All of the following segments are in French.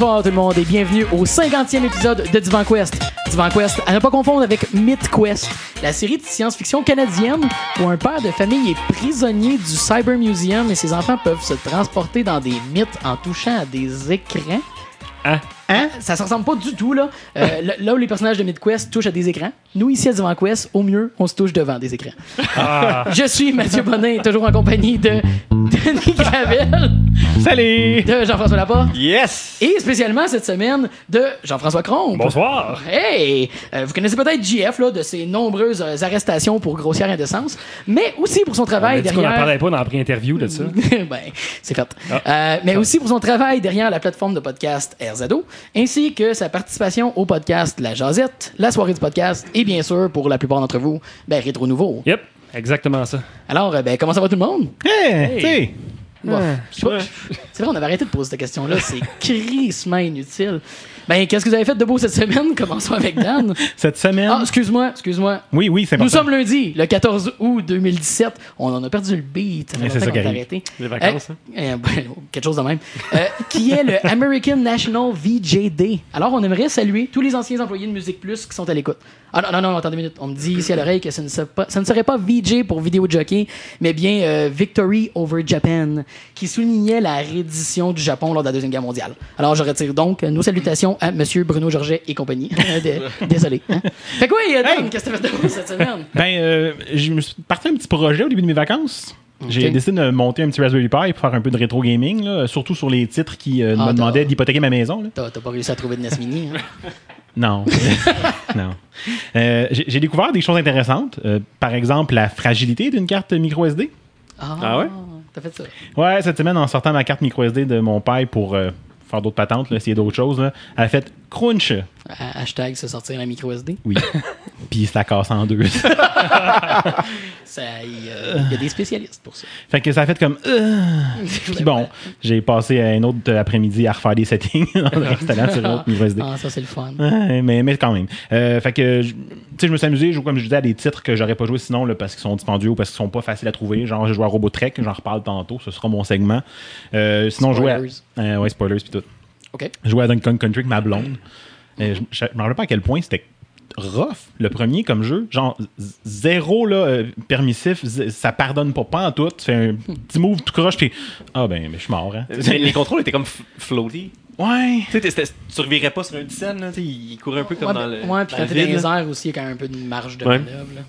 bonsoir tout le monde et bienvenue au 50e épisode de Divan Quest. Divan Quest, à ne pas confondre avec Myth Quest, la série de science-fiction canadienne où un père de famille est prisonnier du Cyber Museum et ses enfants peuvent se transporter dans des mythes en touchant à des écrans. Hein? Hein? Ça se ressemble pas du tout, là. Euh, là- où les personnages de MidQuest touchent à des écrans, nous, ici à Divan Quest, au mieux, on se touche devant des écrans. Je suis Mathieu Bonin, toujours en compagnie de Denis Gravel, Salut! de Jean-François Laporte Yes! et spécialement cette semaine de Jean-François Crompe. Bonsoir! Hey! Euh, vous connaissez peut-être JF, là, de ses nombreuses euh, arrestations pour grossière indécence, mais aussi pour son On travail dit qu'on n'en derrière... parlait pas dans la pré-interview de ça. ben, c'est fait. Euh, mais aussi pour son travail derrière la plateforme de podcast RZO, ainsi que sa participation au podcast La Jazette, la soirée du podcast, et bien sûr, pour la plupart d'entre vous, ben, Rétro Nouveau. Yep, exactement ça. Alors, euh, ben, comment ça va tout le monde? Hey, tu sais, Bon, pas. C'est vrai, on avait arrêté de poser cette question-là. C'est crissement inutile. Ben, qu'est-ce que vous avez fait de beau cette semaine? Commençons avec Dan. cette semaine? Ah, excuse-moi, excuse-moi. oui, oui, c'est Nous important. sommes lundi, le 14 août 2017. On en a perdu le beat. C'est ça qui arrêté. Les vacances, Euh, euh, ben, quelque chose de même. Euh, qui est le American National VJ Day. Alors, on aimerait saluer tous les anciens employés de Musique Plus qui sont à l'écoute. Ah non, non, non, attendez une minute. On me dit ici à l'oreille que ça ne, serait pas, ça ne serait pas VJ pour vidéo jockey, mais bien euh, Victory over Japan, qui soulignait la reddition du Japon lors de la Deuxième Guerre mondiale. Alors, je retire donc nos salutations à Monsieur Bruno Georget et compagnie. De- Désolé. hein. Fait quoi, Dan, Hey! qu'est-ce que tu as fait de cette semaine? Ben, euh, je me suis parti un petit projet au début de mes vacances. J'ai décidé de monter un petit Raspberry Pi pour faire un peu de rétro gaming, là, surtout sur les titres qui euh, Ah, me demandaient d'hypothéquer ma maison. T'as pas réussi à trouver de NES Mini, hein? Non. non. Euh, J'ai j'ai découvert des choses intéressantes. Euh, par exemple, la fragilité d'une carte micro SD. Ah, Ah ouais? T'as fait ça. Ouais, cette semaine, en sortant ma carte micro SD de mon père pour euh, faire d'autres patentes, là, essayer d'autres choses, là, elle a fait crunch. Ha- Hashtag se sortir la micro SD. Oui. Puis ça casse en deux. Ça, Il y, a- il y a des spécialistes pour ça. fait que ça a fait comme. euh, Puis bon, j'ai passé un autre après-midi à refaire des settings le restaurant sur l'autre niveau SD. Ah, ça, c'est le fun. Ouais, mais, mais quand même. Euh, fait que, je- tu sais, je me suis amusé, je joue, comme je disais, à des titres que j'aurais pas joué sinon, là, parce qu'ils sont dispendieux ou parce qu'ils sont pas faciles à trouver. Genre, j'ai joué à Robotrek, j'en reparle tantôt, ce sera mon segment. Euh, sinon, je jouais à. Spoilers. Euh, ouais, spoilers, puis tout. OK. Je jouais à Donkey Country avec ma blonde. Euh, je, je me rappelle pas à quel point c'était rough, le premier comme jeu. Genre, zéro là, euh, permissif, ça pardonne pas, pas en tout. Tu fais un petit move tout croche, puis ah ben, mais je suis mort. Hein. Mais les contrôles étaient comme floaty. Ouais. Tu sais, tu revirais pas sur un scène, là, tu sais, il courait un peu comme ouais, dans le. ouais, puis quand t'es dans les airs aussi, il y a quand même un peu de marge de Ouais. manœuvre. là.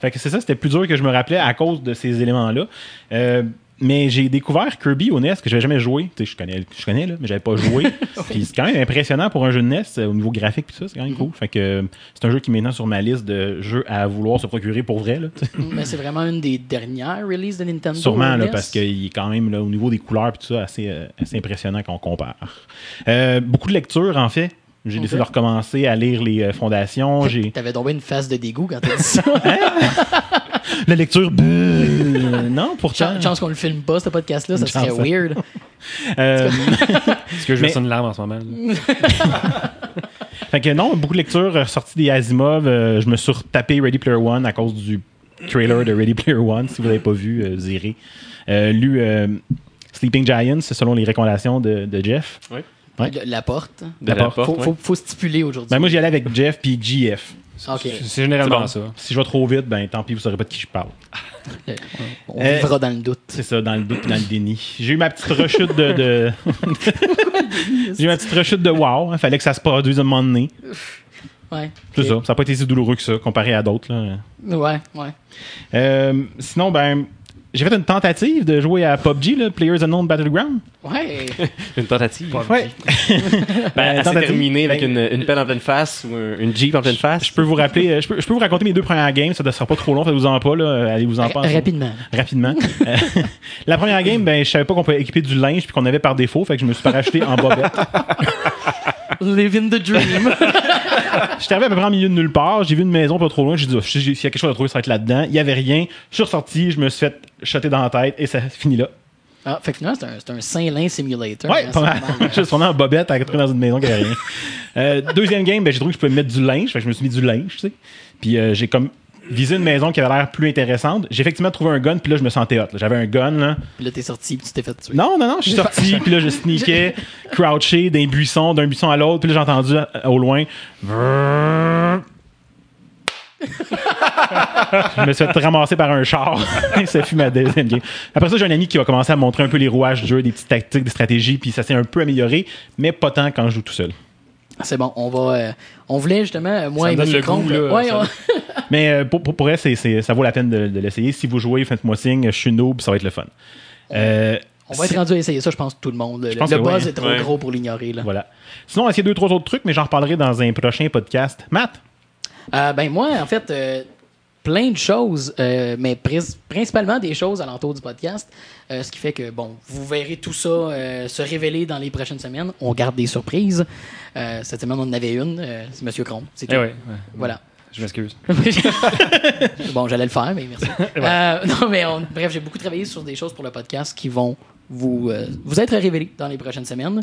Fait que c'est ça, c'était plus dur que je me rappelais à cause de ces éléments-là. Euh, mais j'ai découvert Kirby au NES que j'avais jamais joué. Tu sais, je connais, je connais là, mais j'avais pas joué. Puis c'est quand même impressionnant pour un jeu de NES euh, au niveau graphique puis ça, c'est quand même cool. Fait que euh, c'est un jeu qui est maintenant sur ma liste de jeux à vouloir se procurer pour vrai là. sais. Mais c'est vraiment une des dernières releases de Nintendo. Sûrement là, NES. parce qu'il est quand même là, au niveau des couleurs puis tout ça assez, euh, assez impressionnant quand on compare. Euh, beaucoup de lectures en fait. J'ai décidé de recommencer à lire les fondations. T'avais tombé une face de dégoût quand t'as dit ça. la lecture. euh, non, pourtant. Chance, chance qu'on le filme pas, ce podcast-là, ça serait weird. Euh, Est-ce que je Mais- verse une larme en ce moment? Fait que non, beaucoup de lectures euh, sorties des Asimov. Euh, je me suis retapé Ready Player One à cause du trailer de Ready Player One. Si vous l'avez pas vu, euh, vous irez. Euh, lu euh, Sleeping Giants, selon les recommandations de, de Jeff. Ouais. Le- La porte. La porte, Faut, ouais. faut, faut stipuler aujourd'hui. Ben, moi, j'y allais avec Jeff puis GF. C'est généralement bon. ça. Si je vais trop vite, ben tant pis, vous saurez pas de qui je parle. On Euh, vivra dans le doute. C'est ça, dans le doute et dans le déni. J'ai eu ma petite rechute de. de- J'ai eu ma petite rechute de wow. Il fallait que ça se produise à un moment donné. Ouais. C'est ça. Ça n'a pas été si douloureux que ça, comparé à d'autres. là. Ouais, ouais. Euh, sinon, ben. J'ai fait une tentative de jouer à PUBG, là, Players Unknown Battleground. Ouais. Une tentative. Ouais. Ben, s'est tentative. terminée avec Ben, une, une pelle en pleine face ou un- une Jeep en pleine face. Je peux vous rappeler, euh, je peux, je peux vous raconter mes deux premières games, ça ne sera pas trop long, faites-vous en pas, là. Allez-vous en Ra- pas. Rapidement. Rapidement. Euh, la première game, ben, je savais pas qu'on pouvait équiper du linge puis qu'on avait par défaut, fait que je me suis pas racheté en bobette. Living the dream. J'étais arrivé à peu près en milieu de nulle part, j'ai vu une maison pas trop loin, j'ai dit, oh, si- s'il y a quelque chose à trouver, ça va être là-dedans. Il y avait rien. Je suis ressorti, je me suis fait shotter dans la tête et ça finit là. Ah, fait que finalement, c'est un, un Saint-Lin simulator. Ouais, hein, pas mal. c'est Je suis retourné en bobette à dans une maison qui avait rien. Euh, deuxième game, ben, j'ai trouvé que je pouvais mettre du linge, fait que je me suis mis du linge, tu sais. Puis euh, j'ai comme viser une maison qui avait l'air plus intéressante. J'ai effectivement trouvé un gun, puis là, je me sentais hot. J'avais un gun, là. Puis là, t'es sorti, puis tu t'es fait tuer. Non, non, non, je suis sorti, puis là, je sneakais, crouché d'un buisson, d'un buisson à l'autre, puis là, j'ai entendu euh, au loin. Je me suis fait ramasser par un char. ça fut ma deuxième game. Après ça, j'ai un ami qui va commencer à montrer un peu les rouages du jeu, des petites tactiques, des stratégies, puis ça s'est un peu amélioré, mais pas tant quand je joue tout seul. C'est bon, on va. euh, on voulait justement, euh, moi Ça et me le goût, là, ouais, ça- on- Mais euh, pour, pour, pour elle, c'est- c'est- ça vaut la peine de, de l'essayer. Si vous jouez, faites-moi signe, je suis noob, ça va être le fun. Euh, on va être rendu à essayer ça, je pense, tout le monde. Le, pense le que buzz est trop Ouais. gros pour l'ignorer. là. voilà. Sinon, on va essayer deux, trois autres trucs, mais j'en reparlerai dans un prochain podcast. Matt, Euh, ben moi, en fait, euh, plein de choses, euh, mais principalement des choses alentour du podcast. euh, ce qui fait que, bon, vous verrez tout ça euh, se révéler dans les prochaines semaines. On garde des surprises. Cette semaine, on en avait une. c'est Monsieur Cron. C'est tout. Eh ouais, ouais. Voilà. Je m'excuse. bon, j'allais le faire, mais merci. Non, mais on- bref, j'ai beaucoup travaillé sur des choses pour le podcast qui vont vous, euh, vous être révélées dans les prochaines semaines.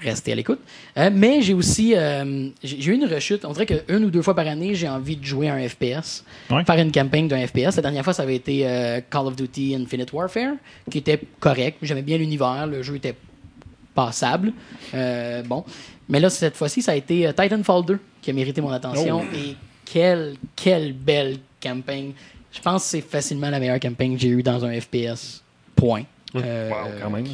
Restez à l'écoute. Euh, mais j'ai aussi euh, j'ai eu une rechute. On dirait qu'une ou deux fois par année, j'ai envie de jouer à un FPS. Ouais. Faire une campagne d'un FPS. La dernière fois, ça avait été euh, Call of Duty Infinite Warfare, qui était correct. J'aimais bien l'univers. Le jeu était passable. Bon. Mais là, cette fois-ci, ça a été Titanfall 2 qui a mérité mon attention. Et quelle, quelle belle campagne. Je pense que c'est facilement la meilleure campagne que j'ai eue dans un FPS. Point. Euh, Wow, quand même.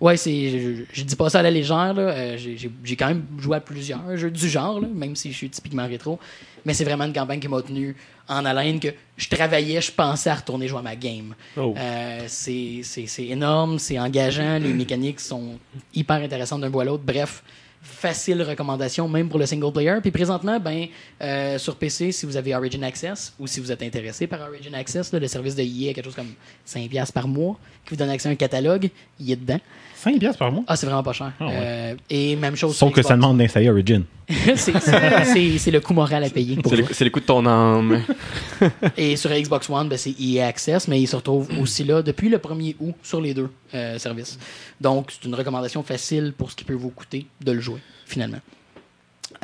Ouais, c'est, je, je- dis pas ça à la légère. Là. Euh, j'ai, j'ai- j'ai quand même joué à plusieurs jeux du genre, là, même si je suis typiquement rétro. Mais c'est vraiment une campagne qui m'a tenu en haleine, que je travaillais, je pensais à retourner jouer à ma game. Oh. Euh, c'est, c'est- c'est énorme, c'est engageant, les mécaniques sont hyper intéressantes d'un bout à l'autre. Bref, facile recommandation, même pour le single player. Puis présentement, ben, euh, sur PC, si vous avez Origin Access ou si vous êtes intéressé par Origin Access, le service de EA, quelque chose comme 5$ par mois, qui vous donne accès à un catalogue, il est dedans. 5 piastres par mois? Ah, c'est vraiment pas cher. Ah ouais. Euh, et même chose Sauf que ça demande d'installer Origin. c'est, le coût moral à payer. C'est le, coup de ton âme. Et sur Xbox One, ben, c'est EA Access, mais il se retrouve aussi là depuis le 1er août sur les deux euh, services. Donc, c'est une recommandation facile pour ce qui peut vous coûter de le jouer, finalement.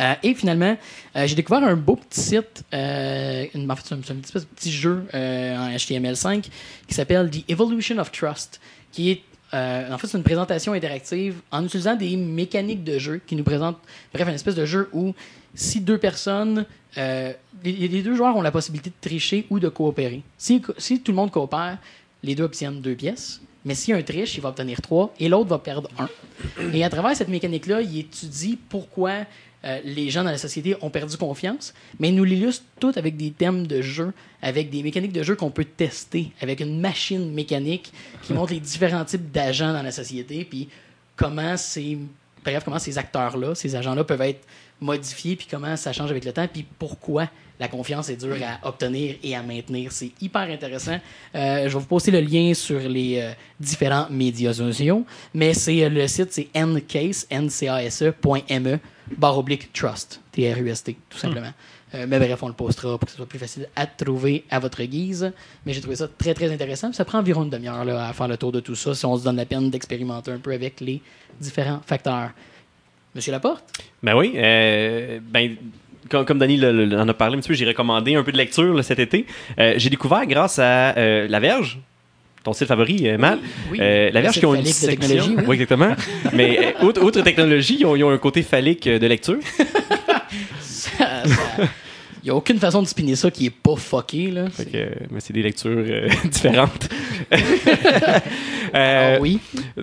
Euh, et finalement, euh, j'ai découvert un beau petit site, euh, une- en fait, c'est un, petit, petit jeu euh, en HTML5 qui s'appelle The Evolution of Trust, qui est euh, en fait, c'est une présentation interactive en utilisant des mécaniques de jeu qui nous présentent, bref, une espèce de jeu où si deux personnes, euh, les, deux joueurs ont la possibilité de tricher ou de coopérer. Si, si tout le monde coopère, les deux obtiennent deux pièces. Mais si un triche, il va obtenir trois et l'autre va perdre un. Et à travers cette mécanique-là, il étudie pourquoi euh, les gens dans la société ont perdu confiance, mais nous l'illustre tout avec des thèmes de jeu, avec des mécaniques de jeu qu'on peut tester, avec une machine mécanique qui montre les différents types d'agents dans la société, puis comment ces, bref, comment ces acteurs-là, ces agents-là peuvent être modifiés, puis comment ça change avec le temps, puis pourquoi la confiance est dure à obtenir et à maintenir. C'est hyper intéressant. Euh, je vais vous poster le lien sur les euh, différents médias sociaux, mais c'est euh, le site, c'est ncase, ncase.me, E, barre oblique trust, T-R-U-S-T, tout simplement. Euh, mais bref, on le postera pour que ce soit plus facile à trouver à votre guise. Mais j'ai trouvé ça très, très intéressant. Ça prend environ une demi-heure à faire le tour de tout ça si on se donne la peine d'expérimenter un peu avec les différents facteurs. Monsieur Laporte? Ben oui. euh, ben, comme, comme le- le- en a parlé un petit peu, j'ai recommandé un peu de lecture là, cet été. Euh, j'ai découvert grâce à euh, La Verge, ton site favori, Matt. Oui. Euh, la Verge qui ont une section. technologie, oui. Oui, exactement. Mais euh, outre, outre technologie, ils ont, ils ont un côté phallique de lecture. Ça- ça- n'y a aucune façon de spinner ça qui est pas fucké. Là. Fait que, euh, mais c'est des lectures euh, différentes. Ah Euh, oui.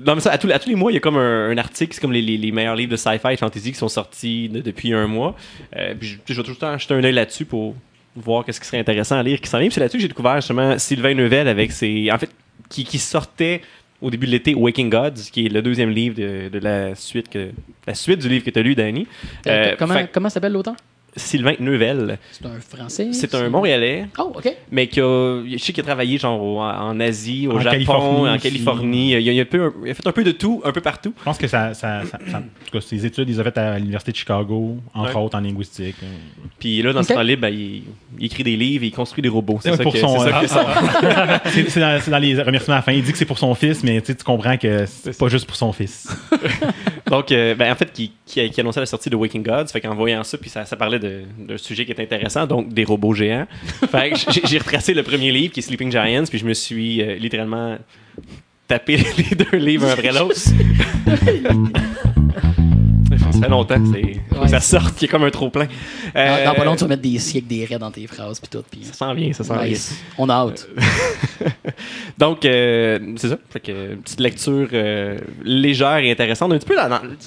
Non, mais ça, à tous, à tous les mois, il y a comme un, un article, c'est comme les, les- les meilleurs livres de sci-fi et fantasy qui sont sortis de- depuis un mois. Euh, puis je, je vais tout le temps jeter un œil là-dessus pour voir qu'est-ce qui serait intéressant à lire qui s'en vient. C'est là-dessus que j'ai découvert justement Sylvain Neuvel avec ses. En fait, qui, qui sortait au début de l'été Waking Gods, qui est le deuxième livre de, de la suite que la suite du livre que tu as lu, Danny. Euh, comment fait- comment s'appelle l'auteur? Sylvain Neuvel. C'est un Français? C'est un Montréalais, Oh, OK. mais qui a, je sais qu'il a travaillé genre au- en Asie, au En Japon, Californie en aussi. Californie. Il a, il a un peu- il a fait un peu de tout, un peu partout. Je pense que ça, ça, ça- ça- en tout cas, ses études, il les a faites à l'Université de Chicago, entre Ouais. autres en linguistique. Puis là, dans Ok. ce temps libre, ben, il, il écrit des livres, il construit des robots. C'est Ouais, ça, pour que, son, c'est ça euh, que C'est c'est dans, c'est dans les remerciements à la fin. Il dit que c'est pour son fils, mais tu sais, tu comprends que c'est pas juste pour son fils. Donc, euh, ben, en fait, qui, qui, qui annonçait la sortie de Waking Gods. Fait qu'en voyant ça, puis ça, ça parlait d'un sujet qui est intéressant, donc des robots géants. Fait que j'ai- j'ai retracé le premier livre qui est Sleeping Giants, puis je me suis euh, littéralement tapé les deux livres un après l'autre. ça fait longtemps, Ouais. ça sorte, qu'il y a comme un trop plein. Dans, dans pas longtemps, tu vas mettre des siècles, des raies dans tes phrases, puis tout. Ça sent bien, ça sent bien. Nice. On a hâte. Donc, euh, c'est ça. Fait que, euh, petite lecture euh, légère et intéressante. Un petit peu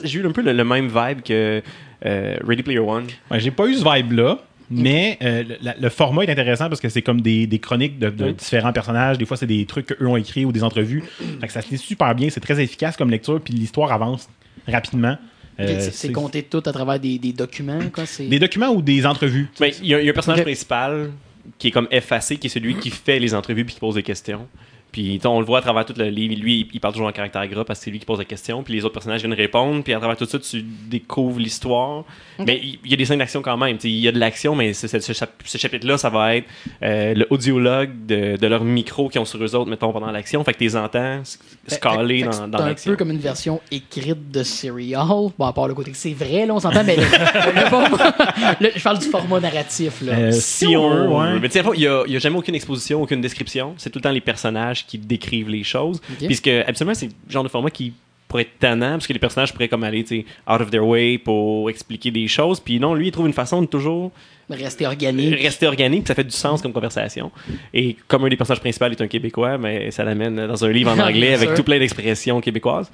J'ai eu un peu le, le même vibe que euh, Ready Player One. Ouais, j'ai pas eu ce vibe-là. Mais euh, le, la- le format est intéressant parce que c'est comme des, des chroniques de, de Oui. différents personnages. Des fois, c'est des trucs qu'eux ont écrits ou des entrevues. Fait que ça se lit super bien. C'est très efficace comme lecture. Puis l'histoire avance rapidement. Euh, C'est- compté tout à travers des, des documents, quoi. Des documents ou des entrevues? Mais il y, a il y a un personnage principal qui est comme effacé, qui est celui qui fait les entrevues puis qui pose des questions. Puis on le voit à travers tout le livre. Lui, il parle toujours en caractère gras parce que c'est lui qui pose des questions. Puis les autres personnages viennent répondre. Puis à travers tout ça, tu découvres l'histoire. Mais il y a des scènes d'action quand même. Il y a de l'action, mais ce, ce- ce chap- ce chapitre-là, ça va être euh, le audiologue de, de leur micro qu'ils ont sur eux autres, mettons, pendant l'action. Fait que tu les entends s- se caler Fait que dans, c'est dans un l'action. peu comme une version écrite de Serial. Bon, à part le côté que c'est vrai, là, on s'entend, mais le, le format- le- je parle du format narratif, là. Euh, Si on veut, ouais. Mais tu sais, il n'y a, il y a jamais aucune exposition, aucune description. C'est tout le temps les personnages qui décrivent les choses. Puisque, absolument, c'est le genre de format qui pourrait être tannant, parce que les personnages pourraient comme aller, out of their way pour expliquer des choses. Puis non, lui, il trouve une façon de toujours Rester organique. rester organique, puis ça fait du sens comme conversation. Et comme un des personnages principaux est un Québécois, mais ça l'amène dans un livre en anglais avec sûr. tout plein d'expressions québécoises.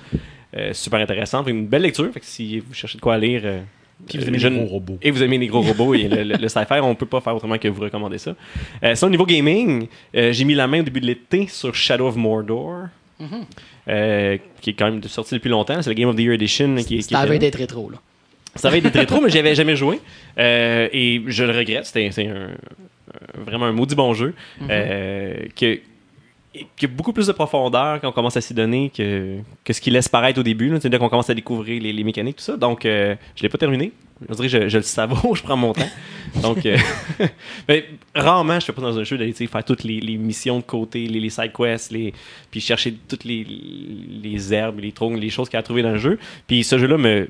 Euh, super intéressant. Une belle lecture. Fait que si vous cherchez de quoi lire. euh, Puis vous euh, aimez je les ne- gros robots. et vous aimez les gros robots et le, le, le sci-fi, on peut pas faire autrement que vous recommander ça. Euh, sinon, au niveau gaming, euh, j'ai mis la main au début de l'été sur Shadow of Mordor, Mhm. euh, qui est quand même sorti depuis longtemps. C'est le Game of the Year Edition qui, qui Ça avait d'être rétro, là. Ça va être des rétro, mais j'y avais jamais joué. Euh, et je le regrette. C'était c'est un, un- vraiment un maudit bon jeu. euh, que, qui a beaucoup plus de profondeur quand on commence à s'y donner que, que ce qu'il laisse paraître au début. là. C'est-à-dire qu'on commence à découvrir les, les mécaniques, tout ça. Donc, euh, je l'ai pas terminé. Je dirais, je, le savoure, je prends mon temps. Donc, euh, rarement, je fais pas dans un jeu d'aller faire toutes les, missions de côté, les, les side quests, les, puis chercher toutes les, les herbes, les troncs, les choses qu'il y a à trouver dans le jeu. Puis ce jeu-là me,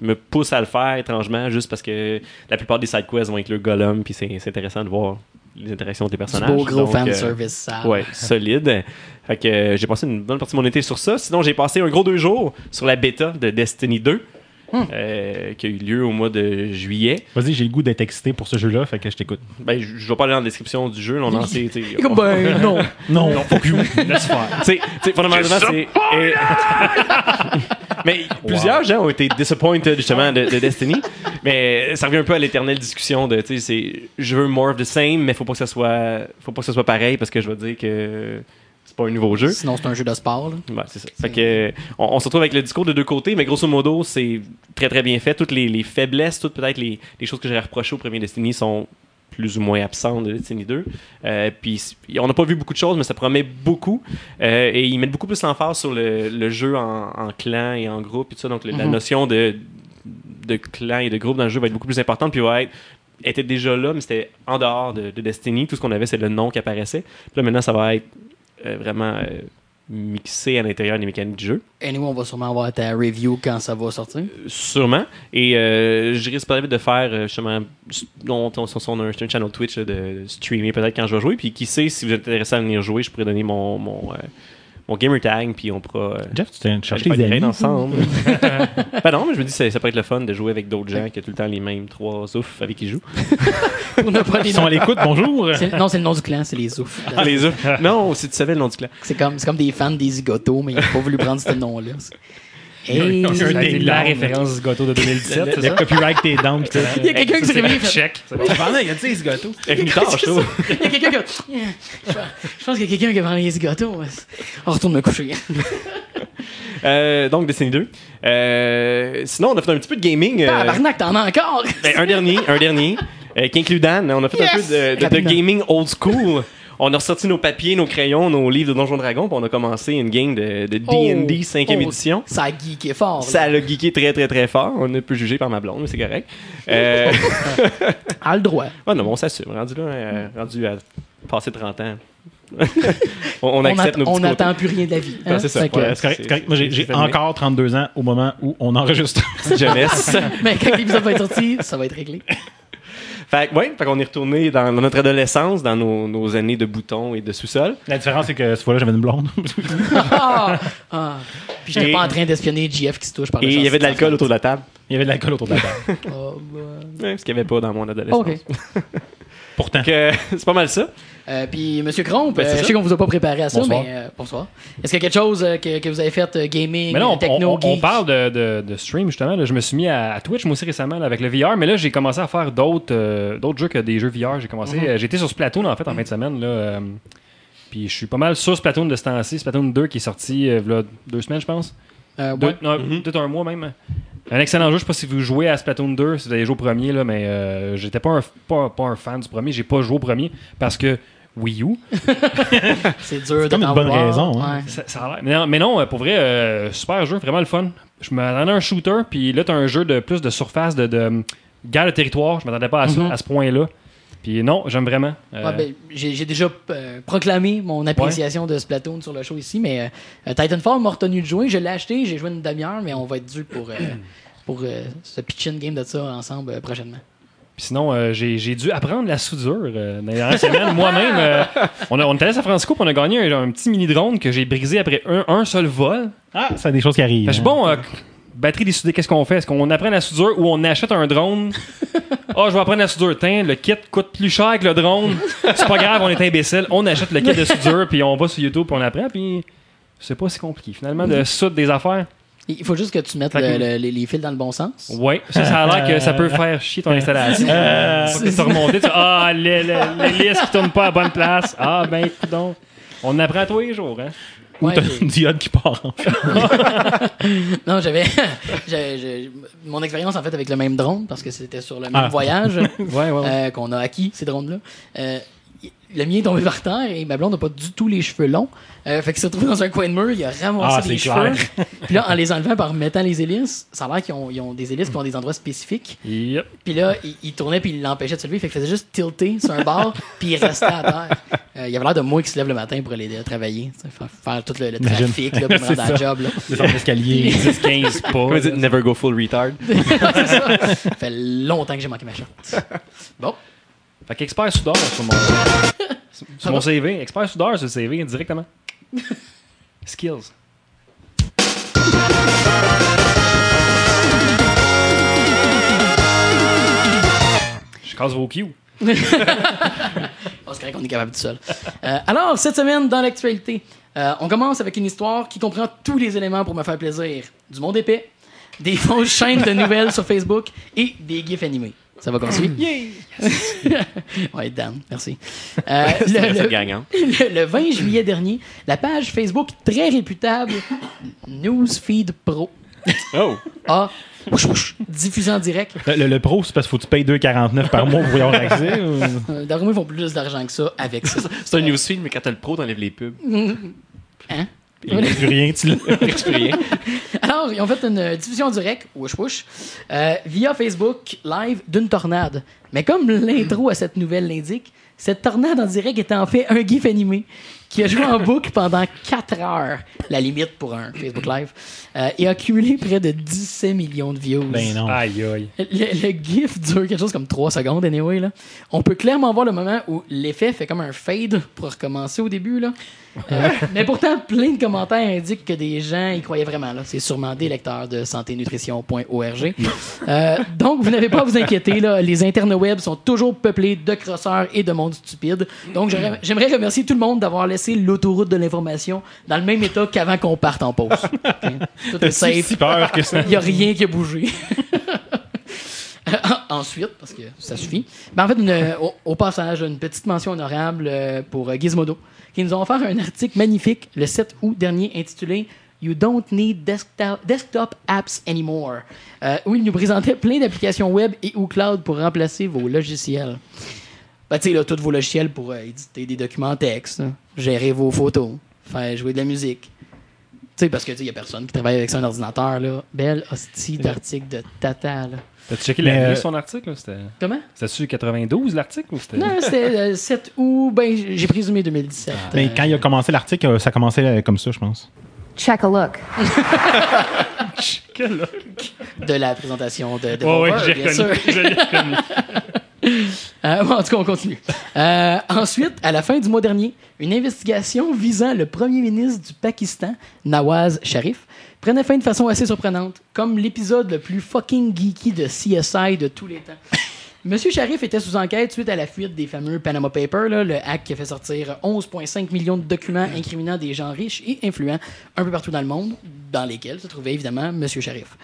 me pousse à le faire étrangement, juste parce que la plupart des side quests vont inclure Gollum, puis c'est c'est intéressant de voir les interactions des Du personnages. beau gros Donc, fan euh, service, ça. Ouais, solide. Fait que euh, j'ai passé une bonne partie de mon été sur ça. Sinon, j'ai passé un gros deux jours sur la bêta de Destiny 2, euh, qui a eu lieu au mois de juillet. Vas-y, j'ai le goût d'être excité pour ce jeu-là, fait que je t'écoute. Ben, je je vais pas aller dans la description du jeu. là, on en sait, ben, non. Non, fuck you. Laisse faire. Tu sais- tu sais, fondamentalement, c'est. mais plusieurs gens ont été disappointed justement de, de Destiny. Mais ça revient un peu à l'éternelle discussion de, tu sais, c'est. Je veux more of the same, mais faut pas que ça soit. Faut pas que ça soit pareil parce que je vais dire que c'est pas un nouveau jeu. Sinon, c'est un jeu de sport, là. Ouais, c'est ça. Fait que, on, on se retrouve avec le discours de deux côtés, mais grosso modo, c'est très très bien fait. Toutes les, les faiblesses, toutes peut-être les, les choses que j'aurais reprochées au premier Destiny sont plus ou moins absentes de Destiny 2. Euh, puis on n'a pas vu beaucoup de choses, mais ça promet beaucoup. Euh, et ils mettent beaucoup plus l'emphase sur le, le jeu en, en clan et en groupe et tout ça. Donc le- la Mhm. notion de, de clan et de groupe dans le jeu va être beaucoup plus importante. Puis va être était déjà là, mais c'était en dehors de, de Destiny. Tout ce qu'on avait, c'est le nom qui apparaissait. Puis là, maintenant, ça va être vraiment euh, mixé à l'intérieur des mécaniques du jeu. Anyway, on va sûrement avoir ta review quand ça va sortir. Sûrement. Et euh, je risque peut-être de faire euh, justement ton- son, son- un, channel Twitch là, de streamer peut-être quand je vais jouer. Puis qui sait, si vous êtes intéressé à venir jouer, je pourrais donner mon, mon, euh, mon gamer tag. Puis on pourra. euh, Jeff, tu t'es cherché des amis? ensemble. ben non, mais je me dis ça, ça peut être le fun de jouer avec d'autres gens qui ont tout le temps les mêmes trois oufs avec qui ils jouent. On n'a pas les Ils sont noms. à l'écoute, bonjour. Non, c'est le nom du clan, c'est les oufs. Ah, les oufs. Non, si tu savais le nom du clan. C'est comme, c'est comme des fans des zigotos, mais ils n'ont pas voulu prendre ce nom-là. Hey, un ding la référence du gâteau de 2017, c'est Le copyright pis tout. il y a quelqu'un qui s'est réveillé. C'est bon. Pendant, il a dit ce gâteau. Il y a quelqu'un qui a- Je pense qu'il y a quelqu'un qui a parlé des zigotos. On retourne me coucher. Euh, donc, Destiny 2. Euh, sinon, on a fait un petit peu de gaming. euh, Tabarnak, t'en as encore! Ben, un dernier, un dernier, euh, qui inclut Dan. On a fait un Yes! peu de, de- de gaming old school. On a ressorti nos papiers, nos crayons, nos livres de Donjons Dragons, puis on a commencé une game de D&D 5e Oh, édition. Ça a geeké fort. là. Ça l'a geeké très très très fort. On ne peut juger par ma blonde, mais c'est correct. Euh, A le droit. ouais, non, mais on s'assume. Rendu là, euh, rendu à passer 30 ans. on, on accepte nos petits on n'attend plus rien de la vie. hein? C'est ça. Ouais. Correct, c'est- c'est correct. Moi, j'ai encore 32 ans au moment où on enregistre. Jeunesse. Mais quand l'épisode va être sorti, ça va être réglé. Fait, que, ouais, fait qu'on est retourné dans, dans notre adolescence, dans nos, nos années de boutons et de sous-sol. La différence, c'est que cette fois-là, j'avais une blonde. Ah! Ah. Puis j'étais pas en train d'espionner GF qui se touche par le Et il y avait de l'alcool autour de la table. Il y avait de l'alcool autour de la table. Oh, bah. Ouais, ce qu'il n'y avait pas dans mon adolescence. Pourtant. C'est pas mal ça. Euh, puis, Monsieur Cromp, Ben, euh, je sais qu'on vous a pas préparé à ça, Bonsoir. mais euh, bonsoir. Est-ce qu'il y a quelque chose euh, que, que vous avez fait euh, gaming, Mais là, on, techno, on- on geek? parle de, de- de stream, justement. là. Je me suis mis à, à Twitch, moi aussi, récemment, là, avec le VR. Mais là, j'ai commencé à faire d'autres euh, d'autres jeux que des jeux VR. J'ai commencé... Mhm. euh, J'étais sur Splatoon, en fait, en fin de semaine. Là, euh, puis je suis pas mal sur Splatoon de ce temps-ci. Splatoon 2 qui est sorti euh, deux semaines, je pense. Euh, Deux- ouais. non, Mhm. Peut-être un mois même. Un excellent jeu. Je sais pas si vous jouez à Splatoon 2, si vous avez joué au premier, là, mais euh, j'étais pas un, pas, pas un fan du premier. J'ai pas joué au premier parce que Wii U. C'est dur de comme une bonne raison, hein. Ouais. Ça, ça a l'air- mais, non, mais non, pour vrai, euh, super jeu, vraiment le fun. Je m'attendais à un shooter, puis là, t'as un jeu de plus de surface, de, de guerre de territoire. Je m'attendais pas à ça, Mhm. à ce point-là. Puis non, j'aime vraiment. Euh, Ouais, ben, j'ai déjà euh, proclamé mon appréciation de Splatoon sur le show ici, mais euh, Titanfall m'a retenu de jouer. Je l'ai acheté, j'ai joué une demi-heure, mais on va être dû pour, euh, pour euh, ce pitch-in game de ça ensemble euh, prochainement. Puis sinon, euh, j'ai j'ai dû apprendre la soudure euh, dans les dernières semaines. Moi-même, euh, on, a- on est allé à San Francisco, puis on a gagné un, un petit mini-drone que j'ai brisé après un, un seul vol. Ah, ça a des choses qui arrivent. Fait bon, euh, batterie désoudée, qu'est-ce qu'on fait? Est-ce qu'on apprend la soudure ou on achète un drone? Ah, je vais apprendre la soudure. Tiens, le kit coûte plus cher que le drone. C'est pas grave, on est imbécile. On achète le kit de soudure, puis on va sur YouTube, puis on apprend, puis c'est pas si compliqué. Finalement, de soudre des affaires. Il faut juste que tu mettes le- le- les, les fils dans le bon sens. Ouais, ça, ça a l'air que ça peut faire chier ton installation. Euh, Faut que tu remontes, tu ah, les, les, les listes qui tournent pas à bonne place. Ah, ben, donc. On apprend tous les jours, hein. Ou Ouais, t'as une diode qui part. en non, j'avais. mon expérience en fait avec le même drone, parce que c'était sur le même Ah. voyage ouais, ouais. euh, qu'on a acquis, ces drones-là. Euh, le mien est tombé par terre et ma blonde n'a pas du tout les cheveux longs. Euh, fait qu'il s'est retrouvé dans un coin de mur, il a ramassé Ah, c'est cheveux. Puis là, en les enlevant par remettant les hélices, ça a l'air qu'ils ont, ils ont des hélices qui ont des endroits spécifiques. Yep. Puis là, il, il tournait puis il l'empêchait de se lever. Fait qu'il faisait juste tilter sur un bar puis il restait à terre. Euh, il avait l'air de moi qui se lève le matin pour aller travailler. Faire, faire tout le, trafic là, pour me C'est rendre à la ça. job. Là. Descendre l'escalier. 10, 15 pas. Comment dire, never go full retard. ça fait longtemps que j'ai manqué ma chance. Bon. Fait qu'expert soudeur sur mon, sur? CV. Expert soudeur sur le CV directement. Skills. Je casse vos cues. Oh, c'est correct qu'on est capable tout seul. Euh, alors, cette semaine, dans l'actualité, euh, on commence avec une histoire qui comprend tous les éléments pour me faire plaisir. Du monde épais, des fausses chaînes de nouvelles sur Facebook et des gifs animés. Ça va comme suit? ouais, Dan, merci. Euh, C'est le- le- le, le 20 juillet dernier, la page Facebook très réputable Newsfeed Pro Oh! a whoosh, diffusé en direct. Le, le- le pro, c'est parce qu'il faut que tu payes 2,49 par mois pour y avoir accès. ou- Euh, Darwin, ils font plus d'argent que ça avec ça. C'est un newsfeed, mais quand t'as le pro, t'enlèves les pubs. Hein? Il n'y a plus rien, tu l'as. Tu peux rien. Alors, ils ont fait une euh, diffusion directe, whoosh whoosh, euh, via Facebook Live d'une tornade. Mais comme l'intro à cette nouvelle l'indique, cette tornade en direct était en fait un gif animé qui a joué en boucle pendant 4 heures, la limite pour un Facebook Live, euh, et a cumulé près de 17 millions de views. Ben non. Aïe, aïe. Le, le GIF dure quelque chose comme 3 secondes, anyway. Là. On peut clairement voir le moment où l'effet fait comme un fade pour recommencer au début. Là. Euh, mais pourtant, plein de commentaires indiquent que des gens y croyaient vraiment. Là. C'est sûrement des lecteurs de santénutrition.org. Euh, donc, vous n'avez pas à vous inquiéter. Là. Les interwebs sont toujours peuplés de crosseurs et de mondes stupides. Donc, j'aimerais remercier tout le monde d'avoir laissé l'autoroute de l'information dans le même état qu'avant qu'on parte en pause. Tout est C'est safe. si peur que ça? Il n'y a rien qui a bougé. Euh, Ensuite, parce que ça suffit, ben en fait, une- au, au passage, une petite mention honorable euh, pour euh, Gizmodo, qui nous ont offert un article magnifique le 7 août dernier intitulé You don't need desktop, desktop apps anymore, euh, où il nous présentait plein d'applications web et ou cloud pour remplacer vos logiciels. Ben, tu sais, là, tous vos logiciels pour euh, éditer des documents texte, hein, gérer vos photos, faire jouer de la musique. sais, parce que, tu sais, il y a personne qui travaille avec un ordinateur, là. Belle hostie d'article de tata, là. T'as-tu checké Mais, l'année euh, de son article? là? C'était- Comment? C'était-tu 92 l'article ou c'était. Non, c'était euh, 7 août, ben, j'ai présumé 2017. Mais Euh, quand il a commencé l'article, euh, ça commençait euh, comme ça, je pense. Check a look. de la présentation de, de Volver, j'ai reconnu. Je l'ai reconnu. Euh, bon, en tout cas, on continue. Euh, ensuite, à la fin du mois dernier, une investigation visant le premier ministre du Pakistan, Nawaz Sharif, prenait fin de façon assez surprenante, comme l'épisode le plus fucking geeky de CSI de tous les temps. Monsieur Sharif était sous enquête suite à la fuite des fameux Panama Papers, là, le hack qui a fait sortir 11,5 millions de documents incriminant des gens riches et influents un peu partout dans le monde, dans lesquels se trouvait évidemment Monsieur Sharif.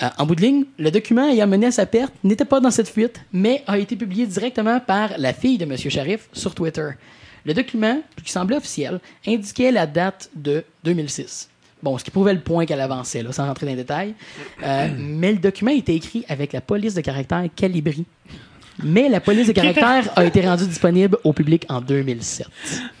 Euh, en bout de ligne, le document ayant mené à sa perte n'était pas dans cette fuite, mais a été publié directement par la fille de M. Sharif sur Twitter. Le document, qui semblait officiel, indiquait la date de 2006. Bon, ce qui prouvait le point qu'elle avançait, là, sans rentrer dans les détails. Euh, mais le document était écrit avec la police de caractère Calibri. Mais la police de caractère a été rendue disponible au public en 2007.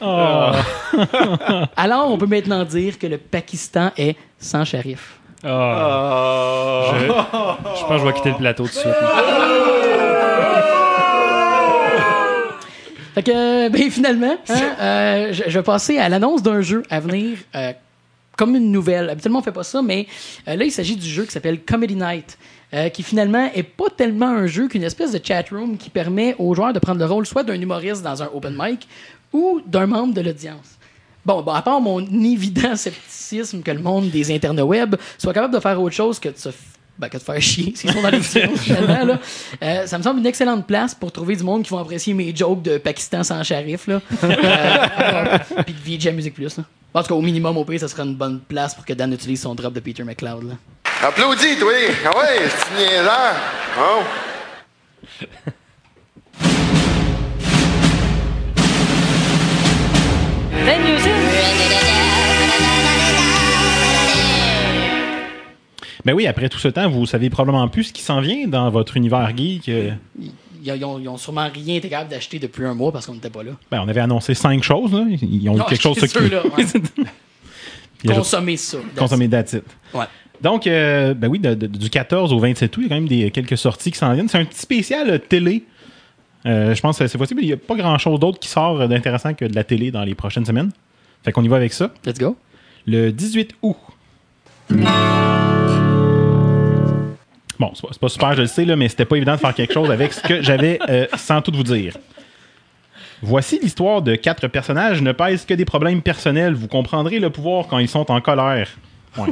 Alors, on peut maintenant dire que le Pakistan est sans shérif. Ah. Je, pense que je vais quitter le plateau tout de suite. Fait que, ben, finalement, hein, euh, je, vais passer à l'annonce d'un jeu à venir euh, comme une nouvelle. Habituellement, on fait pas ça, mais euh, là, il s'agit du jeu qui s'appelle Comedy Night, qui finalement est pas tellement un jeu qu'une espèce de chat room qui permet aux joueurs de prendre le rôle soit d'un humoriste dans un open mic ou d'un membre de l'audience. Bon, bon, à part mon évident scepticisme que le monde des interwebs soit capable de faire autre chose que de se ben, que de faire chier, s'ils sont dans l'audience, finalement, là. Euh, ça me semble une excellente place pour trouver du monde qui vont apprécier mes jokes de Pakistan sans charif, là. Euh, Puis de VJ Music Plus, là. En tout cas, au minimum, au pire, ça serait une bonne place pour que Dan utilise son drop de Peter McLeod, là. Applaudis, toi! Ah ouais, c'est niaiseur! Oh! Ben oui, après tout ce temps, vous savez probablement plus ce qui s'en vient dans votre univers geek. euh. Ils, ils ont, ils ont sûrement rien été capables d'acheter depuis un mois parce qu'on n'était pas là. Ben, on avait annoncé cinq choses. Là. Ils ont eu quelque chose là, ouais. Consommer ça. consommer that's it. Ouais. Donc, euh, ben oui, de- de- du 14 au 27 août, il y a quand même des, quelques sorties qui s'en viennent. C'est un petit spécial euh, télé. Euh, je pense que c'est possible. Il n'y a pas grand-chose d'autre qui sort d'intéressant que de la télé dans les prochaines semaines. Fait qu'on y va avec ça. Let's go. Le 18 août. Bon, c'est pas, super, je le sais, là, mais c'était pas évident de faire quelque chose avec ce que j'avais euh, sans tout vous dire. Voici l'histoire de quatre personnages ne pèsent que des problèmes personnels. Vous comprendrez le pouvoir quand ils sont en colère. Ouais.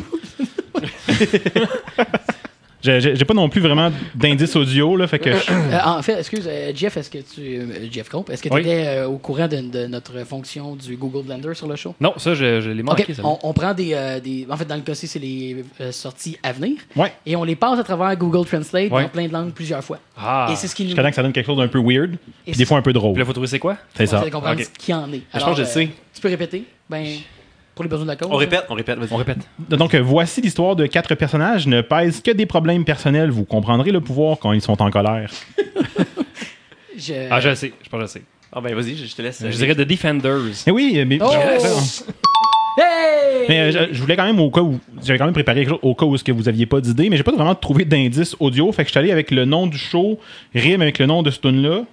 J'ai pas non plus vraiment d'indices audio, là, fait que je- Euh, en fait, excuse, euh, Jeff, est-ce que tu. euh, Jeff Comp, est-ce que tu Oui. étais euh, au courant de, de notre fonction du Google Blender sur le show? Non, ça, je, je l'ai manqué. Ça. on, on prend des, euh, des. En fait, dans le cas-ci, c'est les euh, sorties à venir. Ouais. Et on les passe à travers Google Translate Ouais. dans plein de langues plusieurs fois. Ah. Et c'est ce qui nous. que ça donne quelque chose d'un peu weird, puis c'est- des fois un peu Puis drôle. là, faut trouver c'est quoi? C'est ça. comprendre Ok. ce qu'il y en est. pense que je le sais. Tu peux répéter? Ben, pour les besoins de la cause. On répète, on répète, vas-y. On répète. Donc, euh, voici l'histoire de quatre personnages ne pèsent que des problèmes personnels. Vous comprendrez le pouvoir quand ils sont en colère. Je... Ah, je sais. Je pense que je sais. Ah ben vas-y, je je te laisse. Je dirais The Defenders. Eh oui, euh, mais, Oh! Hey! mais, euh, je, je voulais quand même au cas où j'avais quand même préparé quelque chose au cas où ce que vous aviez pas d'idée, mais j'ai pas vraiment trouvé d'indice audio, fait que je suis allé avec le nom du show, rime avec le nom de ce tune là.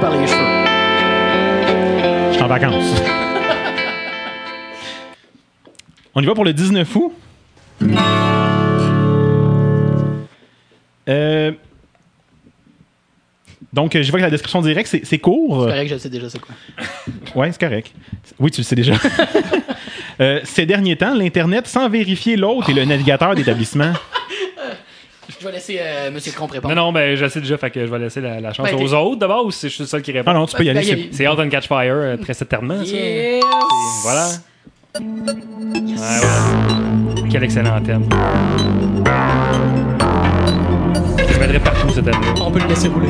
Par les cheveux. Je suis en vacances. On y va pour le 19 août? Euh, donc, je vois que la description directe, c'est court. C'est correct, je sais déjà c'est quoi. Ouais, c'est correct. Oui, tu le sais déjà. Euh, ces derniers temps, l'Internet, sans vérifier l'autre et le navigateur d'établissement. Je vais laisser euh, M. Comp répondre. Non, non, ben, je sais déjà, fait que je vais laisser la, la chance Ben, aux autres d'abord ou c'est je suis le seul qui répond? Ah non, tu peux y aller. Ben, c'est- y a- C'est Out on Catch Fire, euh, très certainement. Yes! Voilà. Ouais, ouais. Quel excellent thème. Je le mettrai partout cette année. On peut le laisser rouler.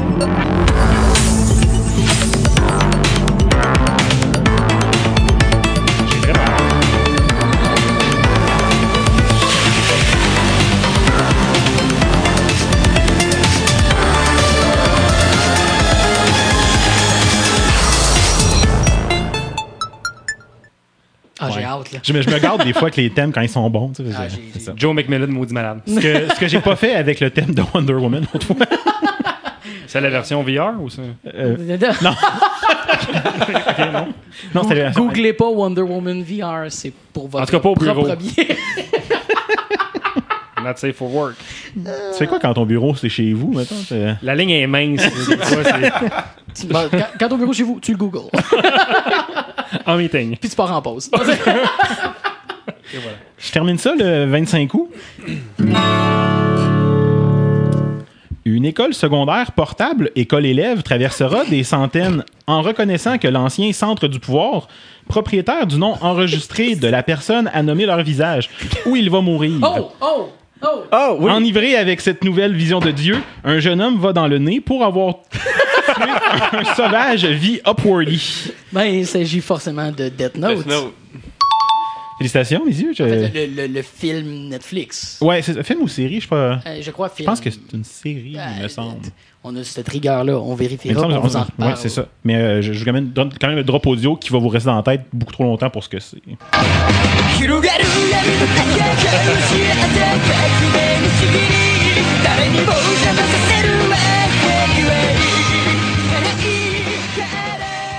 Hâte, là. Je me, je me garde des fois avec les thèmes quand ils sont bons. tu sais, Ah, j'ai- j'ai-. Joe McMillan, maudit malade. Ce que, ce que j'ai pas fait avec le thème de Wonder Woman l'autre fois. C'est la version VR ou ça? Euh, non, c'était la version- Googlez pas Wonder Woman VR, c'est pour votre En tout cas, pas au bureau. propre bien. Not safe for work. Tu fais quoi quand ton bureau c'est chez vous, t'es- La ligne est mince. Quand, au bureau chez vous, tu le googles. en meeting. Puis tu pars en pause. Je termine ça le 25 août. Une école secondaire portable, école élève, traversera des centaines en reconnaissant que l'ancien centre du pouvoir, propriétaire du nom enregistré de la personne a nommé leur visage, où il va mourir. Oh, oh, oh. Oh, oui. Enivré avec cette nouvelle vision de Dieu, un jeune homme va dans le nez pour avoir tué un sauvage vie upwardy. Ben, il s'agit forcément de Death Note. Death Note. Félicitations, les yeux. En le, le, film Netflix. Ouais, c'est un film ou série, je sais pas. Euh, je crois. Je pense que c'est une série, ah, il me semble. On a cette rigueur-là, on vérifiera, c'est ça. Mais euh, je, je, vous donne quand même le drop audio qui va vous rester dans la tête beaucoup trop longtemps pour ce que c'est.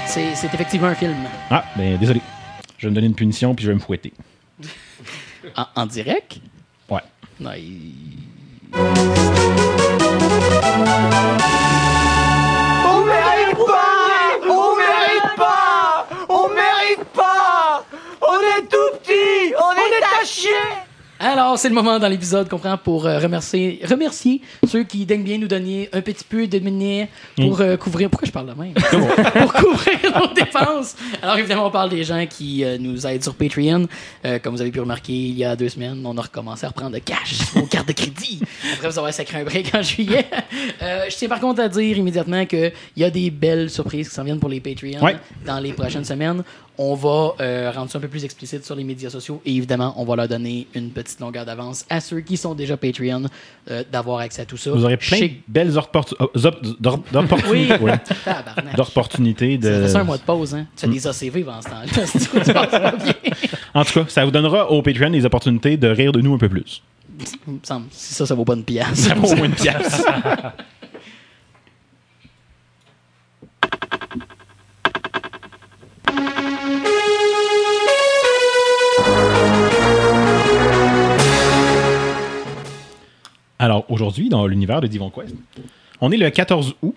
C'est effectivement un film. Ah, ben désolé. Je vais me donner une punition puis je vais me fouetter. En, en direct? Ouais. Non, il- On mérite pas On mérite pas On mérite pas On est tout petit On est à chier Alors, c'est le moment dans l'épisode qu'on prend pour euh, remercier, remercier ceux qui daignent bien nous donner un petit peu de monnaie pour euh, couvrir. Pourquoi je parle de même? Pour couvrir nos dépenses. Alors, évidemment, on parle des gens qui euh, nous aident sur Patreon. Comme vous avez pu remarquer, il y a deux semaines, on a recommencé à reprendre de cash aux cartes de crédit. Après vous avoir sacré un break en juillet. Je tiens par contre à dire immédiatement qu'il y a des belles surprises qui s'en viennent pour les Patreons Ouais. dans les prochaines semaines. On va euh, rendre ça un peu plus explicite sur les médias sociaux et évidemment, on va leur donner une petite longueur d'avance à ceux qui sont déjà Patreon euh, d'avoir accès à tout ça. Vous aurez plein de belles euh, op- d'or- Oui, d'opportunités ouais, tabarnak. d'opportunités Ça de. ça un mois de pause, hein? Tu fais des ACV pendant ce temps-là. C'est? En tout cas, ça vous donnera au Patreon des opportunités de rire de nous un peu plus. Il me semble. Si ça, ça vaut pas une pièce. Ça vaut au moins une pièce. Alors, aujourd'hui, dans l'univers de Divon Quest, on est le 14 août.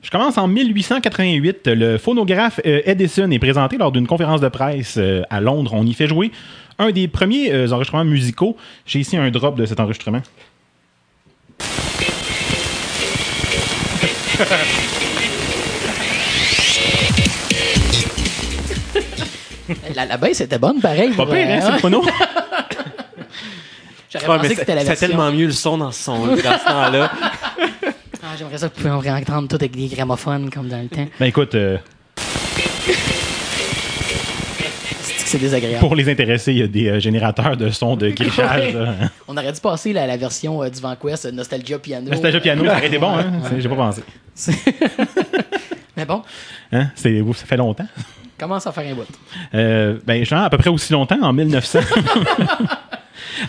Je commence en 1888. Le phonographe euh, Edison est présenté lors d'une conférence de presse euh, à Londres. On y fait jouer un des premiers euh, enregistrements musicaux. J'ai ici un drop de cet enregistrement. La, la baisse était bonne, pareil. Pas pire, hein, c'est le phono? J'aurais pensé que c'était la c'est tellement mieux le son dans ce son dans ce temps-là. Ah, J'aimerais ça que vous pouviez entendre tout avec des gramophones comme dans le temps. Ben écoute, euh, C'est désagréable. pour les intéressés, il y a des euh, générateurs de son de grichage. là. On aurait dû passer la, la version euh, du Vanquest euh, Nostalgia Piano. Nostalgia Piano, ça aurait été bon, hein? J'ai pas pensé. Mais bon, Hein? Ça fait longtemps. commence à faire un bout. Euh, ben, genre, à peu près aussi longtemps, en 1900.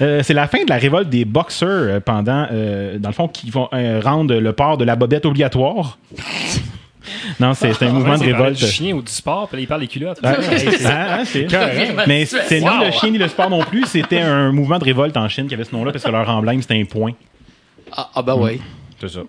Euh, c'est la fin de la révolte des boxeurs euh, pendant, euh, dans le fond, qui vont euh, rendre le port de la bobette obligatoire. Non, c'est un mouvement de révolte. du chien ou du sport, puis là, il parle des culottes. C'est- hein, c'est-. Mais c'est ni le chien ni le sport non plus. C'était un mouvement de révolte en Chine qui avait ce nom-là parce que leur emblème c'était un point. Ah, ah bah ouais. C'est ça.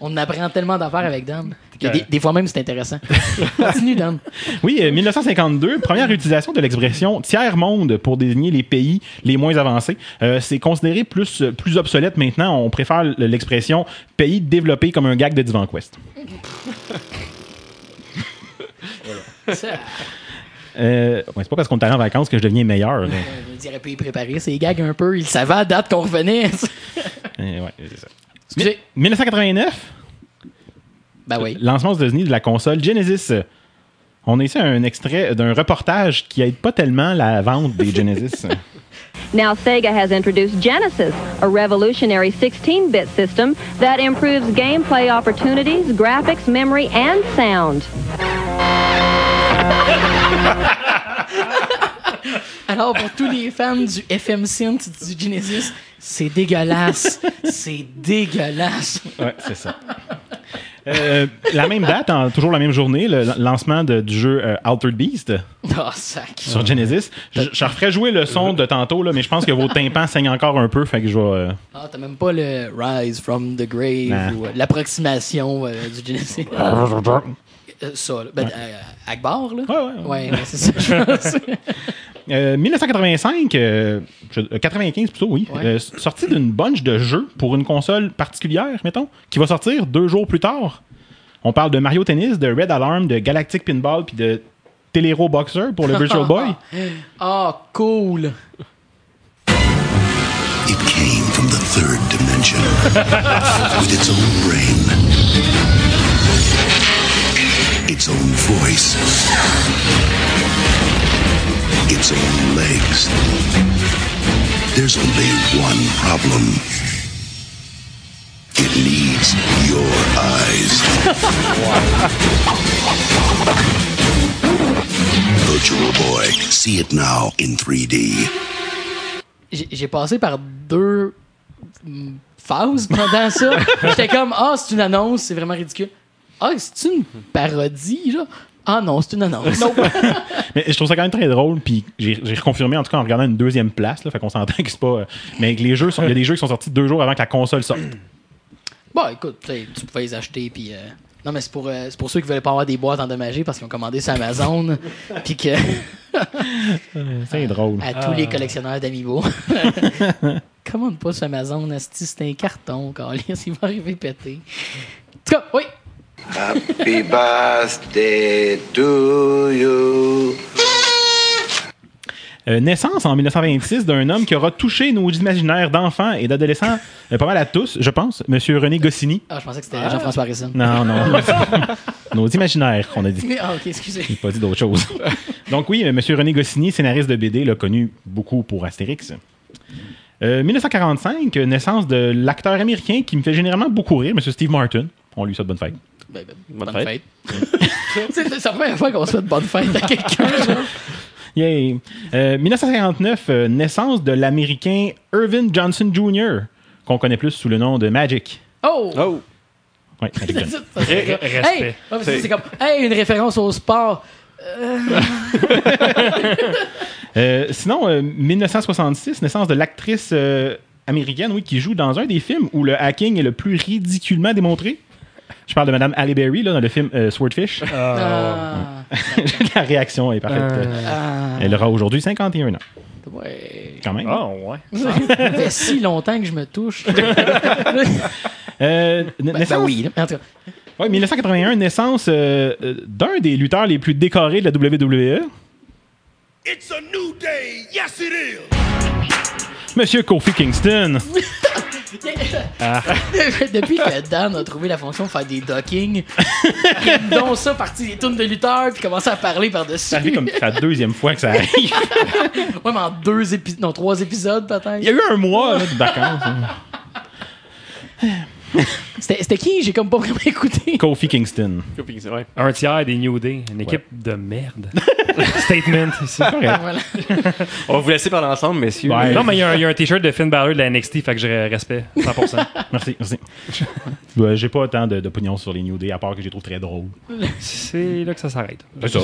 On apprend tellement d'affaires avec Dan. Que Des, des fois même, c'est intéressant. Continue, Dan. Oui, euh, 1952, première utilisation de l'expression tiers-monde pour désigner les pays les moins avancés. Euh, c'est considéré plus, euh, plus obsolète maintenant. On préfère l'expression pays développé comme un gag de Divan Quest. Ça, Euh, ouais, c'est pas parce qu'on est allé en vacances que je deviens meilleur. là. euh, je dirais pas y préparer ses gags un peu. Il savait à date qu'on revenait. Euh, ouais, c'est ça. Excusez. 1989, Ben oui. lancement aux États-Unis de la console Genesis. On a ici un extrait d'un reportage qui aide pas tellement la vente des Genesis. Now, Sega has introduced Genesis, a revolutionary 16 bit system that improves gameplay opportunities, graphics, memory, and sound. Alors, pour tous les fans du FM Synth du Genesis, c'est dégueulasse. c'est dégueulasse. Ouais, c'est ça. Euh, la même date, en- toujours la même journée, le lancement de- du jeu euh, Altered Beast Oh, sac. sur Genesis. Je, je referai jouer le son de tantôt, là, mais je pense que vos tympans saignent encore un peu, fait que je vais. euh, Ah, t'as même pas le Rise from the Grave Nah. ou euh, l'approximation euh, du Genesis. Euh, ça, là. Ben, euh, Akbar, là? Ouais, ouais, ouais. Ouais, ouais, c'est ça, je pense. Euh, 1985, euh, je- euh, 95 plutôt, oui. Ouais. Euh, sortie d'une bunch de jeux pour une console particulière, mettons, qui va sortir deux jours plus tard. On parle de Mario Tennis, de Red Alarm, de Galactic Pinball, puis de Telero Boxer pour le Virtual Boy. Ah, cool. It came from the third dimension with its own brain, its own voice, its own legs. There's only one problem. It needs your eyes. Virtual Boy. See it now in 3D. J'ai passé par deux phases pendant ça. J'étais comme, ah, c'est une annonce, c'est vraiment ridicule. Ah, c'est une parodie, là? Ah non, c'est une annonce. Mais je trouve ça quand même très drôle, puis j'ai j'ai reconfirmé en tout cas en regardant une deuxième place, là, fait qu'on s'entend que c'est pas. euh, mais que les jeux, sont- il y a des jeux qui sont sortis deux jours avant que la console sorte. Bon, écoute, tu sais, tu pouvais les acheter, puis. euh, Non, mais c'est pour, euh, c'est pour ceux qui veulent pas avoir des boîtes endommagées parce qu'ils ont commandé sur Amazon, puis que. C'est drôle. à tous les collectionneurs d'Amiibo. Commande pas sur Amazon, asti, c'est un carton, Carlis, il va arriver pété. En tout cas, oui. Happy birthday to you. Euh, naissance en 1926 d'un homme qui aura touché nos imaginaires d'enfants et d'adolescents, euh, pas mal à tous, je pense, Monsieur René Goscinny. Ah, je pensais que c'était Jean-François Harrison. Non, non. nos imaginaires, qu'on a dit. Ah, ok, excusez. J'ai pas dit d'autre chose. Donc oui, euh, Monsieur René Goscinny, scénariste de BD, l'a connu beaucoup pour Astérix. Euh, 1945, euh, naissance de l'acteur américain qui me fait généralement beaucoup rire, Monsieur Steve Martin. On lui souhaite bonne fête. Ben, ben, Bonne bonne fête. c'est c'est la première fois qu'on souhaite bonne fête à quelqu'un. Yay. Euh, 1959, euh, naissance de l'américain Irvin Johnson Jr., qu'on connaît plus sous le nom de Magic. Oh! Oh! Ouais, Magic Johnson. Hey! C'est comme, hey, une référence au sport. Euh, sinon, euh, 1966, naissance de l'actrice euh, américaine, oui, qui joue dans un des films où le hacking est le plus ridiculement démontré. Je parle de Madame Halle Berry là, dans le film euh, Swordfish? Ah, La réaction est parfaite. ah, Elle aura aujourd'hui 51 ans, ouais. quand même. Ah, ouais. Ça fait si longtemps que je me touche. Euh, Ben, naissance, ben oui, là. En tout cas, ouais, 1981, naissance euh, euh, d'un des lutteurs les plus décorés de la. WWE, It's a new day. Yes, it is. Monsieur Kofi Kingston. Depuis que Dan a trouvé la fonction de faire des dockings, dont ça, parti des tunes de lutteurs, puis commencer à parler par-dessus. Ça fait comme la deuxième fois que ça arrive. Ouais, mais en deux épisodes, non, trois épisodes peut-être. Il y a eu un mois là, de vacances. hein. C'était qui? J'ai comme pas vraiment écouté. Kofi Kingston. Ouais. Un tiers des New Day. Une équipe de merde. Statement ici. Voilà. On va vous laisser parler ensemble, messieurs. Ouais. Non, mais il y, a un- il y a un t-shirt de Finn Balor de la NXT, fait que je respect 100%. Merci, merci. Ouais, j'ai pas tant de- d'opinions sur les New Day, à part que je les trouve très drôles. C'est là que ça s'arrête. C'est ça.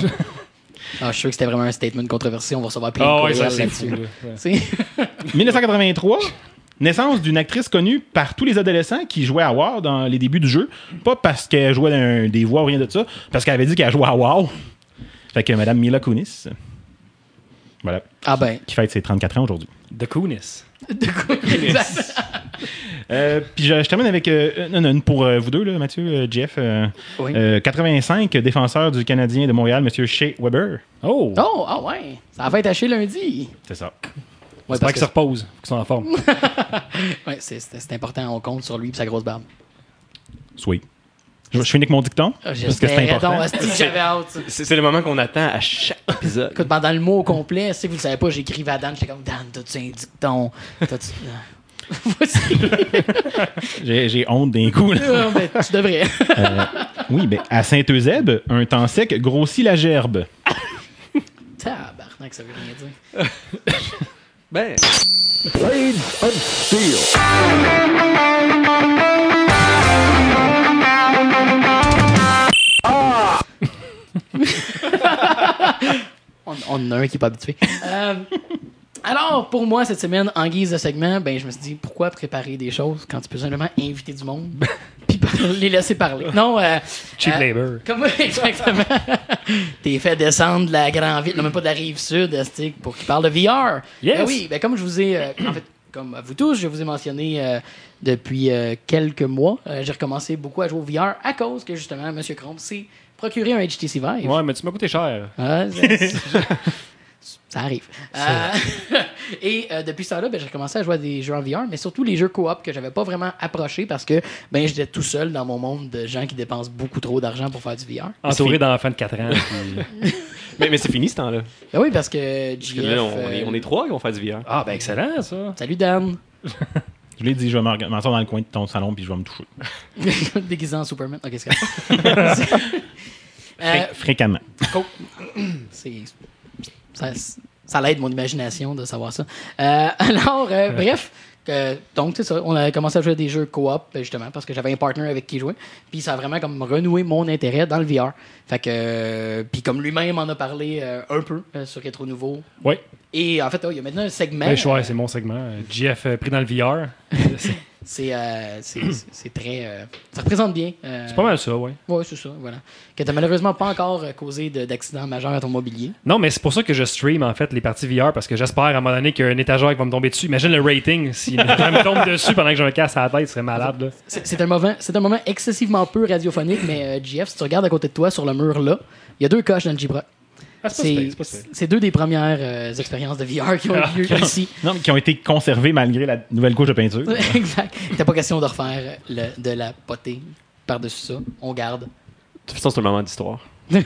Ah, je suis sûr que c'était vraiment un statement controversé. On va recevoir plein Ah de ouais, ça courriels c'est là-dessus. fou. là. Ouais. Tu sais? 1983, naissance d'une actrice connue par tous les adolescents qui jouaient à WoW dans les débuts du jeu. Pas parce qu'elle jouait des voix ou rien de ça, parce qu'elle avait dit qu'elle jouait à WoW. Fait que Madame Mila Kunis. Voilà. Ah ben, Qui fête ses 34 ans aujourd'hui. The Coolness. de exact. Euh, puis je, je termine avec euh, une, une pour euh, vous deux, là, Mathieu, euh, Jeff. euh, Oui. euh, 85, défenseur du Canadien de Montréal, Monsieur Shea Weber. Oh! Oh, ah ouais. Ça va être haché lundi. C'est ça. Ouais, J'espère parce qu'il se repose, qu'il soit en forme. ouais, c'est- c'est c'est important. On compte sur lui et sa grosse barbe. Sweet. Je, je finis avec mon dicton. Ah, parce que c'est important. donc, asti, j'avais hâte. ça. C'est c'est le moment qu'on attend à chaque épisode. Écoute, pendant le mot au complet, si vous ne savez pas, j'écrivais à Dan, j'étais comme Dan, t'as-tu un dicton? T'as-tu. Voici. J'ai j'ai honte d'un coup. là. Ben, tu devrais. Oui, ben, à Saint-Eusèbe, un temps sec grossit la gerbe. Tabarnak, ça veut rien dire. Ben, Blades of Steel. On, on en a un qui n'est pas habitué. Euh, alors, pour moi, cette semaine, en guise de segment, ben, je me suis dit, pourquoi préparer des choses quand tu peux simplement inviter du monde puis les laisser parler? Non, euh, Cheap euh, labor. Comme, exactement. T'es fait descendre de la grande ville, non, même pas de la rive sud, Astic, pour qu'il parle de VR. Yes. Ben oui, ben comme je vous ai, euh, en fait, comme à vous tous, je vous ai mentionné euh, depuis euh, quelques mois, euh, j'ai recommencé beaucoup à jouer au VR à cause que justement, M. Cromp s'est procuré un HTC Vive. Ouais, mais tu m'as coûté cher. ça arrive. Euh, et euh, depuis ce temps-là, ben, j'ai recommencé à jouer à des jeux en VR, mais surtout les jeux coop que j'avais pas vraiment approchés parce que ben, j'étais tout seul dans mon monde de gens qui dépensent beaucoup trop d'argent pour faire du VR. Entouré d'enfants de 4 ans. puis- mais, mais c'est fini ce temps-là. Ben oui, parce que Parce GF... que là, on, euh, est, on est trois qui vont faire du VR. Ah, ben excellent, ça. Salut Dan. Je l'ai dit, je vais m'asseoir dans le coin de ton salon puis je vais me toucher. Déguisé en Superman. Ok, c'est. Euh, fréquemment. Cool. C'est ça, ça l'aide mon imagination de savoir ça. Euh, alors, euh, bref. euh, donc, c'est ça. On a commencé à jouer à des jeux coop, ben, justement, parce que j'avais un partner avec qui jouer. Puis ça a vraiment comme renoué mon intérêt dans le VR. Fait que, euh, puis comme lui-même en a parlé un peu sur Rétro Nouveau. Oui. Et en fait, oh, il y a maintenant un segment. Ouais, c'est mon segment. Euh, pris dans le VR. C'est euh, très. euh, ça représente bien. euh, C'est pas mal ça, ouais. Oui, c'est ça, voilà. Que t'as malheureusement pas encore euh, causé de- d'accident majeur à ton mobilier. Non, mais c'est pour ça que je stream en fait les parties VR parce que j'espère à un moment donné qu'il y a un étagère qui va me tomber dessus. Imagine le rating si ça me tombe dessus pendant que j'ai un casque à la tête, ce serait malade. C'est un, moment, c'est un moment excessivement peu radiophonique, mais euh, GF, si tu regardes à côté de toi sur le mur là, il y a deux coches dans le Jibra. Ah, c'est deux des premières euh, expériences de VR qui ont eu lieu ici. Non, mais qui ont été conservés malgré la nouvelle couche de peinture. exact. T'as pas question de refaire le- de la potée par-dessus ça. On garde. De toute façon, c'est un moment d'histoire.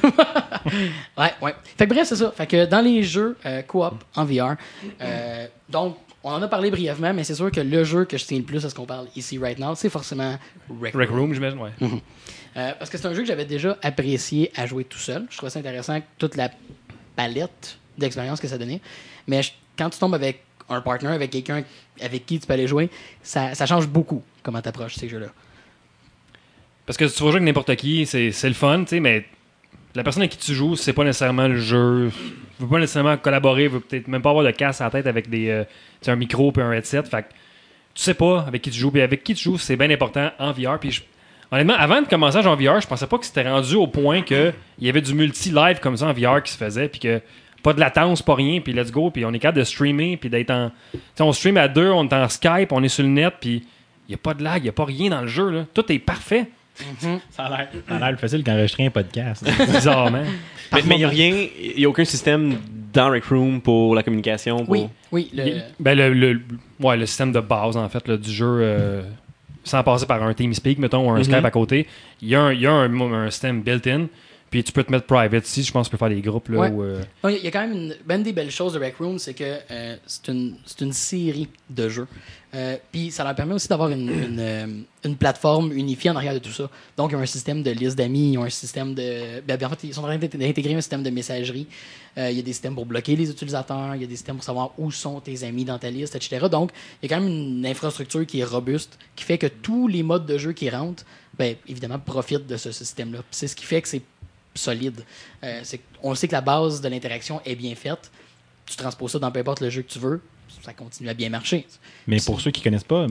Ouais, ouais. Fait que bref, c'est ça. Fait que dans les jeux euh, coop en VR, euh, donc on en a parlé brièvement, mais c'est sûr que le jeu que je tiens le plus à ce qu'on parle ici right now, c'est forcément Rec Rec Room, j'imagine, ouais. Euh, parce que c'est un jeu que j'avais déjà apprécié à jouer tout seul. Je trouvais ça intéressant, toute la palette d'expériences que ça donnait. Mais quand tu tombes avec un partner, avec quelqu'un avec qui tu peux aller jouer, ça, change beaucoup comment tu approches ces jeux-là. Parce que si tu vas jouer avec n'importe qui, c'est le fun, tu sais, mais la personne avec qui tu joues, c'est pas nécessairement le jeu. veut pas nécessairement collaborer, veut peut-être même pas avoir de casse à la tête avec des, euh, un micro puis un headset. Fait tu sais pas avec qui tu joues. Puis avec qui tu joues, c'est bien important en VR. Puis je- honnêtement, avant de commencer à jouer en VR, je pensais pas que c'était rendu au point que il y avait du multi-live comme ça en VR qui se faisait. Puis que pas de latence, pas rien. Puis let's go. Puis on est capable de streamer. Puis d'être en. Tu sais, on stream à deux, on est en Skype, on est sur le net. Puis il y a pas de lag, il y a pas rien dans le jeu. Là. Tout est parfait. Ça a l'air- ça a l'air plus facile qu'enregistrer un podcast. Bizarrement. Mais il n'y a rien, il n'y a aucun système dans Rec Room pour la communication. Pour... Oui, oui. Le, Ben, le, le- ouais, le système de base, en fait, là, du jeu, euh, sans passer par un TeamSpeak, mettons, ou un Mhm. Skype à côté, il y a un, il y a un, un système built-in. Puis tu peux te mettre private si je pense que tu peux faire des groupes. Là, Ouais. où, euh, Non, Il y, a- quand même une, ben des belles choses de Rec Room, c'est que euh, c'est une, c'est une série de jeux. Euh, Puis ça leur permet aussi d'avoir une, une, une plateforme unifiée en arrière de tout ça. Donc, ils ont un système de liste d'amis, ils ont un système de. Ben, ben, en fait, ils sont en train d'int- d'intégrer un système de messagerie. Il y a des systèmes pour bloquer les utilisateurs, il y a des systèmes pour savoir où sont tes amis dans ta liste, etc. Donc, il y a quand même une infrastructure qui est robuste, qui fait que tous les modes de jeu qui rentrent, ben, évidemment, profitent de ce système-là. Puis C'est ce qui fait que c'est solide. Euh, on sait que la base de l'interaction est bien faite. Tu transposes ça dans peu importe le jeu que tu veux, ça continue à bien marcher. Mais pour ceux qui connaissent pas,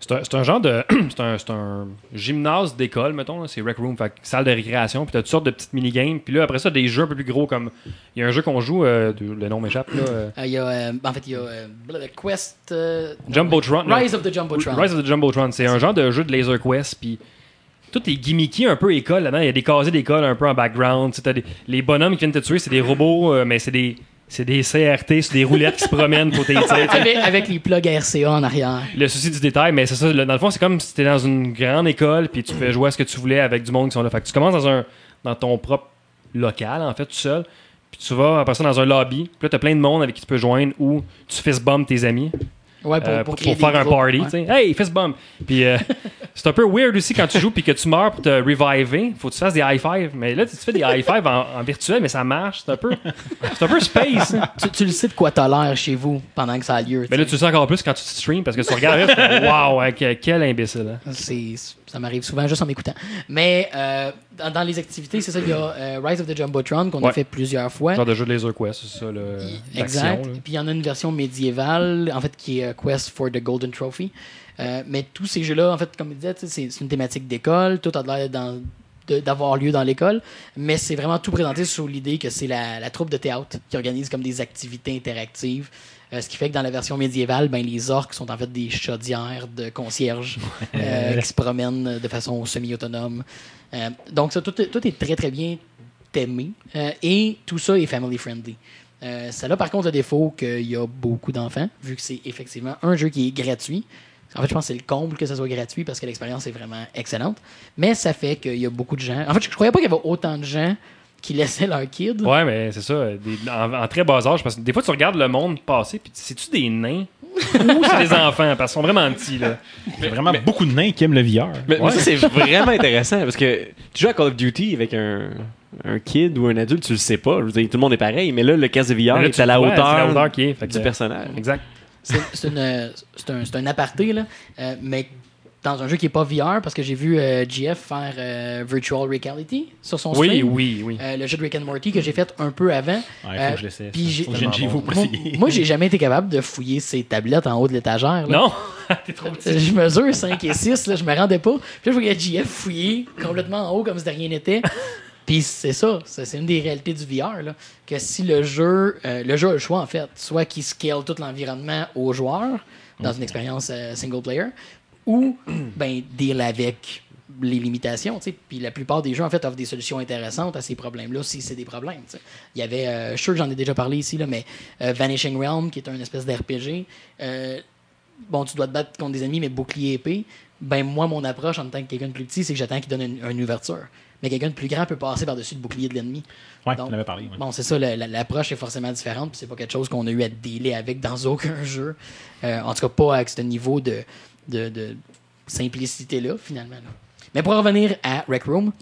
c'est un, genre de. c'est un, un gymnase d'école, mettons. C'est Rec Room, fait salle de récréation. Puis t'as toutes sortes de petites minigames. Puis là, après ça, des jeux un peu plus gros comme. Il y a un jeu qu'on joue, euh, le nom m'échappe, euh, Euh, il y a, euh, en fait, il y a euh, Quest. Jumbotron. Rise of the Jumbotron. Rise of the Jumbotron. C'est un genre de jeu de Laser Quest. Puis tout est gimmicky un peu école là-dedans. Il y a des casiers d'école un peu en background. T'as des- les bonhommes qui viennent te tuer, c'est des robots, euh, mais c'est des. C'est des CRT, c'est des roulettes qui se promènent pour tes tirs. avec, avec les plugs RCA en arrière. le souci du détail, mais c'est ça. Dans le fond, c'est comme si tu dans une grande école puis tu fais jouer à ce que tu voulais avec du monde qui sont là. Fait que tu commences dans un dans ton propre local, en fait, tout seul. Puis tu vas après ça dans un lobby. Puis là, t'as plein de monde avec qui tu peux joindre ou tu fist bump tes amis. Ouais, pour- euh, pour pour, créer faire un party. ouais. Hey, fist bump. Puis euh, c'est un peu weird aussi quand tu joues puis que tu meurs pour te reviver. Faut que tu fasses des high five. Mais là, tu fais des high five en, en virtuel, mais ça marche. C'est un peu, c'est un peu space. hein. tu, tu le sais de quoi t'as l'air chez vous pendant que ça a lieu. Mais là, tu le sais encore plus quand tu stream parce que tu regardes fais, Wow, que- quel imbécile. hein. C'est, ça m'arrive souvent juste en m'écoutant. Mais euh, dans, dans les activités, c'est ça, il y a euh, Rise of the Jumbotron qu'on a fait plusieurs fois. Genre de jeu de Laser Quest, c'est ça, le, Exact. là. Puis il y en a une version médiévale, en fait, qui est euh, Quest for the Golden Trophy. Euh, mais tous ces jeux-là, en fait, comme je disais, c'est une thématique d'école. Tout a l'air dans- d'avoir lieu dans l'école. Mais c'est vraiment tout présenté sous l'idée que c'est la, la troupe de théâtre qui organise comme des activités interactives. Euh, ce qui fait que dans la version médiévale, ben, les orques sont en fait des chaudières de concierges euh, qui se promènent de façon semi-autonome. Euh, donc, ça, tout, est- tout est très, très bien. Euh, et tout ça est family friendly. Euh, ça a par contre le défaut qu'il y a beaucoup d'enfants, vu que c'est effectivement un jeu qui est gratuit. En fait, je pense que c'est le comble que ça soit gratuit parce que l'expérience est vraiment excellente. Mais ça fait qu'il y a beaucoup de gens. En fait, je, je croyais pas qu'il y avait autant de gens qui laissaient leur kid. Ouais, mais c'est ça, des- en, en très bas âge, parce que des fois, tu regardes le monde passer, puis c'est-tu des nains? Ou c'est des enfants, parce qu'ils sont vraiment petits, là. Il y a vraiment beaucoup de nains qui aiment le VR. Mais, mais ça, c'est vraiment intéressant parce que tu joues à Call of Duty avec un, un kid ou un adulte, tu le sais pas. Je veux dire, tout le monde est pareil, mais là, le casque de VR Mais là, est tu à la c'est hauteur, la hauteur qui est, fait que- du personnage. Exact. C'est c'est une- c'est un, c'est un aparté, là, euh, mais dans un jeu qui n'est pas VR, parce que j'ai vu euh, GF faire euh, Virtual Reality sur son Oui, stream. oui, oui. Euh, le jeu de Rick and Morty que j'ai fait un peu avant. Ouais, faut Euh, que je l'essaie. puis j'ai- Moi, moi, j'ai jamais été capable de fouiller ces tablettes en haut de l'étagère. là. Non, t'es trop petit. Je mesure 5 et 6, là, je me rendais pas. Puis là, je voyais JF fouiller complètement en haut comme si de rien n'était. Puis c'est ça, c'est une des réalités du VR, là, que si le jeu, euh, le jeu a le choix en fait, soit qu'il scale tout l'environnement aux joueurs dans une expérience euh, single player, ou ben deal avec les limitations. Puis la plupart des jeux en fait offrent des solutions intéressantes à ces problèmes-là, si c'est des problèmes. Il y avait, euh, je suis sûr que j'en ai déjà parlé ici là, mais euh, Vanishing Realm qui est un espèce d'RPG. euh, bon, tu dois te battre contre des ennemis, mais bouclier épée. Ben, moi, mon approche en tant que quelqu'un de plus petit, c'est que j'attends qu'il donne une, une ouverture. Mais quelqu'un de plus grand peut passer par-dessus le bouclier de l'ennemi. Donc, on avait parlé. ouais. Bon, c'est ça, la- la- l'approche est forcément différente, puis c'est pas quelque chose qu'on a eu à dealer avec dans aucun jeu. Euh, en tout cas, pas avec ce niveau de, de, simplicité-là, finalement. Mais pour en revenir à Rec Room,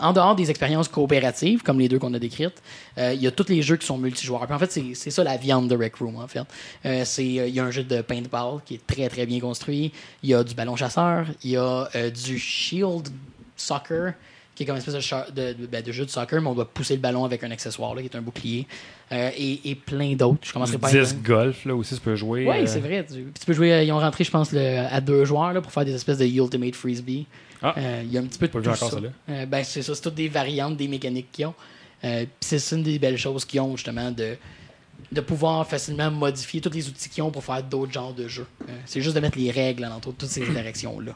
en dehors des expériences coopératives, comme les deux qu'on a décrites, euh, il y a tous les jeux qui sont multijoueurs. En fait, c'est ça la viande de Rec Room, en fait. Euh, euh, il y a un jeu de paintball qui est très, très bien construit. Il y a du ballon chasseur. Il y a du shield soccer, qui est comme une espèce de, de, de- ben, de jeu de soccer, mais on doit pousser le ballon avec un accessoire, là, qui est un bouclier. Euh, et, et plein d'autres. Je commencerai pas à Disc golf, là aussi, tu peux jouer. oui, euh, c'est vrai. Tu, tu peux jouer, euh, ils ont rentré, je pense, le- à deux joueurs là, pour faire des espèces de Ultimate Frisbee. Ah. Euh, il y a un petit peu de Pas tout encore ça. ça. Euh, ben, c'est ça, c'est toutes des variantes des mécaniques qu'ils ont. Euh, c'est une des belles choses qu'ils ont, justement, de, de pouvoir facilement modifier tous les outils qu'ils ont pour faire d'autres genres de jeux. C'est juste de mettre les règles en toutes ces interactions-là.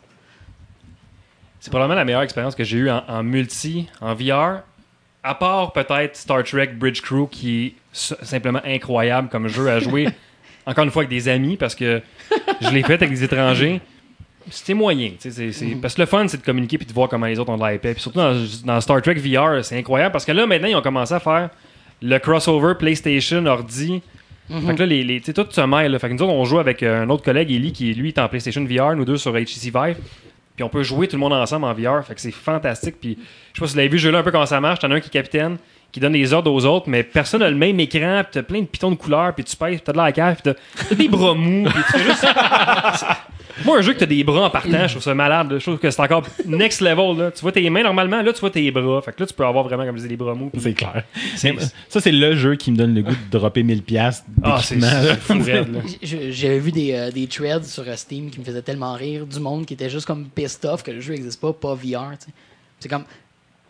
C'est probablement la meilleure expérience que j'ai eue en, en multi, en VR. À part peut-être Star Trek Bridge Crew, qui est simplement incroyable comme jeu à jouer, encore une fois avec des amis, parce que je l'ai fait avec des étrangers. C'était moyen. sais, c'est- c'est- Parce que le fun, c'est de communiquer puis de voir comment les autres ont de l'iPad. Puis surtout dans, dans Star Trek VR, c'est incroyable parce que là, maintenant, ils ont commencé à faire le crossover PlayStation ordi. Fait que là, les, les, tu sais, tout se mêle. Fait que nous autres, on joue avec euh, un autre collègue, Eli, qui lui est en PlayStation VR, nous deux sur HTC Vive. Puis on peut jouer tout le monde ensemble en VR. Fait que c'est fantastique. Puis je sais pas si vous l'avez vu, ce jeu-là un peu comment ça marche. T'en as un qui est capitaine, qui donne des ordres aux autres, mais personne n'a le même écran. Puis t'as plein de pitons de couleurs. Puis tu pèses, puis t'as de la cave. Puis t'as des bras mous. Puis tu fais juste. Moi, un jeu que t'as des bras en partant, je trouve ça malade. Je trouve que c'est encore next level. Là. Tu vois tes mains normalement, là tu vois tes bras. Fait que là, tu peux avoir vraiment, comme je disais, les bras mous. Puis C'est clair. C'est- Ça, c'est le jeu qui me donne le goût de dropper 1000$ piastres Ah, c'est d'équipement, là. c'est fou raide, là. Je- J'avais vu des, euh, des threads sur euh, Steam qui me faisaient tellement rire du monde qui était juste comme pissed off que le jeu n'existe pas, pas VR. tu sais. C'est comme,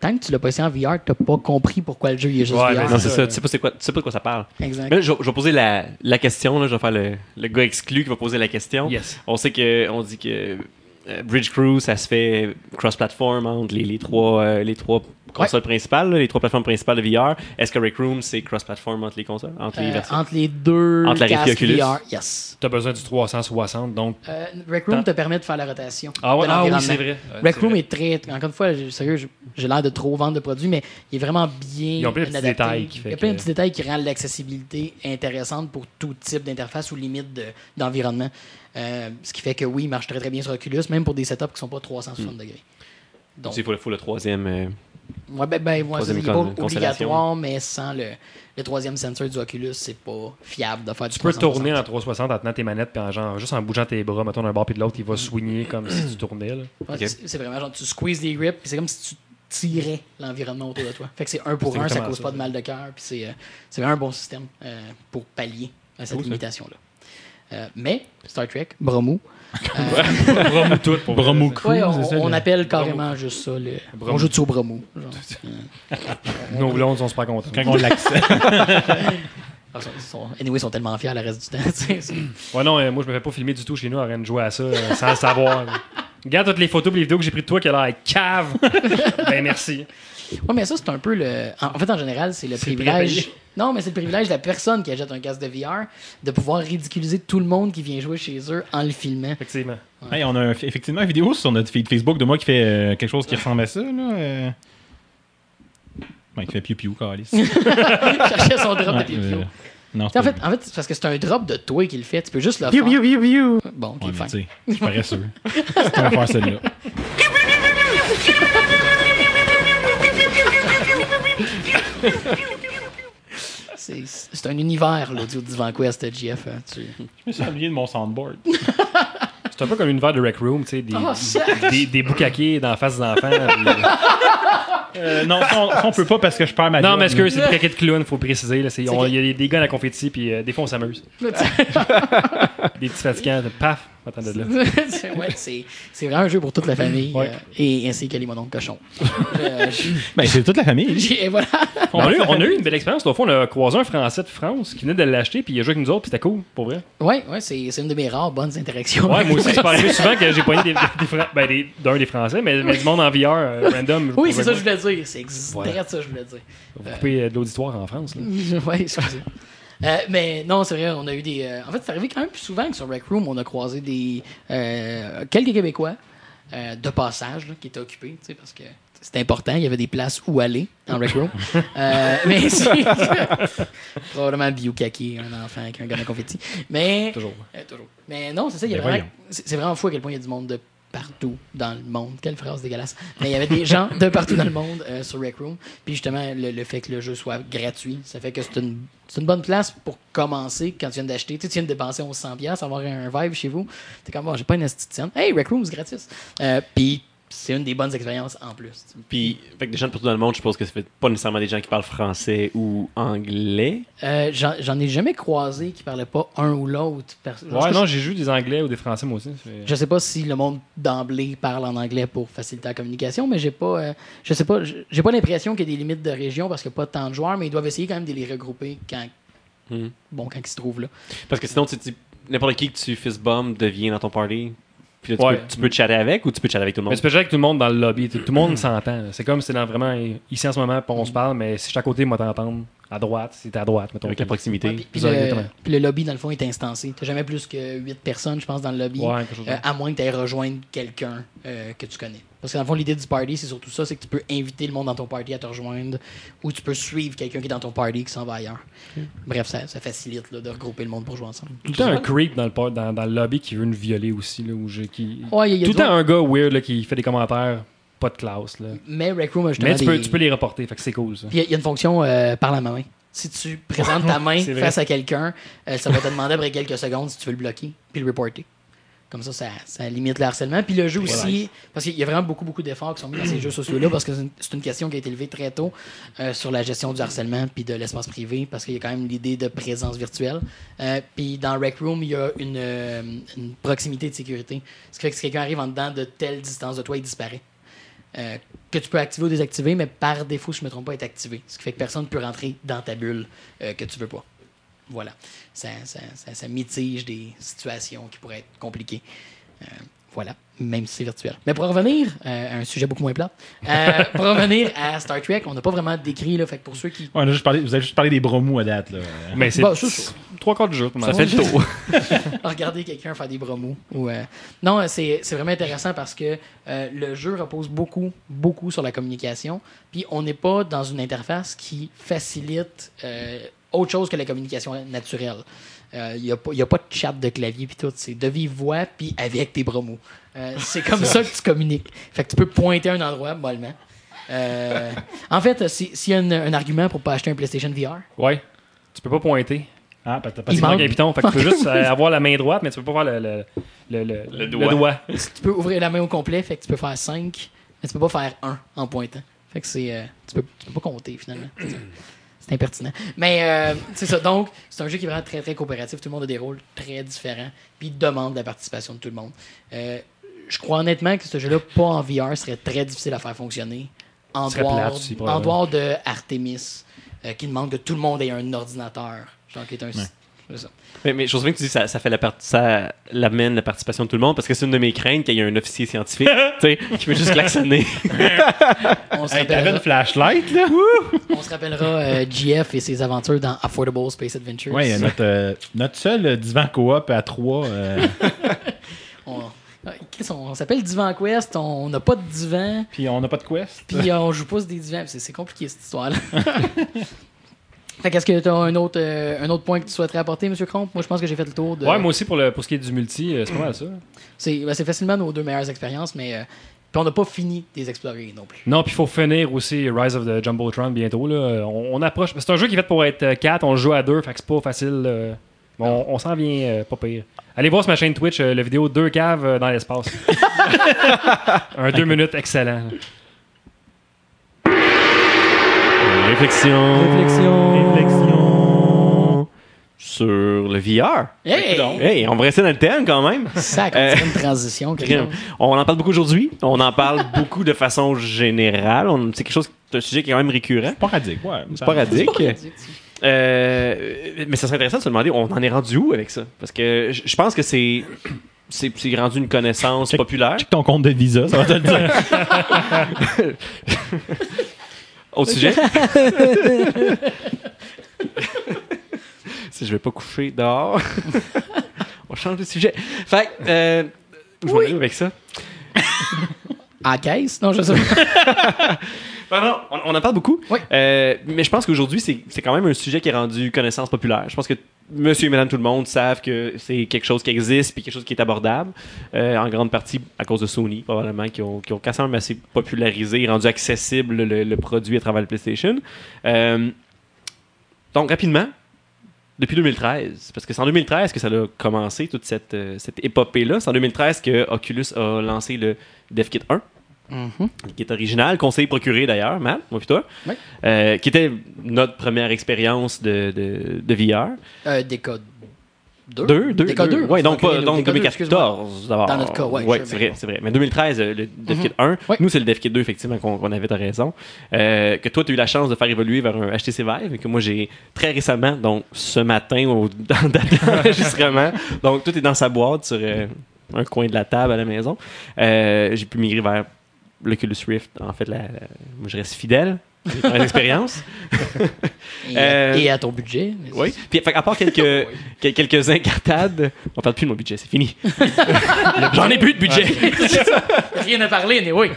tant que tu l'as pas essayé en VR, t'as pas compris pourquoi le jeu il est juste Ouais, VR. Non, c'est ça. Tu sais pas, c'est quoi, tu sais pas de quoi ça parle. Exact. Mais là, je, je vais poser la, la question. Là, je vais faire le, le gars exclu qui va poser la question. Yes. On sait que on dit que Bridge Crew, ça se fait cross-platform entre les, les trois, euh, les trois consoles principales, là, les trois plateformes principales de VR. Est-ce que Rec Room, c'est cross-platform entre les consoles, entre les Euh, versions? entre les deux Entre la Rift casques et Oculus. VR, yes. T'as besoin du 360, donc. Euh, Rec Room te permet de faire la rotation. Ah, ouais, ah oui, c'est vrai. Ouais, Rec Room est très. Encore une fois, j'ai- sérieux, j'ai- l'air de trop vendre de produits, mais il est vraiment bien. Ils ont plein de petits détails qui fait Il y a plein de petits détails qui rendent l'accessibilité intéressante pour tout type d'interface ou limite de- d'environnement. Euh, ce qui fait que oui, il marche très très bien sur Oculus, même pour des setups qui sont pas 360 Hmm. degrés. Donc, Il faut, le- faut le troisième. euh, ouais, ben, ben, ouais, Troisième c'est- il est pas obligatoire, mais sans le, le troisième sensor du Oculus, c'est pas fiable de faire du Tu peux 360. tourner en 360 en tenant tes manettes, puis en genre, juste en bougeant tes bras, mettons d'un bord puis de l'autre, il va swinger comme si tu tournais. Ouais, c'est- C'est vraiment genre, tu squeezes les grips, puis c'est comme si tu tirais l'environnement autour de toi. Fait que c'est un pour C'est un, ça cause ça. pas de mal de cœur, puis c'est euh, c'est vraiment un bon système euh, pour pallier à cette Cool, limitation-là. Euh, mais Star Trek, Bromou, Bromou tout pour Bromou vrai. Crew, ouais, on, c'est ça, on le- appelle carrément juste ça. Le, on joue dessus au Bromou. genre. Nos blondes sont super contents. Quand on l'accepte. Ah, anyway, ils sont tellement fiers le reste du temps. Ouais, non, euh, moi, je me fais pas filmer du tout chez nous en train de jouer à ça euh, sans le savoir. Regarde toutes les photos et les vidéos que j'ai prises de toi qui a l'air cave. ben, merci. Ouais, mais ça, c'est un peu le. En, fait, en général, c'est le privilège. prépayé. Non, mais c'est le privilège de la personne qui achète un casque de VR de pouvoir ridiculiser tout le monde qui vient jouer chez eux en le filmant. Effectivement. Hey, on a un- effectivement une vidéo sur notre feed Facebook de moi qui fait euh, quelque chose qui ressemble à ça. Là, euh. Ouais, qui fait piou-piou, Calis. cherchait son drop de Ouais, pied euh, Non, En fait, pas en fait c'est parce que c'est un drop de toi qui le fait. Tu peux juste le faire. Bon, ok, Ouais, fine. tu sais, je suis paresseux. C'est va faire celle-là. C'est c'est un univers, l'audio d'Ivan Quest, GF. hein, tu- Je me suis oublié de mon soundboard. C'est un peu comme l'univers de Rec Room, tu sais, des, Oh, des, des boucaquets dans la face des enfants. Euh, non, ça, on, ça, on peut pas parce que je perds ma non, mais est-ce que c'est des boucaquets de clown, faut préciser. Il y a des, gars à la confetti, puis euh, des fois on s'amuse. Des petits fatigants, paf, attends de là. c'est ouais, c'est- c'est vraiment un jeu pour toute la famille Ouais. euh, et ainsi que les mononcles cochons. Euh, je- Ben, c'est toute la famille. j'ai- et voilà. On a, eu, on a eu une belle expérience. L'autre fois, on a croisé un Français de France qui venait de l'acheter, puis il a joué avec nous autres, puis c'était cool, pour vrai. Ouais, ouais, c'est c'est une de mes rares bonnes interactions. Ouais, moi aussi, c'est pas arrivé souvent que j'ai pogné des, ben, des- d'un des Français, mais, mais du monde en VR, euh, random. Oui, c'est ça que je voulais dire. C'est exactement ça que je voulais dire. Vous coupez euh, de l'auditoire en France. Là. ouais, excusez. Euh, mais non, c'est vrai, on a eu des. euh, en fait, c'est arrivé quand même plus souvent que sur Rec Room, on a croisé des euh, quelques Québécois de passage là, qui étaient occupés, tu sais, parce que c'était important, il y avait des places où aller en Rec Room. Mais c'est probablement Biokaki, un enfant avec un gun à confetti. Mais Toujours. toujours. Mais non, c'est ça, il y a vraiment, c'est vraiment fou à quel point il y a du monde de partout dans le monde. Quelle phrase dégueulasse. Mais il y avait des gens de partout dans le monde euh, sur Rec Room. Puis justement, le, fait que le jeu soit gratuit, ça fait que c'est une, bonne place pour commencer quand tu viens d'acheter. Tu viens de dépenser 1100$, avoir un vibe chez vous. T'es comme, bon, j'ai pas une esthéticienne. Hey, Rec Room, c'est gratis. Euh, Puis c'est une des bonnes expériences en plus. Puis, fait que des gens de partout dans le monde, je suppose que ça fait pas nécessairement des gens qui parlent français ou anglais. Euh, J'en ai jamais croisé qui parlait pas un ou l'autre. Ouais, non, j'ai joué des Anglais ou des Français, moi aussi. Je sais pas si le monde d'emblée parle en anglais pour faciliter la communication, mais j'ai pas, euh, je sais pas, j'ai pas l'impression qu'il y a des limites de région parce qu'il n'y a pas tant de joueurs, mais ils doivent essayer quand même de les regrouper quand, Mhm. bon, quand ils se trouvent là. Parce que sinon, tu- n'importe qui que tu fist bomb devient dans ton party. Puis là, tu, Ouais. peux, tu peux chatter avec ou tu peux chatter avec tout le Mais monde? c'est pas avec tout le monde dans le lobby. Tout tout le monde s'entend. C'est comme si c'est dans vraiment ici en ce moment, on se parle, mais si je suis à côté, moi t'entendre. À droite, c'est à droite, mettons. Avec la proximité. Ouais, puis, le, exactement. puis le lobby, dans le fond, est instancé. T'as jamais plus que 8 personnes, je pense, dans le lobby. Ouais, Euh, à moins que tu ailles rejoindre quelqu'un euh, que tu connais. Parce que dans le fond, l'idée du party, c'est surtout ça, c'est que tu peux inviter le monde dans ton party à te rejoindre ou tu peux suivre quelqu'un qui est dans ton party qui s'en va ailleurs. Bref, ça, ça facilite là, de regrouper le monde pour jouer ensemble. Tout le temps un creep dans le, dans, dans le lobby qui veut nous violer aussi. Là, où je, qui... Ouais, il y a- il y a Tout le temps un gars weird là, qui fait des commentaires, pas de classe. Là. Mais Rec Room a justement Mais tu peux, tu peux les reporter, fait que c'est cool il y a- il y, a une fonction euh, par la main. Si tu présentes ta main face à quelqu'un, euh, ça va te demander après quelques secondes si tu veux le bloquer puis le reporter. Comme ça, ça, ça limite le harcèlement. Puis le jeu aussi, parce qu'il y a vraiment beaucoup, beaucoup d'efforts qui sont mis dans ces jeux sociaux-là, parce que c'est une, question qui a été élevée très tôt euh, sur la gestion du harcèlement puis de l'espace privé, parce qu'il y a quand même l'idée de présence virtuelle. Euh, puis dans Rec Room, il y a une, euh, une proximité de sécurité. Ce qui fait que si quelqu'un arrive en dedans de telle distance de toi, il disparaît. Que tu peux activer ou désactiver, mais par défaut, si je ne me trompe pas, est activé. Ce qui fait que personne ne peut rentrer dans ta bulle que tu veux pas. Voilà. Ça, ça, ça- ça mitige des situations qui pourraient être compliquées. Euh, Voilà, même si c'est virtuel. Mais pour revenir euh, à un sujet beaucoup moins plat, euh, pour revenir à Star Trek, on n'a pas vraiment décrit, là, fait que pour ceux qui. Ouais, on a juste parlé- vous avez juste parlé des bromous à date. Là. Mais c'est ça- trois quarts du jeu. Ça fait le tour. regarder quelqu'un faire des bromos. Ou, euh, Non, c'est c'est vraiment intéressant parce que euh, le jeu repose beaucoup, beaucoup sur la communication. Puis on n'est pas dans une interface qui facilite euh, autre chose que la communication naturelle. Il n'y a, pas- y a pas de chat de clavier puis tout. C'est de vive voix puis avec tes bromos. Euh, c'est comme ça que tu communiques. Fait que tu peux pointer à un endroit mollement. Euh, en fait, si- s'il y a un, un argument pour pas acheter un PlayStation VR, Ouais. Tu peux pas pointer. Ah, parce que t'as pas un piton. Fait que tu peux juste euh, avoir la main droite, mais tu peux pas faire le, le, le, le- Le le doigt. doigt. tu peux ouvrir la main au complet, fait que tu peux faire 5, mais tu peux pas faire 1 en pointant. Fait que c'est. euh, tu, peux, tu peux pas compter finalement. C'est impertinent. Mais euh, c'est ça. Donc, c'est un jeu qui est vraiment très, très coopératif. Tout le monde a des rôles très différents. Puis il demande la participation de tout le monde. Euh, je crois honnêtement que ce jeu-là, pas en VR, serait très difficile à faire fonctionner. En dehors, aussi, en dehors de Artemis, euh, qui demande que tout le monde ait un ordinateur. Qui est un. c'est ça. Mais, mais je trouve bien que tu dis ça, ça fait la part- ça l'amène la participation de tout le monde parce que c'est une de mes craintes qu'il y ait un officier scientifique tu sais, qui veut juste klaxonner. On se Hey, t'avais rappellera, une flashlight, là? on se rappellera euh, GF et ses aventures dans Affordable Space Adventures. Ouais, notre, euh, notre seul euh, divan coop à trois. euh, On, on s'appelle Divan Quest, on n'a pas de divan, Puis on n'a pas de quest. puis on joue pas sur des divans. C'est c'est compliqué cette histoire-là. fait qu'est-ce que tu as un autre, euh, un autre point que tu souhaiterais apporter, M. Cromp? Moi, je pense que j'ai fait le tour de. Ouais, moi aussi, pour, le, pour ce qui est du multi, euh, c'est pas mal ça. C'est ben, c'est facilement nos deux meilleures expériences, mais euh, puis on n'a pas fini de les explorer non plus. Non, puis il faut finir aussi Rise of the Jumbotron bientôt. Là. On, on approche. C'est un jeu qui est fait pour être 4, on le joue à 2, fait que c'est pas facile. on, on s'en vient pas pire. Allez voir sur ma chaîne Twitch, la vidéo 2 caves dans l'espace. un 2 minutes excellent. Réflexion. Réflexion. Sur le VR. Hey! Hey, on va rester dans le thème quand même. Sac, on Euh, une transition. On en parle beaucoup aujourd'hui. On en parle beaucoup de façon générale. On- C'est quelque chose, c'est un sujet qui est quand même récurrent. Sporadique, ouais. Sporadique. C'est pas ridicule. Euh, mais ça serait intéressant de se demander, on en est rendu où avec ça? Parce que je je pense que c'est c'est c'est rendu une connaissance Check- populaire. Check ton compte de Visa, ça va te le dire. Autre sujet? si je vais pas coucher dehors, on change de sujet. Fait euh, je vais aller avec ça. À caisse? Non, je sais pas. Non, on, on en parle beaucoup. Oui. Euh, mais je pense qu'aujourd'hui, c'est c'est quand même un sujet qui est rendu connaissance populaire. Je pense que monsieur et madame tout le monde savent que c'est quelque chose qui existe puis quelque chose qui est abordable. Euh, en grande partie à cause de Sony, probablement, qui ont, qui ont quand même assez popularisé et rendu accessible le, le produit à travers le PlayStation. Euh, donc, rapidement, depuis 2013, parce que c'est en 2013 que ça a commencé, toute cette, cette épopée-là. C'est en 2013 que Oculus a lancé le DevKit 1 Mhm. qui est original, qu'on s'est procuré d'ailleurs, Matt, moi puis toi, Oui. euh, qui était notre première expérience de, de, de VR. Euh, Décode 2. Deux, deux, Décode deux. 2. Ouais, donc, pas, donc Décode 2, excuse-moi. 2014 d'abord. Dans notre cas, ouais, Ouais, c'est vrai, c'est vrai. Mais 2013, euh, le DevKit 1, Ouais. nous c'est le DevKit 2 effectivement qu'on avait, t'as raison. Euh, que toi tu as eu la chance de faire évoluer vers un HTC Vive et que moi j'ai très récemment, donc ce matin au dans date d'enregistrement, donc tout est dans sa boîte sur un coin de la table à la maison. J'ai pu migrer vers l'Oculus Rift. En fait, la, la- moi je reste fidèle. à expériences. Et, Euh, et à ton budget. Oui. Puis, fait, à part quelques, quel- quelques incartades, on parle plus de mon budget, c'est fini. J'en ai plus de budget. Rien à parler, mais oui.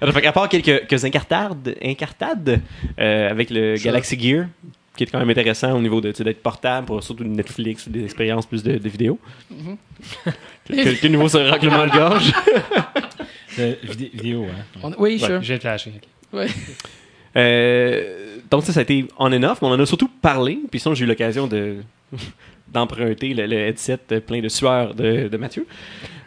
Alors, fait, à part quelques, quelques incartades, incartades euh, avec le. Galaxy Gear, qui est quand même intéressant au niveau de d'être portable pour surtout Netflix ou des expériences plus de, de vidéo. quel, quel niveau sur le règlement de gorge? Vidé- vidéo, hein. On- oui, sure. J'ai flashé. Ouais. Euh, donc ça, ça a été on and off, mais on en a surtout parlé. Puis sinon, j'ai eu l'occasion de d'emprunter le, le headset plein de sueur de, de Mathieu.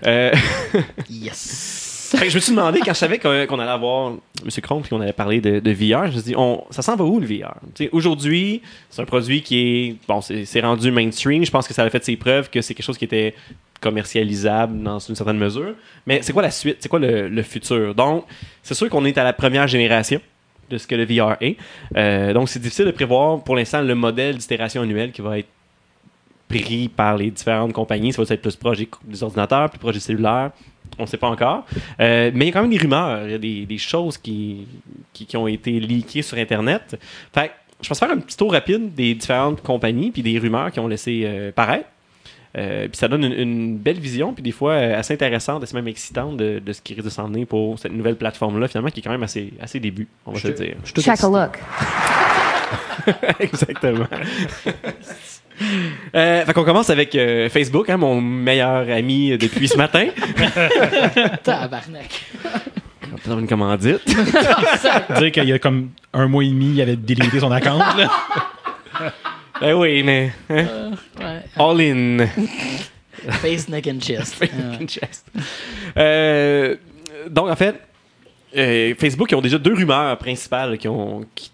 Euh, Yes. Je me suis demandé, quand je savais qu'on allait avoir M. Chrome puis qu'on allait parler de, de VR, je me suis dit, ça s'en va où le VR? Aujourd'hui, c'est un produit qui est, bon, c'est rendu mainstream. Je pense que ça a fait ses preuves, que c'est quelque chose qui était commercialisable dans une certaine mesure. Mais c'est quoi la suite? C'est quoi le, futur? Donc, c'est sûr qu'on est à la première génération de ce que le VR est. Euh, donc, c'est difficile de prévoir pour l'instant le modèle d'itération annuelle qui va être pris par les différentes compagnies. Ça va être plus proche des ordinateurs, plus proche des cellulaires. On ne sait pas encore. Euh, mais il y a quand même des rumeurs. Il y a des, des choses qui, qui, qui ont été leakées sur Internet. Fait que je pense faire un petit tour rapide des différentes compagnies puis des rumeurs qui ont laissé euh, paraître. Euh, puis ça donne une, une belle vision, puis des fois euh, assez intéressante, assez même excitante de, de ce qui risque de s'en venir pour cette nouvelle plateforme-là, finalement, qui est quand même assez, assez début, on va se le dire. Je te Check a look. Exactement. Euh, fait qu'on commence avec euh, Facebook, hein, mon meilleur ami depuis ce matin. Tabarnak. On faire une commandite. Dire qu'il y a comme un mois et demi, il avait délité son account. là. ben oui, mais hein, Ouais. all in. Face, neck and chest. Ouais. Chest. Euh, donc, en fait, euh, Facebook, ils ont déjà deux rumeurs principales qui, ont, qui,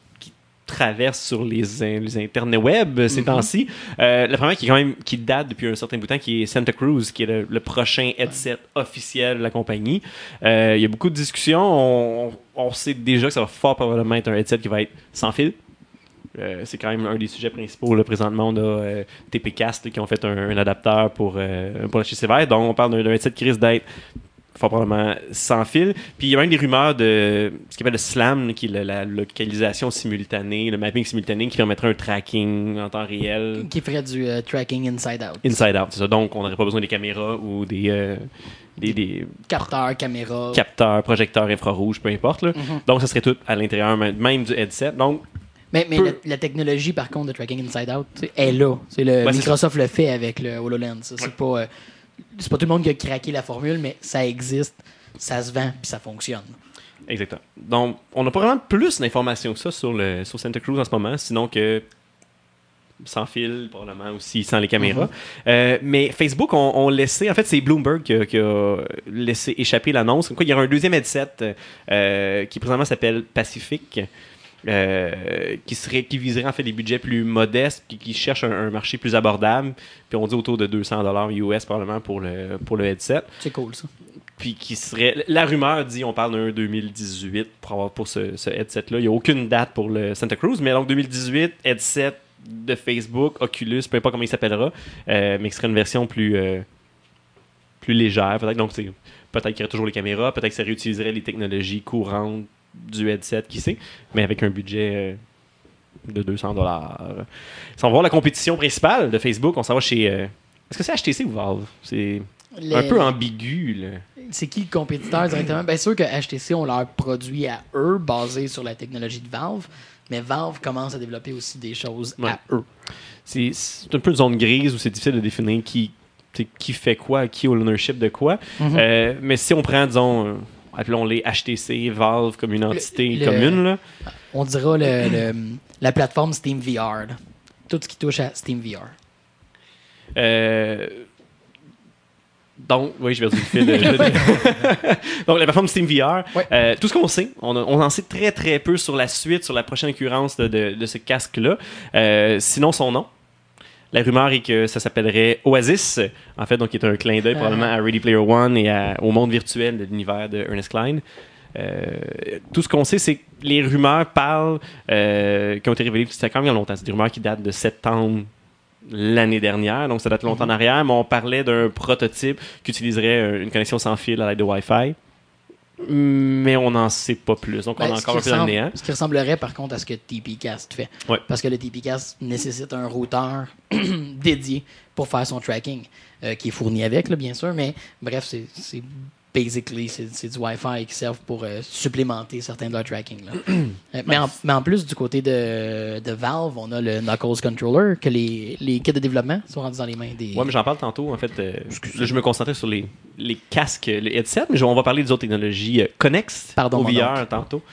qui traversent sur les, les internets web ces temps-ci. Euh, la première qui, est quand même, qui date depuis un certain bout de temps, qui est Santa Cruz, qui est le, le prochain headset officiel de la compagnie. Euh, Il y a beaucoup de discussions. On, on sait déjà que ça va fort probablement être un headset qui va être sans fil. Euh, c'est quand même un des sujets principaux là, présentement. On a TPcast qui ont fait un, un adapteur pour, pour la Vive. Donc, on parle d'un headset qui risque d'être fort probablement sans fil. Puis, il y a même des rumeurs de ce qu'on appelle le SLAM, qui est la localisation simultanée, le mapping simultané qui permettrait un tracking en temps réel. Qui ferait du euh, tracking inside out. Inside out, c'est ça. Donc, on n'aurait pas besoin des caméras ou des, euh, des, des Capteur, caméra. capteurs, projecteurs infrarouges, peu importe. là. Mhm. Donc, ça serait tout à l'intérieur même du headset. Donc, Mais, mais la, la technologie, par contre, de tracking inside out, est là. C'est le, Microsoft le fait avec le HoloLens. C'est pas, euh, c'est pas tout le monde qui a craqué la formule, mais ça existe, ça se vend, puis ça fonctionne. Exactement. Donc, on n'a pas vraiment plus d'informations que ça sur, le, sur Santa Cruz en ce moment, sinon que sans fil, probablement aussi sans les caméras. Euh, mais Facebook ont, laissé, en fait, c'est Bloomberg qui a, qui a laissé échapper l'annonce. Comme quoi, il y aura un deuxième headset euh, qui présentement s'appelle Pacific. Euh, qui serait qui viserait en fait des budgets plus modestes qui, qui cherche un, un marché plus abordable. Puis on dit autour de 200 dollars US probablement pour le pour le headset. C'est cool, ça. puis qui serait la rumeur dit on parle d'un 2018 pour avoir pour ce, ce headset là il n'y a aucune date pour le Santa Cruz mais donc 2018 headset de Facebook Oculus peu importe comment il s'appellera euh, mais qui serait une version plus euh, plus légère. Peut-être donc c'est peut-être qu'il y aurait toujours les caméras peut-être que ça réutiliserait les technologies courantes du headset qui sait mais avec un budget euh, de 200 dollars si on va voir la compétition principale de Facebook on s'en va chez euh, est-ce que c'est HTC ou Valve? C'est Les- un peu ambigu là. C'est qui le compétiteur directement? Bien sûr que HTC ont leur produit à eux, basé sur la technologie de Valve, mais Valve commence à développer aussi des choses Ouais. à eux. C'est un peu une zone grise où c'est difficile de définir qui, qui fait quoi, qui a l'ownership de quoi. Mhm. Euh, mais si on prend, disons, euh, appelons-les HTC, Valve comme une entité le- commune, là, On dira le, la plateforme Steam VR. là. Tout ce qui touche à Steam VR. euh, donc, oui, j'ai perdu le fil. Je- donc, la plateforme Steam VR, Ouais. euh, tout ce qu'on sait, on, a- on en sait très très peu sur la suite, sur la prochaine occurrence de, de- de ce casque-là. Euh, sinon, son nom? La rumeur est que ça s'appellerait Oasis, en fait, donc qui est un clin d'œil Ah. probablement à Ready Player One et à- au monde virtuel de l'univers de Ernest Klein. Euh, tout ce qu'on sait, c'est que les rumeurs parlent, euh, qui ont été révélées, c'était quand même il y a longtemps, c'est des rumeurs qui datent de septembre l'année dernière, donc ça date longtemps en arrière, mais on parlait d'un prototype qui utiliserait euh, une connexion sans fil à l'aide de Wi-Fi. Mais on n'en sait pas plus, donc on Ben, est ce encore un peu dans le ressemble- néant. Ce qui ressemblerait par contre à ce que TPcast fait. Ouais. Parce que le TPcast nécessite un routeur dédié pour faire son tracking, euh, qui est fourni avec, là, bien sûr, mais bref, c'est basically c'est du Wi-Fi qui servent pour euh, supplémenter certains de leur tracking. là. Euh, mais, en, mais en plus, du côté de, de Valve, on a le Knuckles Controller, que les, les kits de développement sont rendus dans les mains des. Ouais, mais j'en parle tantôt. En fait, euh, là, je me concentrais sur les, les casques, les headsets, mais on va parler des autres technologies connexes Pardon, au VR tantôt.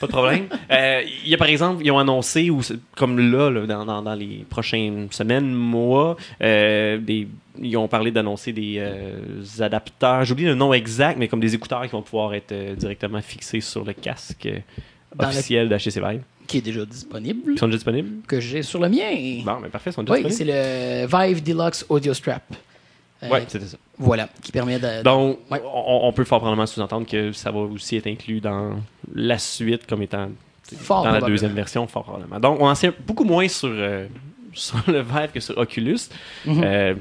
Pas de problème. Il y a par exemple, ils ont annoncé, ou comme là, là, dans, dans- dans les prochaines semaines, mois, des, ils ont parlé d'annoncer des euh, adapteurs. J'oublie le nom exact, mais comme des écouteurs qui vont pouvoir être euh, directement fixés sur le casque euh, Dans le- officiel de HTC Vive. qui est déjà disponible, Ils sont déjà disponibles? que j'ai sur le mien. Bon, mais parfait, ils sont déjà oui, c'est disponibles. le Vive Deluxe Audio Strap. Euh, Ouais, c'était ça. Voilà, qui permet de. Donc, Ouais. on, on peut fort probablement sous-entendre que ça va aussi être inclus dans la suite comme étant Fort dans la deuxième version, fort probablement. Donc, on en sait beaucoup moins sur euh, sur le Vive que sur Oculus. Mhm. Euh,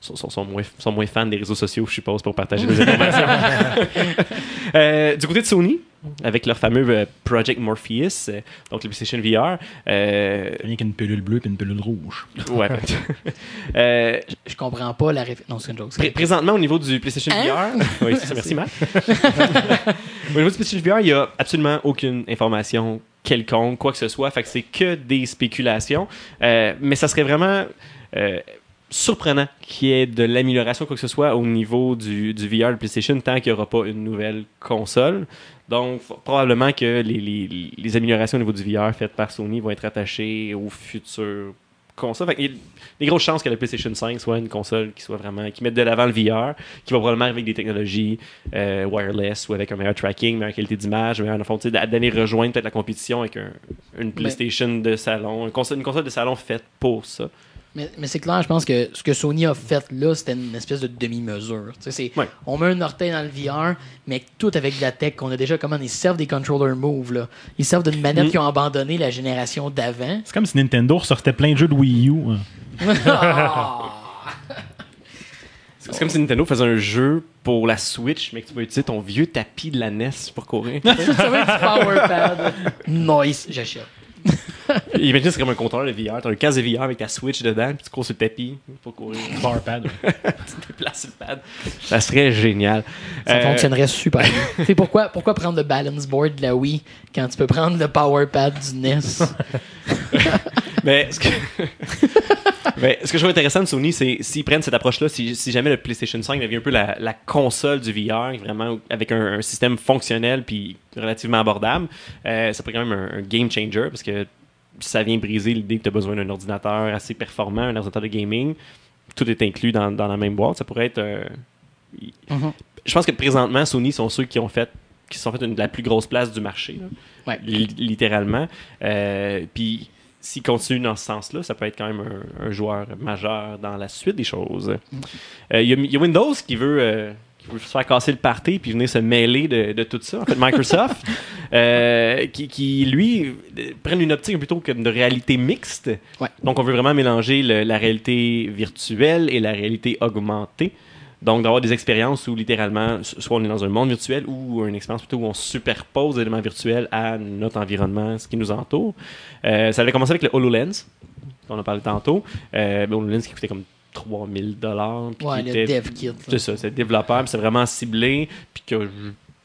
sont, sont- sont moins, sont moins fans des réseaux sociaux, je suppose, pour partager des informations. Euh, du côté de Sony, avec leur fameux euh, Project Morpheus, euh, donc le PlayStation VR, euh, Rien qu'une pilule bleue et une pilule rouge. ouais. Euh, Je comprends pas la référence. Non, c'est une joke. Pré- présentement, au niveau du PlayStation Hein? VR, oui, c'est ça, merci Matt. au niveau du PlayStation VR, il n'y a absolument aucune information quelconque, quoi que ce soit. Fait que c'est que des spéculations. Euh, mais ça serait vraiment euh, surprenant qu'il y ait de l'amélioration, quoi que ce soit, au niveau du, du VR de PlayStation tant qu'il n'y aura pas une nouvelle console. Donc, probablement que les, les- les améliorations au niveau du VR faites par Sony vont être attachées aux futures consoles. Fait qu'il y a des grosses chances que la PlayStation 5 soit une console qui soit vraiment qui mette de l'avant le VR, qui va probablement avec des technologies euh, wireless ou avec un meilleur tracking, meilleure qualité d'image, meilleur fond, d'aller rejoindre peut-être la compétition avec un- une PlayStation de salon, une console, une console de salon faite pour ça. Mais, mais c'est clair, je pense que ce que Sony a fait là, c'était une espèce de demi-mesure. Ouais. On met un orteil dans le VR, mais tout avec de la tech qu'on a déjà. Comment ils servent des controller move. Là. Ils servent d'une manette Mm. qui ont abandonné la génération d'avant. C'est comme si Nintendo ressortait plein de jeux de Wii U. hein. Ah! C'est comme si Nintendo faisait un jeu pour la Switch, mais que tu vas utiliser ton vieux tapis de la NES pour courir. Ça va être power pad. Nice, j'achète. Imagine, c'est comme un contrôleur de VR. T'as un casque de VR avec ta Switch dedans, puis tu cours sur le tapis pour courir. Powerpad. tu te déplaces sur le pad. Ça serait génial. Ça Euh, fonctionnerait super bien. Tu sais, pourquoi, pourquoi prendre le balance board de la Wii quand tu peux prendre le power pad du NES? Mais ce que, mais ce que je trouve intéressant de Sony, c'est s'ils prennent cette approche-là, si, si jamais le PlayStation 5 devient un peu la, la console du VR, vraiment avec un, un système fonctionnel puis relativement abordable, euh, ça pourrait quand même un, un game changer parce que ça vient briser l'idée que tu as besoin d'un ordinateur assez performant, un ordinateur de gaming. Tout est inclus dans, dans la même boîte. Ça pourrait être. euh, Mhm. Je pense que présentement, Sony sont ceux qui ont fait qui se sont fait une, la plus grosse place du marché. là. Ouais. Li- littéralement. Euh, Puis s'il continue dans ce sens-là, ça peut être quand même un, un joueur majeur dans la suite des choses. Euh, Il y, a- il y a Windows qui veut, qui veut se faire casser le party puis venir se mêler de, de tout ça. En fait, Microsoft, euh, qui, qui, lui, prennent une optique plutôt que de réalité mixte. Ouais. Donc, on veut vraiment mélanger le- la réalité virtuelle et la réalité augmentée. Donc, d'avoir des expériences où littéralement, so- soit on est dans un monde virtuel ou une expérience plutôt où on superpose des éléments virtuels à notre environnement, ce qui nous entoure. Euh, ça avait commencé avec le HoloLens, dont on a parlé tantôt. Euh, le HoloLens qui coûtait comme 3000 dollars. Ouais, le dev kit. C'est ça, c'est développeur, c'est vraiment ciblé, puis a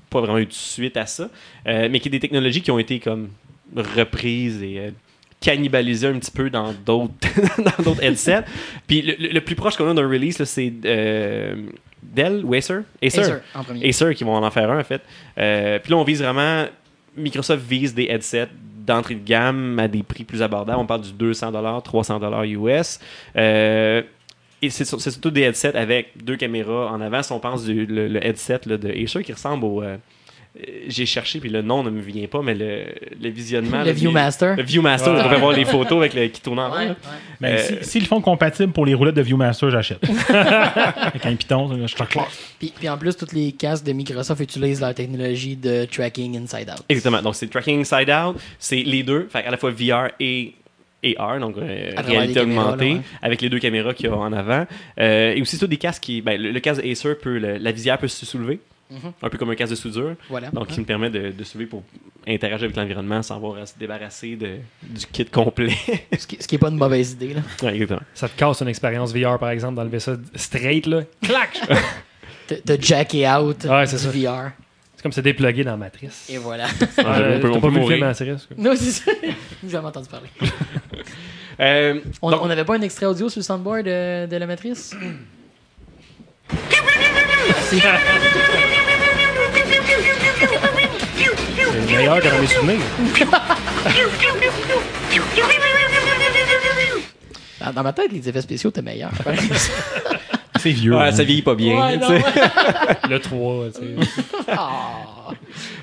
pas vraiment eu de suite à ça. Euh, mais qu'il y a des technologies qui ont été comme reprises et euh, cannibalisées un petit peu dans d'autres dans d'autres headsets. Puis le, le- plus proche qu'on a d'un release, c'est euh, Dell ou Acer? Acer. Acer, en premier. Acer qui vont en faire un, en fait. Puis là, on vise vraiment... Microsoft vise des headsets d'entrée de gamme à des prix plus abordables. On parle du 200 300 US. Euh, et c'est sur- c'est surtout des headsets avec deux caméras en avant. Si on pense du le, le headset là, de Acer qui ressemble au. euh, euh, J'ai cherché, puis le nom ne me vient pas, mais le, le visionnement. Le Viewmaster. Le Viewmaster, Ouais. on peut voir les photos avec le, qui tourne en. Ouais, ouais. Ben, Euh, si- S'ils le font compatible pour les roulettes de Viewmaster, j'achète. Avec un piton, je te classe. Puis, puis en plus, toutes les casques de Microsoft utilisent leur technologie de tracking inside out. Exactement. Donc, c'est tracking inside out. C'est les deux. Fait à la fois VR et AR, donc euh, réalité caméras, augmentée, là, ouais. avec les deux caméras qu'il y a en avant. Euh, et aussi, c'est des casques qui. Ben, le, le casque Acer peut. le- la visière peut se soulever. Mhm. Un peu comme un casque de soudure. Voilà. Donc, qui me permet de, de soulever pour interagir avec l'environnement sans avoir à se débarrasser de, du kit complet. Ce qui, ce qui est pas une mauvaise idée. Là. ouais, exactement. Ça te casse une expérience VR, par exemple, d'enlever ça straight, là. Clac! De, de jacker out Ouais, c'est du ça. VR. Comme c'est déplugué dans Matrice. Et voilà. on peut- Euh, on peut t'as pas vu le mourir. film Matrice, quoi. non, c'est ça. J'ai jamais entendu parler. Euh, On n'avait pas un extrait audio sur le soundboard de, de la matrice? Merci. C'est meilleur que dans mes souvenirs. Dans, dans ma tête, les effets spéciaux étaient meilleurs. C'est vieux. ouais, hein. ça vieillit pas bien. Ouais, tu non, sais. ouais. Le 3, tu sais. Ah.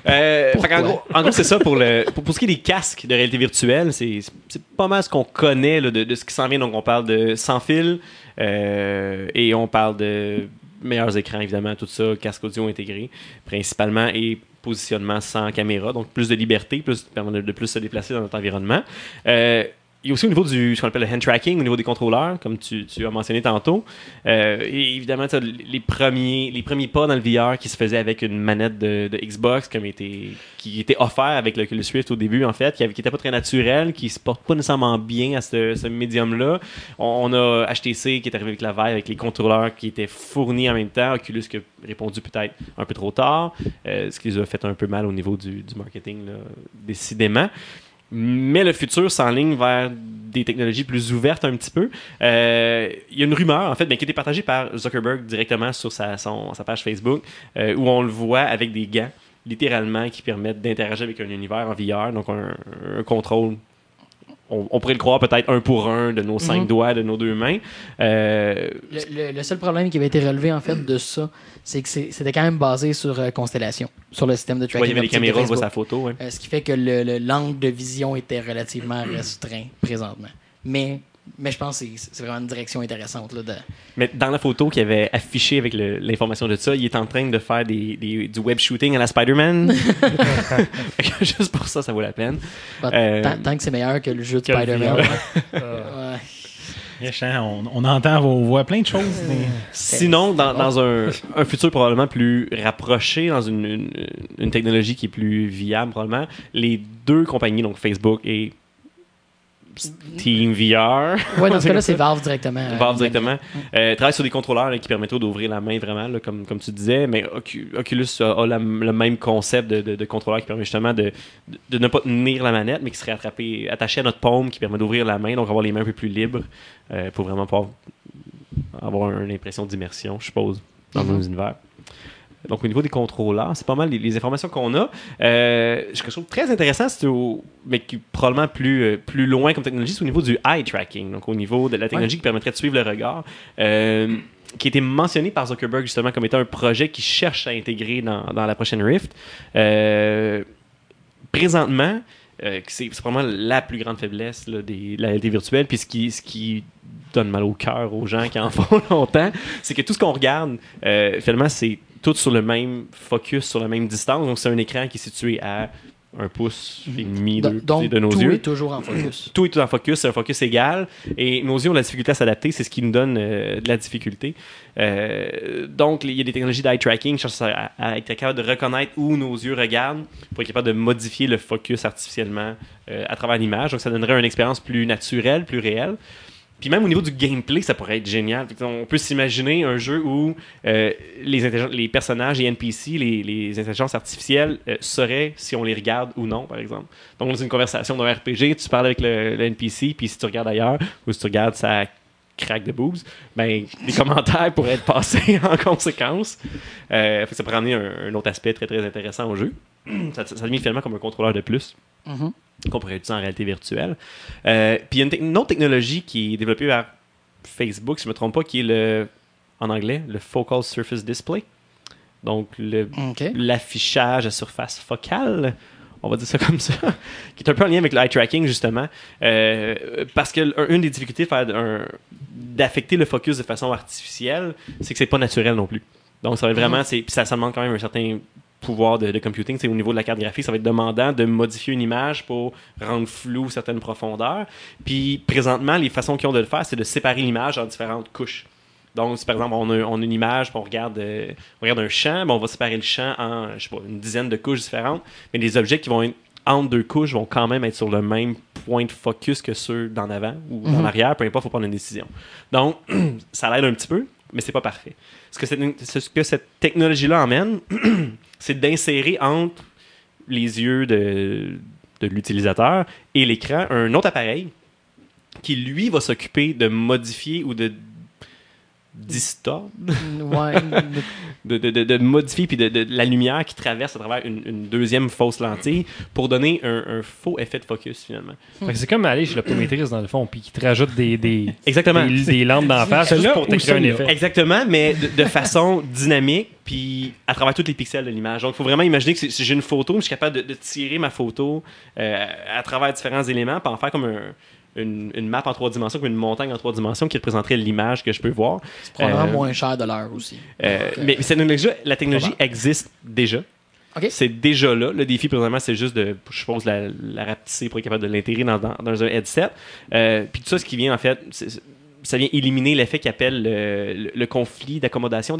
Euh, gros, en gros, c'est ça pour le pour, pour ce qui est des casques de réalité virtuelle, c'est c'est pas mal ce qu'on connaît là, de, de ce qui s'en vient. Donc on parle de sans fil euh, et on parle de meilleurs écrans évidemment, tout ça, casque audio intégré principalement et positionnement sans caméra, donc plus de liberté, plus permet de, de plus se déplacer dans notre environnement. Euh, il y a aussi au niveau du ce qu'on appelle le hand tracking, au niveau des contrôleurs, comme tu, as mentionné tantôt. Euh, évidemment, les premiers, les premiers pas dans le VR qui se faisaient avec une manette de, Xbox, comme qui était offert avec le Oculus Rift au début, en fait, qui n'était pas très naturel, qui se porte pas nécessairement bien à ce, médium-là. On, a HTC qui est arrivé avec la Vive, avec les contrôleurs qui étaient fournis en même temps. Oculus qui a répondu peut-être un peu trop tard, euh, ce qui les a fait un peu mal au niveau du, marketing, décidément. Mais le futur s'enligne vers des technologies plus ouvertes un petit peu. Euh, Il y a une rumeur, en fait, ben, qui a été partagée par Zuckerberg directement sur sa, page Facebook, euh, où on le voit avec des gants, littéralement, qui permettent d'interagir avec un univers en VR, donc un contrôle. On, on pourrait le croire peut-être un pour un de nos cinq Mhm. doigts, de nos deux mains. Euh, Le, le- le seul problème qui avait été relevé en fait de ça, c'est que c'était quand même basé sur euh, Constellation, sur le système de tracking. ouais, il y avait les caméras, on voit sa photo. ouais. Euh, ce qui fait que le- le- l'angle de vision était relativement restreint présentement. Mais, mais je pense que c'est- vraiment une direction intéressante. Là, de... Mais dans la photo qu'il avait affichée avec l'information de ça, il est en train de faire des, des- du web shooting à la Spider-Man. Juste pour ça, ça vaut la peine. Bah, Euh, tant, que c'est meilleur que le jeu de Spider-Man. Ouais. On, on entend vos voix, plein de choses. mais- Sinon, dans, dans un, un futur probablement plus rapproché, dans une, une, une technologie qui est plus viable probablement, les deux compagnies, donc Facebook et Team VR, Ouais, dans ce cas-là, c'est Valve directement. Valve directement, euh, travaillent sur des contrôleurs là, qui permettraient d'ouvrir la main vraiment, là, comme, comme tu disais, mais Ocu- Oculus a, la- le même concept de, de- de contrôleur qui permet justement de, ne pas tenir la manette, mais qui serait attrapé, attaché à notre paume, qui permet d'ouvrir la main, donc avoir les mains un peu plus libres euh, pour vraiment pouvoir avoir une impression d'immersion, je suppose, dans Mhm. nos univers. Donc, au niveau des contrôleurs, c'est pas mal les, les informations qu'on a. Euh, ce que je trouve très intéressant, c'est au- mais qui est probablement plus, euh, plus loin comme technologie, c'est au niveau du eye tracking. Donc, au niveau de la technologie qui permettrait de suivre le regard. euh, qui a été mentionné par Zuckerberg justement comme étant un projet qui cherche à intégrer dans, dans la prochaine Rift. Présentement, c'est probablement la plus grande faiblesse là, des- de la réalité virtuelle, puis ce qui, ce qui donne mal au cœur aux gens qui en font longtemps, c'est que tout ce qu'on regarde, finalement, c'est tout sur le même focus, sur la même distance. Donc, c'est un écran qui est situé à un pouce et demi Donc, de nos tout yeux est toujours en focus. tout est tout en focus, c'est un focus égal. Et nos yeux ont la difficulté à s'adapter, c'est ce qui nous donne euh, de la difficulté. Euh, donc, il y a des technologies d'eye tracking qui cherchent à, à être capable de reconnaître où nos yeux regardent pour être capable de modifier le focus artificiellement euh, à travers l'image. Donc, ça donnerait une expérience plus naturelle, plus réelle. Puis même au niveau du gameplay, ça pourrait être génial. On peut s'imaginer un jeu où euh, les, personnages, les NPC, les, intelligences artificielles euh, sauraient si on les regarde ou non, par exemple. Donc, dans une conversation d'un RPG, tu parles avec le, NPC, puis si tu regardes ailleurs, ou si tu regardes ça craque de boobs, ben, les commentaires pourraient être passés en conséquence. Euh, ça pourrait amener un, un autre aspect très, très intéressant au jeu. ça, ça devient finalement comme un contrôleur de plus Mhm. Qu'on pourrait utiliser en réalité virtuelle? Euh, puis il y a une, autre technologie qui est développée par Facebook, si je ne me trompe pas, qui est le, en anglais, le Focal Surface Display. Donc, l'affichage à surface focale, on va dire ça comme ça, qui est un peu en lien avec l'eye tracking, justement. Euh, parce que une des difficultés de faire un- d'affecter le focus de façon artificielle, c'est que c'est pas naturel non plus. Donc, ça va vraiment, c'est, puis ça, ça demande quand même un certain pouvoir de, de computing. C'est au niveau de la carte graphique, ça va être demandant de modifier une image pour rendre flou certaines profondeurs. Puis, présentement, les façons qu'ils ont de le faire, c'est de séparer l'image en différentes couches. Donc, si par exemple, on a, on a une image, puis on regarde, euh, on regarde un champ, ben, on va séparer le champ en, je sais pas, une dizaine de couches différentes. Mais les objets qui vont être entre deux couches vont quand même être sur le même point de focus que ceux d'en avant ou d'en arrière, peu importe, il faut prendre une décision. Donc, ça l'aide un petit peu, mais c'est pas parfait. Ce que, cette- ce que cette technologie-là emmène, c'est d'insérer entre les yeux de, l'utilisateur et l'écran un autre appareil qui, lui, va s'occuper de modifier ou de distordre, Ouais. de, de, de, de modifier puis de, de- de la lumière qui traverse à travers une, une deuxième fausse lentille pour donner un, un faux effet de focus finalement. Fait que c'est comme aller chez l'optométriste dans le fond, puis qui te rajoute des, des, Exactement. des, des lampes d'en face juste pour ou t'écrire un effet. Exactement, mais de, de façon dynamique, puis à travers tous les pixels de l'image. Donc, il faut vraiment imaginer que si j'ai une photo, je suis capable de, de tirer ma photo euh, à travers différents éléments, puis en faire comme un- une, une map en trois dimensions, comme une montagne en trois dimensions qui représenterait l'image que je peux voir. Probablement Euh, moins cher de l'heure aussi. Euh, Donc, euh, mais cette technologie, la technologie existe déjà. Ok. C'est déjà là. Le défi, présentement, c'est juste de, je suppose, la, la rapetisser pour être capable de l'intégrer dans, dans- dans un headset. Euh, puis tout ça, ce qui vient, en fait, c'est- c'est- ça vient éliminer l'effet qu'appelle le, le- le conflit d'accommodation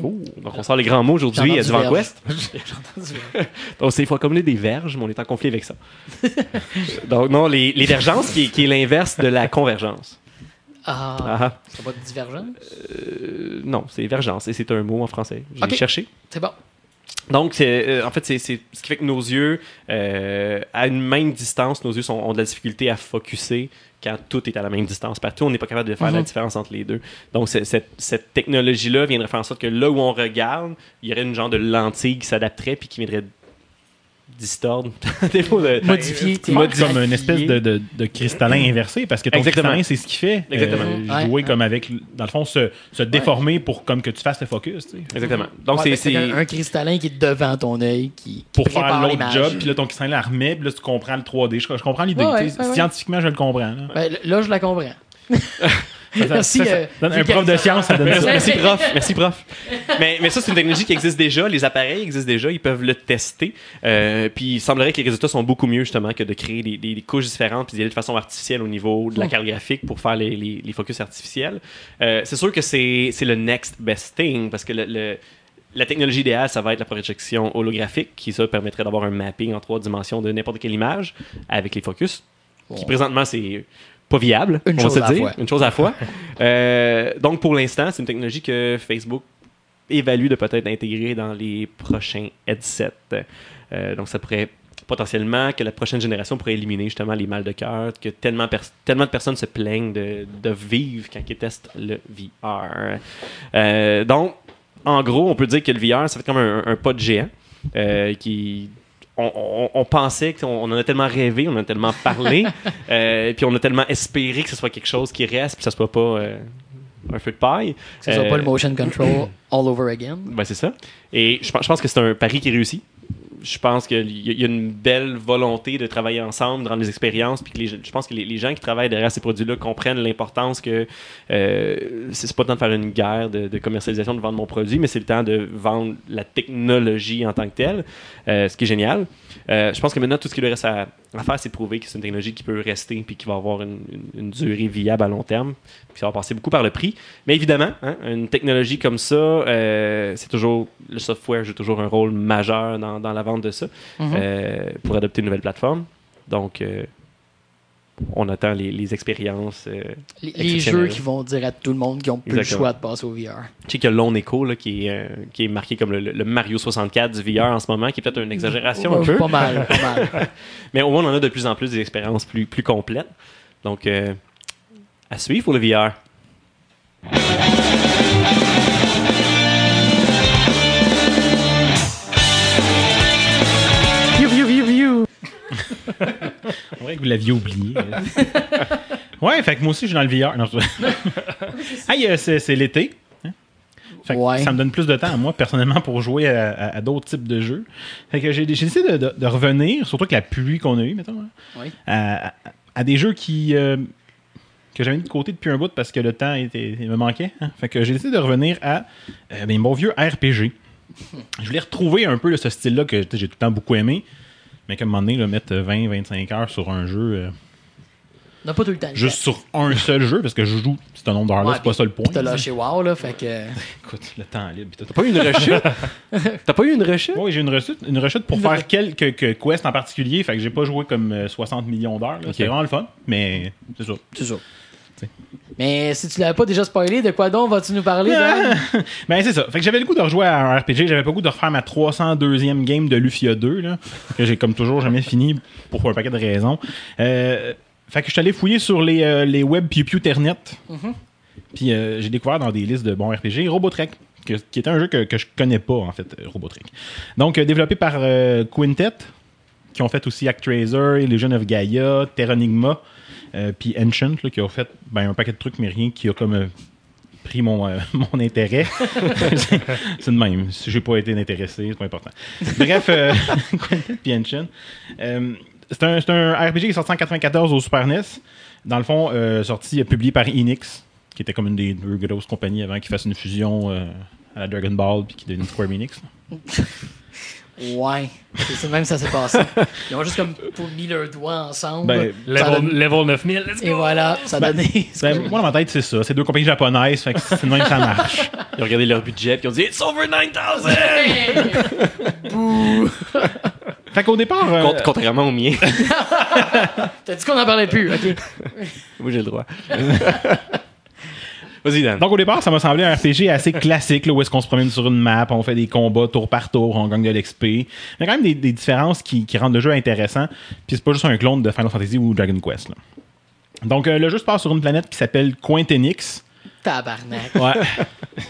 d'évergence. Donc, on sort les grands mots aujourd'hui à entendu Divan verge. Quest. Donc, c'est faut accommoder des verges, mais on est en conflit avec ça. Donc, non, les, les vergences, qui, est- qui est l'inverse de la convergence. Ah, Ah, c'est pas divergent? Euh, non, c'est vergence, et c'est un mot en français. J'ai Ok. cherché. C'est bon. Donc, c'est, euh, en fait, c'est, c'est ce qui fait que nos yeux, euh, à une même distance, nos yeux sont- ont de la difficulté à focuser quand tout est à la même distance. Partout, on n'est pas capable de faire la Mhm. différence entre les deux. Donc, cette, cette technologie-là viendrait faire en sorte que là où on regarde, il y aurait une genre de lentille qui s'adapterait puis qui viendrait distordre. Modifier. Vois, comme une espèce de, de, de cristallin inversé, parce que ton Exactement. cristallin, c'est ce qu'il fait. Exactement. Euh, Ouais. jouer comme avec, dans le fond, se, se déformer pour comme que tu fasses le focus. tu sais. Exactement. Donc, Ouais, c'est, un, un cristallin qui est devant ton œil, qui, qui Pour faire l'autre job, puis là, ton cristallin la remet, puis là, tu comprends le 3D. Je, je comprends l'idée. Ouais, tu sais, ouais, ouais. Scientifiquement, je le comprends. là. Ben, là, je la comprends. Merci, euh, un prof de science, ça donne ça. Merci prof, merci prof. Mais, mais ça, c'est une technologie qui existe déjà. Les appareils existent déjà, ils peuvent le tester. Euh, puis il semblerait que les résultats sont beaucoup mieux justement que de créer des, des- des couches différentes puis d'y aller de façon artificielle au niveau de la Hmm. carte graphique pour faire les, les- les focus artificiels. Euh, c'est sûr que c'est le next best thing parce que le- le, la technologie idéale, ça va être la projection holographique, qui ça permettrait d'avoir un mapping en trois dimensions de n'importe quelle image avec les focus, qui présentement c'est pas viable, Une on chose va se à la dire, fois. une chose à la fois. Euh, donc pour l'instant, c'est une technologie que Facebook évalue de peut-être intégrer dans les prochains headsets. Euh, donc ça pourrait potentiellement que la prochaine génération pourrait éliminer justement les mal de cœur que tellement, de personnes se plaignent de, de vivre quand ils testent le VR. Euh, donc, en gros, on peut dire que le VR, ça fait comme un, un pas de géant euh, qui... On, on- on pensait qu'on on en a tellement rêvé, on en a tellement parlé, euh, puis on a tellement espéré que ce soit quelque chose qui reste, puis que ce soit pas euh, un feu de paille. Que ce soit Euh, pas le motion control all over again. ben, c'est ça. Et je pense que c'est un pari qui réussit. Je pense qu'il y, a- une belle volonté de travailler ensemble, rendre les expériences, puis je pense que les, gens qui travaillent derrière ces produits-là comprennent l'importance que euh, c'est pas le temps de faire une guerre de, commercialisation de vendre mon produit, mais c'est le temps de vendre la technologie en tant que telle, euh, ce qui est génial. Euh, je pense que maintenant, tout ce qu'il lui reste à, à faire, c'est de prouver que c'est une technologie qui peut rester puis qui va avoir une, une- une durée viable à long terme. Puis ça va passer beaucoup par le prix. Mais évidemment, hein, une technologie comme ça, euh, c'est toujours le software joue toujours un rôle majeur dans, dans la vente de ça Mhm. euh, pour adopter une nouvelle plateforme. Donc, euh, on attend les, les expériences. euh, Les, jeux qui vont dire à tout le monde qu'ils ont plus Exactement. le choix de passer au VR. Je sais qu'il y a Lone Echo là, qui, est, euh, qui est marqué comme le, le Mario 64 du VR en ce moment, qui est peut-être une exagération un peu. Pas mal, pas mal. Mais au moins, on en a de plus en plus des expériences plus, plus complètes. Donc, euh, à suivre pour le VR. C'est vrai que vous l'aviez oublié. ouais, fait que moi aussi, je suis dans le VR. Non, je- hey, euh, c'est, c'est l'été. hein? Fait que Ouais. Ça me donne plus de temps à moi, personnellement, pour jouer à, à- à d'autres types de jeux. Fait que j'ai, j'ai décidé de, de- de revenir, surtout avec la pluie qu'on a eue, mettons, hein, Oui. à, à- à des jeux qui. euh, que j'avais mis de côté depuis un bout parce que le temps était, il me manquait. hein. Fait que j'ai décidé de revenir à euh, mes bons vieux RPG. Je voulais retrouver un peu là, ce style-là que tu sais, j'ai tout le temps beaucoup aimé. Mais comme un moment donné, là, mettre 20-25 heures sur un jeu, euh, On n'a pas tout le temps. juste sur un seul jeu, parce que je joue, c'est un nombre d'heures-là, Ouais, c'est pas ça le point. T'as lâché WoW, là, fait que. Écoute, le temps libre. T'as pas eu une rechute? T'as pas eu une rechute? Oui, j'ai une rechute, une rechute pour Une faire quelques que- quests en particulier. Fait que j'ai pas joué comme euh, 60 millions d'heures. C'est vraiment le fun, mais c'est ça. C'est ça. T'sais. Mais si tu l'avais pas déjà spoilé, de quoi donc vas-tu nous parler, Dan? Ben c'est ça. Fait que j'avais le goût de rejouer à un RPG. J'avais pas le goût de refaire ma 302e game de Lufia 2, là, que j'ai comme toujours jamais fini pour un paquet de raisons. Euh, fait que je suis allé fouiller sur les, euh, les web Pew Pew Ternet. Puis euh, j'ai découvert dans des listes de bons RPG Robotrek, que- qui est un jeu que, que je connais pas, en fait, euh, Robotrek. Donc, développé par Quintet, qui ont fait aussi Actraiser, Legion of Gaia, Terranigma, euh, puis Ancient, là, qui ont fait ben, un paquet de trucs, mais rien qui a comme euh, pris mon, euh, mon intérêt. c'est de même. Si j'ai pas été intéressé, c'est pas important. Bref, puis Ancient. C'est un, un RPG qui est sorti en 94 au Super NES. Dans le fond, sorti, euh, publié par Enix, qui était comme une des deux grosses compagnies avant qu'ils fassent une fusion à la Dragon Ball puis qui devienne Square Enix. Ouais. C'est même ça s'est passé. Ils ont juste comme pour mis leurs doigts ensemble. Ben, Level, donne- level 9000, let's Et voilà, ça a Ben, donné. Ben, moi, dans ma tête, c'est ça. C'est deux compagnies japonaises, fait que c'est même que ça marche. Ils ont regardé leur budget puis ils ont dit It's over 9000 Fait qu'au départ, euh, Cont- Contrairement au mien. T'as dit qu'on en parlait plus, ok. Moi, j'ai le droit. Vas-y, Dan. donc au départ, ça m'a semblé un RPG assez classique, là, où est-ce qu'on se promène sur une map, on fait des combats tour par tour, on gagne de l'XP. Il y a quand même des, des différences qui, qui rendent le jeu intéressant. Puis c'est pas juste un clone de Final Fantasy ou Dragon Quest. là. Donc euh, le jeu se passe sur une planète qui s'appelle Quintenix. Tabarnak. Ouais.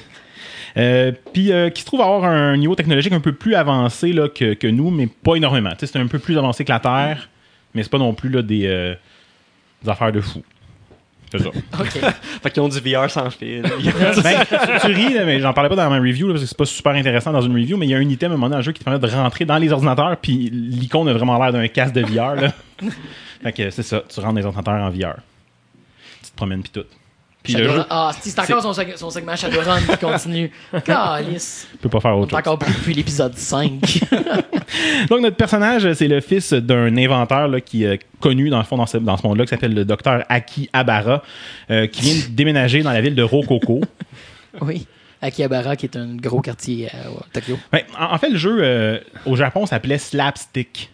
Euh, puis euh, qui se trouve avoir un niveau technologique un peu plus avancé là, que, que nous, mais pas énormément. C'est un peu plus avancé que la Terre, mais c'est pas non plus là, des, euh, des affaires de fou. C'est ça. Ok. Fait qu'ils ont du VR sans fil. Ben, tu ris, là, mais j'en parlais pas dans ma review là, parce que c'est pas super intéressant dans une review, mais il y a un item à un moment donné dans le jeu qui te permet de rentrer dans les ordinateurs, puis l'icône a vraiment l'air d'un casque de VR. Là. fait que c'est ça, tu rentres dans les ordinateurs en VR. Tu te promènes puis tout. Puis le jeu Ah, c'est encore son, son segment Shadowrun qui continue. Calice. peut pas faire autre chose. encore plus depuis l'épisode 5. Donc, notre personnage, c'est le fils d'un inventeur là, qui est connu dans le fond dans ce, dans ce monde-là, qui s'appelle le docteur Aki Abara, euh, qui vient de déménager dans la ville de Rokoko. oui. Akihabara, qui est un gros quartier à Tokyo. Ouais, en, en fait, le jeu, euh, au Japon, s'appelait Slapstick.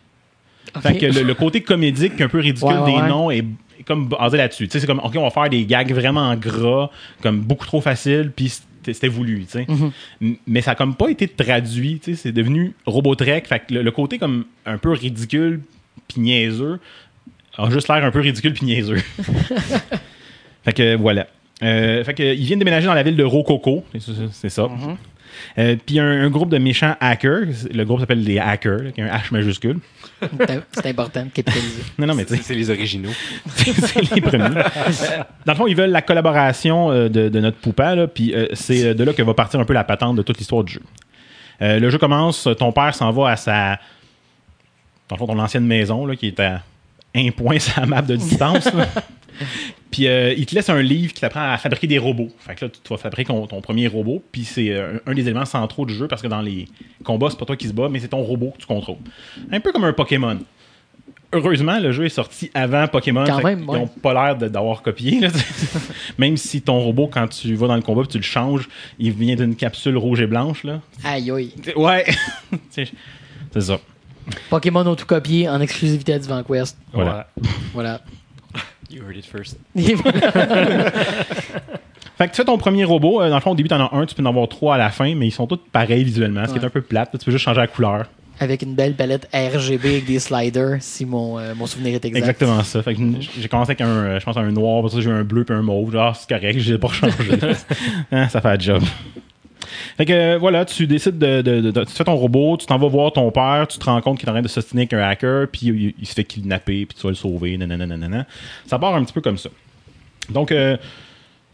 Ok. Fait que le, le côté comédique un peu ridicule Ouais, ouais, des noms est comme basé là-dessus. Tu sais, c'est comme, OK, on va faire des gags vraiment gras, comme beaucoup trop faciles, puis c'était voulu, tu sais. Mm-hmm. M- Mais ça a comme pas été traduit, tu sais, c'est devenu Robotrek. Fait que le, le côté comme un peu ridicule puis niaiseux a juste l'air un peu ridicule puis niaiseux. fait que voilà. Euh, fait que, il vient de déménager dans la ville de Rococo, c'est ça. c'est ça. Euh, puis un, un groupe de méchants hackers, le groupe s'appelle les hackers, là, qui a un H majuscule. C'est- important de capitaliser. Non, non, mais C'est les originaux. c'est les premiers. Dans le fond, ils veulent la collaboration euh, de, de notre poupa, là, puis euh, c'est euh, de là que va partir un peu la patente de toute l'histoire du jeu. Euh, le jeu commence, ton père s'en va à sa. Dans le fond, ton ancienne maison, là, qui est à un point sur la map de distance. Puis euh, il te laisse un livre qui t'apprend à fabriquer des robots. Fait que là, tu tu vas fabriquer ton, ton premier robot. Puis c'est euh, un, un des éléments centraux du jeu parce que dans les combats, c'est pas toi qui se bats, mais c'est ton robot que tu contrôles. Un peu comme un Pokémon. Heureusement, le jeu est sorti avant Pokémon. Quand même, qu'ils ouais. ont pas l'air d'avoir copié. là. même si ton robot, quand tu vas dans le combat et tu le changes, il vient d'une capsule rouge et blanche. Là. Aïe, aïe. Ouais. c'est c'est ça. Pokémon ont tout copié en exclusivité à Divan Quest. Voilà. Voilà. You heard it first. Fait que tu fais ton premier robot. euh, dans le fond, au début, t'en as un, tu peux en avoir trois à la fin, mais ils sont tous pareils visuellement, ce qui est un peu plate. Tu peux juste changer la couleur. Avec une belle palette RGB avec des sliders, si mon, euh, mon souvenir est exact. Exactement ça. Fait que j'ai commencé avec un, euh, je pense, un noir, ça, j'ai eu un bleu puis un mauve. Genre, c'est correct, j'ai pas changé. Hein, ça fait le job. Fait que euh, voilà, tu décides de, Tu fais ton robot, tu t'en vas voir ton père, tu te rends compte qu'il est en train de s'ostiner avec un hacker, puis il, se fait kidnapper, puis tu vas le sauver, nanana, nanana. Ça part un petit peu comme ça. Donc, euh,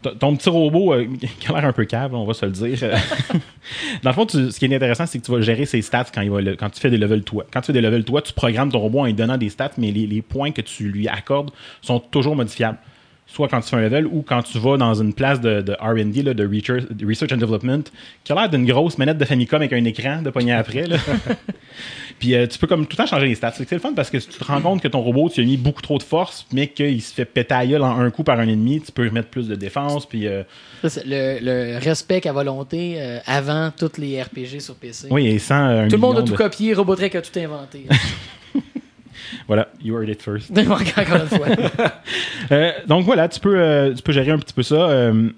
ton petit robot euh, qui a l'air un peu cave, on va se le dire. Dans le fond, ce qui est intéressant, c'est que tu vas gérer ses stats quand tu fais des levels toi. Quand tu fais des levels toi, tu programmes ton robot en lui donnant des stats, mais les, les points que tu lui accordes sont toujours modifiables. Soit quand tu fais un level ou quand tu vas dans une place de, de RD, là, de Research and Development, qui a l'air d'une grosse manette de Famicom avec un écran de poignet après. là. Puis euh, tu peux comme tout le temps changer les stats. C'est le fun parce que si tu te rends compte que ton robot, tu as mis beaucoup trop de force, mais qu'il se fait péter à gueule en un coup par un ennemi, tu peux mettre plus de défense. Puis euh, le, le respect à volonté euh, avant tous les RPG sur PC. oui, et sans Tout le monde a tout de- copié, Robotrek a tout inventé. Voilà, you heard it first. Encore une fois. Euh, donc voilà, tu peux, euh, tu peux gérer un petit peu ça. euh,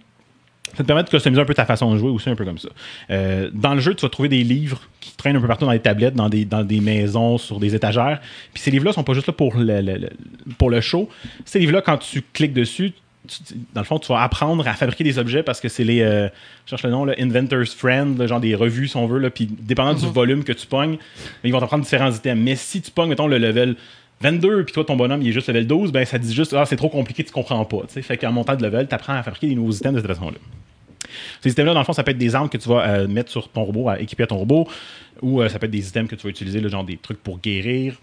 ça te permet de customiser un peu ta façon de jouer aussi, un peu comme ça. Euh, dans le jeu, tu vas trouver des livres qui traînent un peu partout dans les tablettes, dans des, dans des maisons, sur des étagères. Puis ces livres-là sont pas juste là pour le, le- le- pour le show. Ces livres-là, quand tu cliques dessus, tu- dans le fond, tu vas apprendre à fabriquer des objets parce que c'est les, euh, je cherche le nom, là, Inventor's Friend, là, genre des revues, si on veut. Puis dépendant du volume que tu pognes, ils vont t'apprendre différents items. Mais si tu pognes, mettons, le level 22, puis toi, ton bonhomme, il est juste level 12, ben ça dit juste, ah, c'est trop compliqué, tu comprends pas. tu sais. Fait qu'en montant de level, tu apprends à fabriquer des nouveaux items de cette façon-là. Ces items-là, dans le fond, ça peut être des armes que tu vas euh, mettre sur ton robot, à équiper à ton robot, ou euh, ça peut être des items que tu vas utiliser, là, genre des trucs pour guérir.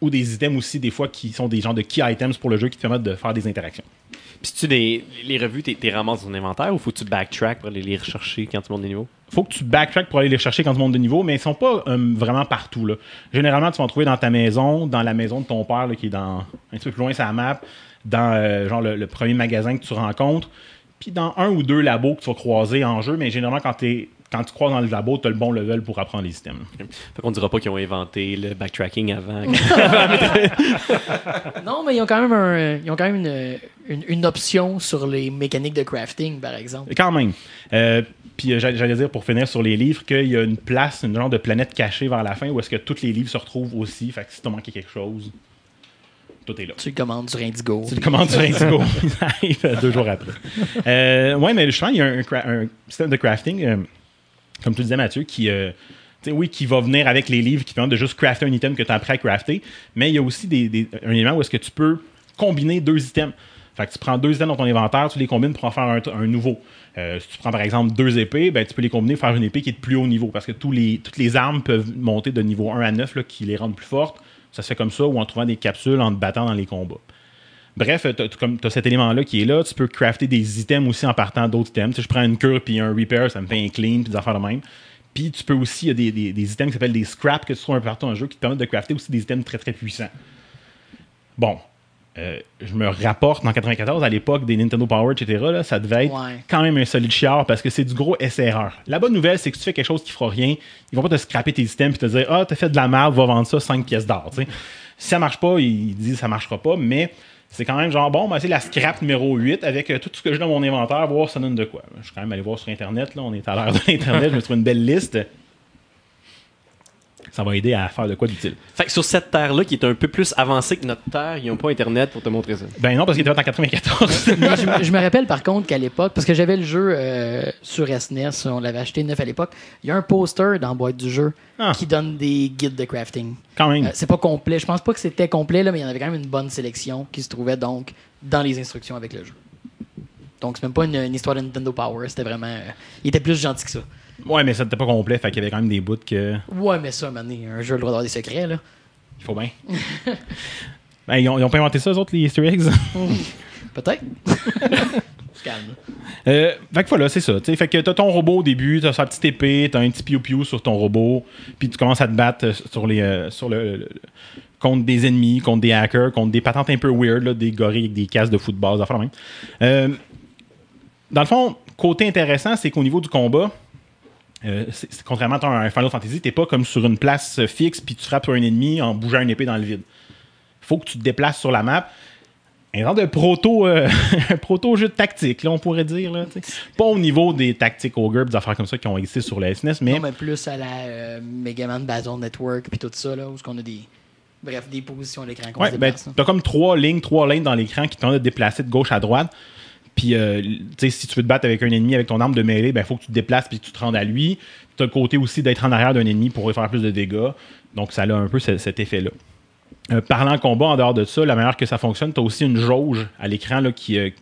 ou des items aussi, des fois, qui sont des genres de key items pour le jeu qui te permettent de faire des interactions. Puis tu les revues, t'es t'es ramasses dans ton inventaire ou faut tu backtrack pour aller les rechercher quand tu montes des niveaux? faut que tu backtrack pour aller les chercher quand tu montes de niveau, mais ils sont pas euh, vraiment partout. Là. Généralement, tu vas en trouver dans ta maison, dans la maison de ton père, qui est dans un petit peu plus loin la map, dans euh, genre le, le premier magasin que tu rencontres, puis dans un ou deux labos que tu vas croiser en jeu, mais généralement, quand, t'es- quand tu croises dans le labo, tu as le bon level pour apprendre les items. Fait qu'on dira pas qu'ils ont inventé le backtracking avant. Non, mais ils ont quand même, un, ils ont quand même une, une, une option sur les mécaniques de crafting, par exemple. Quand même. Euh, puis euh, j'allais dire pour finir sur les livres qu'il y a une place, une genre de planète cachée vers la fin où est-ce que tous les livres se retrouvent aussi. Fait que si t'as manqué quelque chose, tout est là. Tu le commandes sur Indigo. Tu le commandes sur Indigo. Il arrive deux jours après. Euh, ouais, mais justement, il y a un système de crafting, euh, comme tu disais, Mathieu, qui. euh, oui, qui va venir avec les livres qui permettent de juste crafter un item que tu appris à crafter, mais il y a aussi des, un élément où est-ce que tu peux combiner deux items. Fait que tu prends deux items dans ton inventaire, tu les combines pour en faire un, un nouveau. Euh, si tu prends par exemple deux épées, ben, tu peux les combiner pour faire une épée qui est de plus haut niveau parce que tous les, toutes les armes peuvent monter de niveau 1 à 9 là, qui les rendent plus fortes. Ça se fait comme ça ou en trouvant des capsules en te battant dans les combats. Bref, tu as, cet élément-là qui est là. Tu peux crafter des items aussi en partant d'autres items. Tu sais, je prends une cure puis un repair, ça me fait un clean puis des affaires de même. Puis tu peux aussi, il y a des, des- des items qui s'appellent des scraps que tu trouves un peu partout dans le jeu qui te permettent de crafter aussi des items très très puissants. Bon, euh, je me rapporte en 94 à l'époque des Nintendo Power, etc. Là, ça devait être Ouais. quand même un solide chiard parce que c'est du gros SRR. La bonne nouvelle, c'est que si tu fais quelque chose qui fera rien, ils vont pas te scraper tes items et te dire Ah, t'as fait de la merde, va vendre ça 5 pièces d'or. Si ça marche pas, ils disent ça marchera pas, mais c'est quand même genre bon, ben, c'est la scrap numéro 8 avec euh, tout ce que j'ai dans mon inventaire, voir ça donne de quoi. Je suis quand même allé voir sur Internet, là, on est à l'heure de l'Internet, je me trouve une belle liste. Ça va aider à faire de quoi d'utile. fait que sur cette terre-là, qui est un peu plus avancée que notre terre, ils ont pas Internet pour te montrer ça. Ben non, parce qu'il était en 94. Mais je, me- je me rappelle par contre qu'à l'époque, parce que j'avais le jeu euh, sur SNES, on l'avait acheté neuf à l'époque, il y a un poster dans la boîte du jeu Ah. qui donne des guides de crafting. quand même. Euh, c'est pas complet, je pense pas que c'était complet, là, mais il y en avait quand même une bonne sélection qui se trouvait donc dans les instructions avec le jeu. Donc c'est même pas une, une histoire de Nintendo Power, c'était vraiment. euh, il était plus gentil que ça. Ouais, mais ça n'était pas complet, fait qu'il y avait quand même des bouts que. Ouais, mais ça, man, un jeu le droit d'avoir des secrets, là. Il faut bien. ben, ils, ont, ils ont pas inventé ça, eux autres, les Easter eggs? Peut-être. Calme. Euh, fait que voilà, c'est ça. tu sais. Fait que t'as ton robot au début, t'as sa petite épée, t'as un petit piou-piou sur ton robot, puis tu commences à te battre euh, sur les, euh, sur le, contre des ennemis, contre des hackers, contre des patentes un peu weird, là, des gorilles avec des casques de football, des affaires même. Euh, dans le fond, côté intéressant, c'est qu'au niveau du combat, euh, contrairement à un Final Fantasy, t'es pas comme sur une place fixe puis tu frappes sur un ennemi en bougeant une épée dans le vide. Faut que tu te déplaces sur la map. Un genre de proto, euh, proto jeu de tactique, là, on pourrait dire. Là, pas au niveau des tactiques Ogre, des affaires comme ça qui ont existé sur la SNES, mais Non, mais plus à la euh, Mega Man Battle Network puis tout ça, là, où on a des. Bref, des positions à l'écran qu'on Ouais, se ben, t'as comme trois lignes, trois lignes dans l'écran qui permettent de déplacer de gauche à droite. Puis, euh, tu si tu veux te battre avec un ennemi avec ton arme de mêlée, ben, faut que tu te déplaces puis que tu te rendes à lui. T'as le côté aussi d'être en arrière d'un ennemi pour lui faire plus de dégâts. Donc, ça a un peu ce- cet effet-là. Euh, parlant combat, en dehors de ça, la manière que ça fonctionne, t'as aussi une jauge à l'écran qui est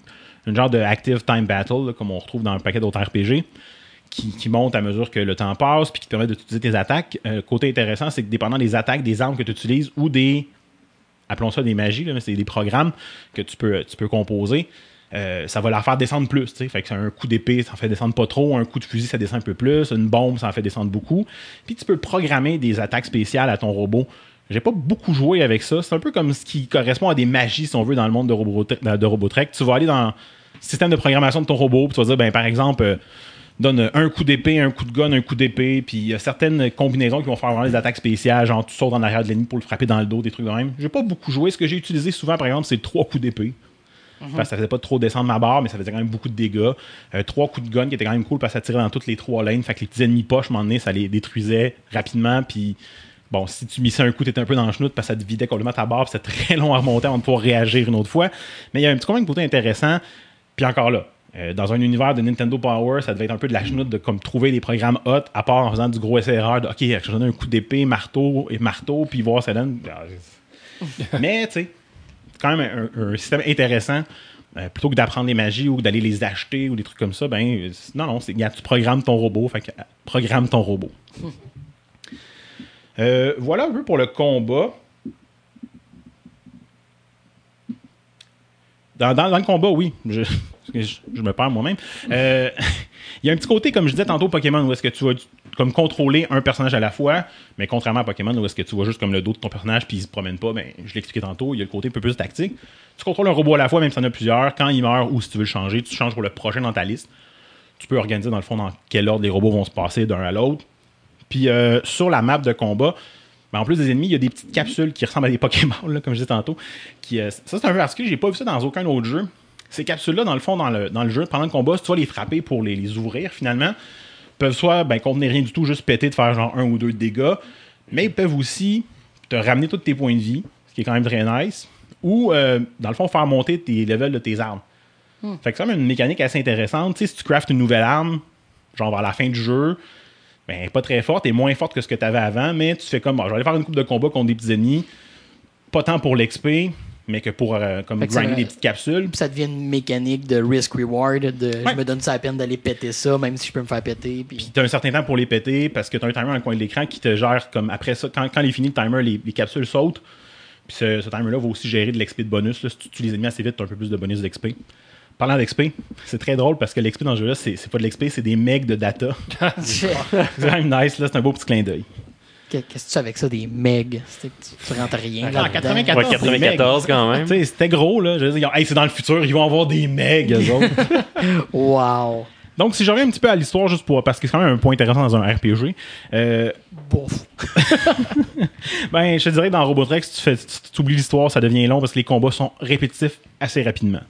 une genre de active time battle, comme on retrouve dans un paquet d'autres RPG, qui, monte à mesure que le temps passe puis qui te permet d'utiliser tes attaques. Euh, côté intéressant, c'est que dépendant des attaques, des armes que tu utilises ou des appelons ça des magies, mais c'est des programmes que tu tu peux composer. Euh, ça va la faire descendre plus. Fait un coup d'épée, ça en fait descendre pas trop. Un coup de fusil, ça descend un peu plus. Une bombe, ça en fait descendre beaucoup. Puis tu peux programmer des attaques spéciales à ton robot. J'ai pas beaucoup joué avec ça. C'est un peu comme ce qui correspond à des magies, si on veut, dans le monde de, Robotre- de Robotrek. Tu vas aller dans le système de programmation de ton robot, puis tu vas dire, ben, par exemple, euh, donne un coup d'épée, un coup de gun, un coup d'épée, puis il y a certaines combinaisons qui vont faire vraiment des attaques spéciales, genre tu sautes en arrière de l'ennemi pour le frapper dans le dos, des trucs de même. J'ai pas beaucoup joué. Ce que j'ai utilisé souvent, par exemple, c'est trois coups d'épée. Parce que ça faisait pas trop descendre ma barre, mais ça faisait quand même beaucoup de dégâts. Euh, trois coups de gun qui étaient quand même cool parce que ça tirait dans toutes les trois lanes. Fait que les petits ennemis poches, à un moment donné, ça les détruisait rapidement. Puis bon, si tu missais un coup, t'étais un peu dans le chenoute parce que ça te vidait complètement ta barre. puis C'était très long à remonter avant de pouvoir réagir une autre fois. Mais il y a un petit même côté intéressant. Puis encore là, euh, dans un univers de Nintendo Power, ça devait être un peu de la chenoute de comme trouver des programmes hot, à part en faisant du gros SRR de OK, je donne un coup d'épée, marteau et marteau, puis voir ça donne. Mais tu sais, quand même un, un système intéressant. Euh, plutôt que d'apprendre les magies ou d'aller les acheter ou des trucs comme ça, ben non, non, c'est, tu programmes ton robot, fait que euh, programme ton robot. Euh, voilà un peu pour le combat. Dans, le combat, oui. Je, me perds moi-même. Euh, Il y a un petit côté, comme je disais tantôt, Pokémon, où est-ce que tu vas comme contrôler un personnage à la fois, mais contrairement à Pokémon, où est-ce que tu vois juste comme le dos de ton personnage puis il se promène pas, ben, je l'ai expliqué tantôt, il y a le côté un peu plus tactique. Tu contrôles un robot à la fois, même si en as plusieurs. Quand il meurt ou si tu veux le changer, tu changes pour le prochain dans ta liste. Tu peux organiser dans le fond dans quel ordre les robots vont se passer d'un à l'autre. Puis euh, sur la map de combat, ben, en plus des ennemis, il y a des petites capsules qui ressemblent à des Pokémon, là, comme je disais tantôt. Qui, euh, ça, c'est un peu particulier. J'ai pas vu ça dans aucun autre jeu. Ces capsules-là, dans le fond, dans le, dans le jeu, pendant le combat, si tu vas les frapper pour les, les ouvrir, finalement, peuvent soit ben, contenir rien du tout, juste péter, de faire genre un ou deux de dégâts, mais ils peuvent aussi te ramener tous tes points de vie, ce qui est quand même très nice, ou, euh, dans le fond, faire monter tes levels de tes armes. Fait que c'est quand même une mécanique assez intéressante. Tu sais, si tu craftes une nouvelle arme, genre vers la fin du jeu, ben, pas très forte, elle est moins forte que ce que tu avais avant, mais tu fais comme, bon, je vais aller faire une coupe de combat contre des petits ennemis, pas tant pour l'XP, mais que pour euh, comme que grinder des petites capsules. Puis ça devient une mécanique de risk-reward, de Ouais. je me donne ça la peine d'aller péter ça, même si je peux me faire péter. Puis... Puis t'as un certain temps pour les péter parce que t'as un timer dans le coin de l'écran qui te gère comme après ça, quand, quand il est fini le timer, les, les capsules sautent. Puis ce, ce timer-là va aussi gérer de l'XP de bonus. là. Si tu tues les ennemis assez vite, t'as un peu plus de bonus d'XP. Parlant d'XP, c'est très drôle parce que l'XP dans ce jeu-là, c'est c'est pas de l'XP, c'est des megs de data. c'est quand même nice, là, c'est un beau petit clin d'œil. Qu'est- Qu'est-ce que tu fais avec ça, des megs? C'est tu, tu rentres rien En là-dedans. 94, Ouais, 94 quand même. C'était gros, là. Je veux dire, hey, c'est dans le futur, ils vont avoir des megs, eux autres. Wow! Donc, si je reviens un petit peu à l'histoire, juste pour. Parce que c'est quand même un point intéressant dans un RPG. euh, Bouf! Ben, je te dirais que dans Robotrex, tu fais, tu tu oublies l'histoire, ça devient long parce que les combats sont répétitifs assez rapidement.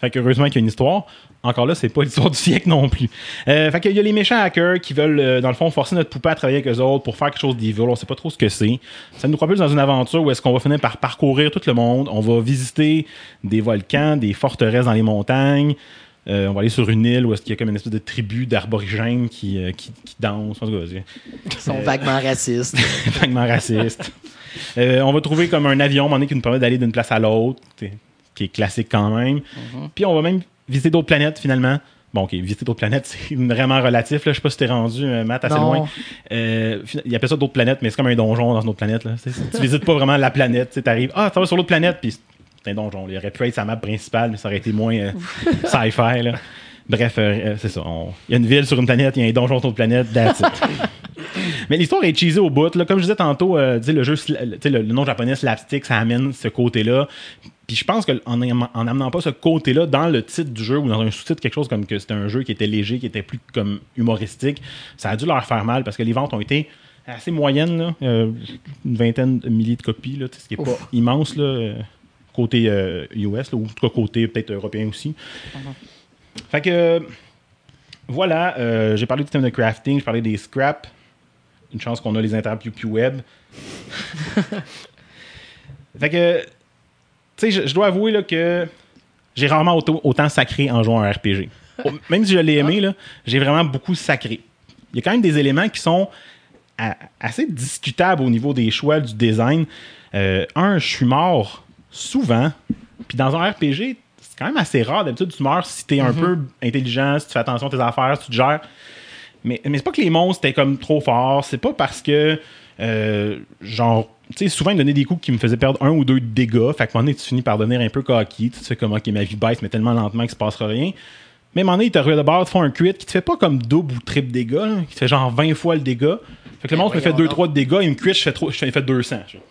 Fait que heureusement qu'il y a une histoire. Encore là, c'est pas l'histoire du siècle non plus. Euh, fait qu'il y a les méchants hackers qui veulent, euh, dans le fond, forcer notre poupée à travailler avec eux autres pour faire quelque chose d'evil. On sait pas trop ce que c'est. Ça nous propulse dans une aventure où est-ce qu'on va finir par parcourir tout le monde. On va visiter des volcans, des forteresses dans les montagnes. Euh, on va aller sur une île où est-ce qu'il y a comme une espèce de tribu d'aborigènes qui, euh, qui, qui dansent. Ils sont vaguement racistes. vaguement raciste. Euh, on va trouver comme un avion à un moment donné, qui nous permet d'aller d'une place à l'autre, qui est classique quand même. Puis on va même visiter d'autres planètes finalement. Bon, ok, visiter d'autres planètes, c'est vraiment relatif. Là. Je sais pas si t'es rendu, euh, Matt, assez Non. loin. Euh, il appelle ça d'autres planètes, mais c'est comme un donjon dans une autre planète. Là. Tu visites pas vraiment la planète. Tu arrives, ah, ça va sur l'autre planète, puis c'est un donjon. Il aurait pu être sa map principale, mais ça aurait été moins euh, sci-fi. Bref, euh, c'est ça. on- Il y a une ville sur une planète, il y a un donjon sur une planète, that's it. Mais l'histoire est cheesée au bout. Là. Comme je disais tantôt, euh, le jeu, le, le nom japonais slapstick, ça amène ce côté-là. Puis je pense qu'en en, en amenant pas ce côté-là dans le titre du jeu ou dans un sous-titre, quelque chose comme que c'était un jeu qui était léger, qui était plus comme humoristique, ça a dû leur faire mal parce que les ventes ont été assez moyennes. là. Euh, une vingtaine de milliers de copies, là, ce qui est pas immense là, euh, côté euh, US, là, ou en tout cas côté peut-être européen aussi. Fait que euh, voilà, euh, j'ai parlé du thème de crafting, j'ai parlé des scraps. Une chance qu'on a les interviews web. fait que, sais, je, je dois avouer là, que j'ai rarement auto- autant sacré en jouant à un RPG. Même si je l'ai aimé, là, j'ai vraiment beaucoup sacré. Il y a quand même des éléments qui sont assez discutables au niveau des choix du design. Euh, un, je suis mort souvent. Puis dans un RPG, c'est quand même assez rare. D'habitude, tu meurs si t'es un peu intelligent, si tu fais attention à tes affaires, si tu te gères. Mais, mais c'est pas que les monstres étaient comme trop forts. C'est pas parce que, euh, genre, tu sais, souvent ils me donnaient des coups qui me faisaient perdre un ou deux de dégâts. Fait qu'à un moment donné, tu finis par devenir un peu cocky. Tu te fais comme, ok, ma vie baisse, mais tellement lentement qu'il se passera rien. Mais à un moment donné, ils te de bord, te font un crit qui te fait pas comme double ou triple dégâts, là, qui te fait genre 20 fois le dégât. Fait que le monstre me fait voyons 2-3 de dégâts, il me crit, je fais, trop, je fais 200. je fais.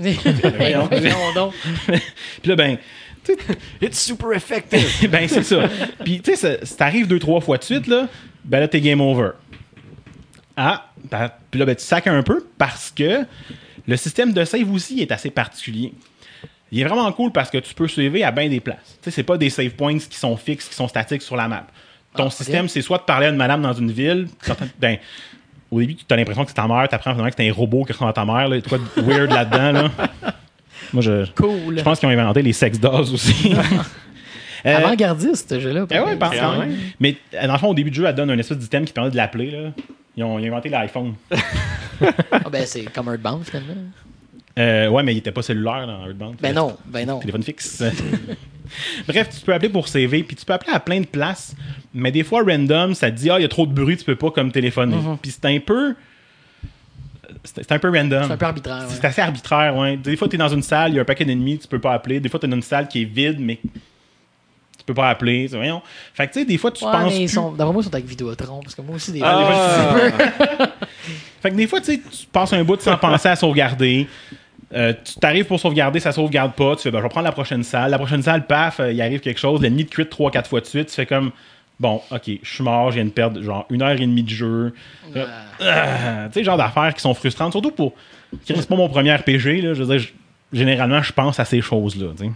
Voyons donc. Puis là, ben, tu sais, It's super effective. ben c'est ça. Puis tu sais, ça- si t'arrives deux, trois fois de suite, là, ben là, t'es game over. Ah, ben, puis là, ben, tu sacs un peu parce que le système de save aussi est assez particulier. Il est vraiment cool parce que tu peux sauver à bien des places. Tu sais, c'est pas des save points qui sont fixes, qui sont statiques sur la map. Ton Ah, système, c'est soit de parler à une madame dans une ville, ben, au début, tu as l'impression que c'est ta mère, tu apprends finalement que c'est un robot qui ressemble à ta mère, là, il y a de quoi de weird là-dedans. Là. Moi, je, Cool. je pense qu'ils ont inventé les sex dolls aussi. Euh, Avant-gardiste, ce jeu-là. eh ouais, Quand même. Mais euh, dans le fond, au début du jeu, elle donne un espèce d'item qui permet de l'appeler. Ils ont, ils ont inventé l'iPhone. Ah, ben, c'est comme Earthbound, finalement. Euh, ouais, mais il était pas cellulaire dans Earthbound. Ben non, ben non. Téléphone fixe. Bref, tu peux appeler pour CV, puis tu peux appeler à plein de places. Mais des fois, random, ça te dit, ah, il y a trop de bruit, tu peux pas comme téléphoner. Puis c'est un peu. c'est un peu random. C'est un peu arbitraire. C'est assez arbitraire, ouais. Des fois, tu es dans une salle, il y a un paquet d'ennemis, tu peux pas appeler. Des fois, tu es dans une salle qui est vide, mais peux pas appeler. C'est- Voyons. Fait que, tu sais, des fois, tu Ouais, penses. mais plus- sont, d'après moi, ils sont avec Vidéotron. Parce que moi aussi, des Ah, fois, des fois, Fait que des fois, tu sais, tu passes un bout sans penser à sauvegarder. Euh, tu t'arrives pour sauvegarder, ça sauvegarde pas. Tu fais, ben, je vais prendre la prochaine salle. La prochaine salle, paf, euh, il arrive quelque chose. L'ennemi te crit 3-4 fois de suite. Tu fais comme, bon, ok, je suis mort, je viens de perdre genre une heure et demie de jeu. Euh, euh, tu sais, genre d'affaires qui sont frustrantes. Surtout pour. C'est pas mon premier RPG, là. Je veux dire, généralement, je pense à ces choses-là. tu sais.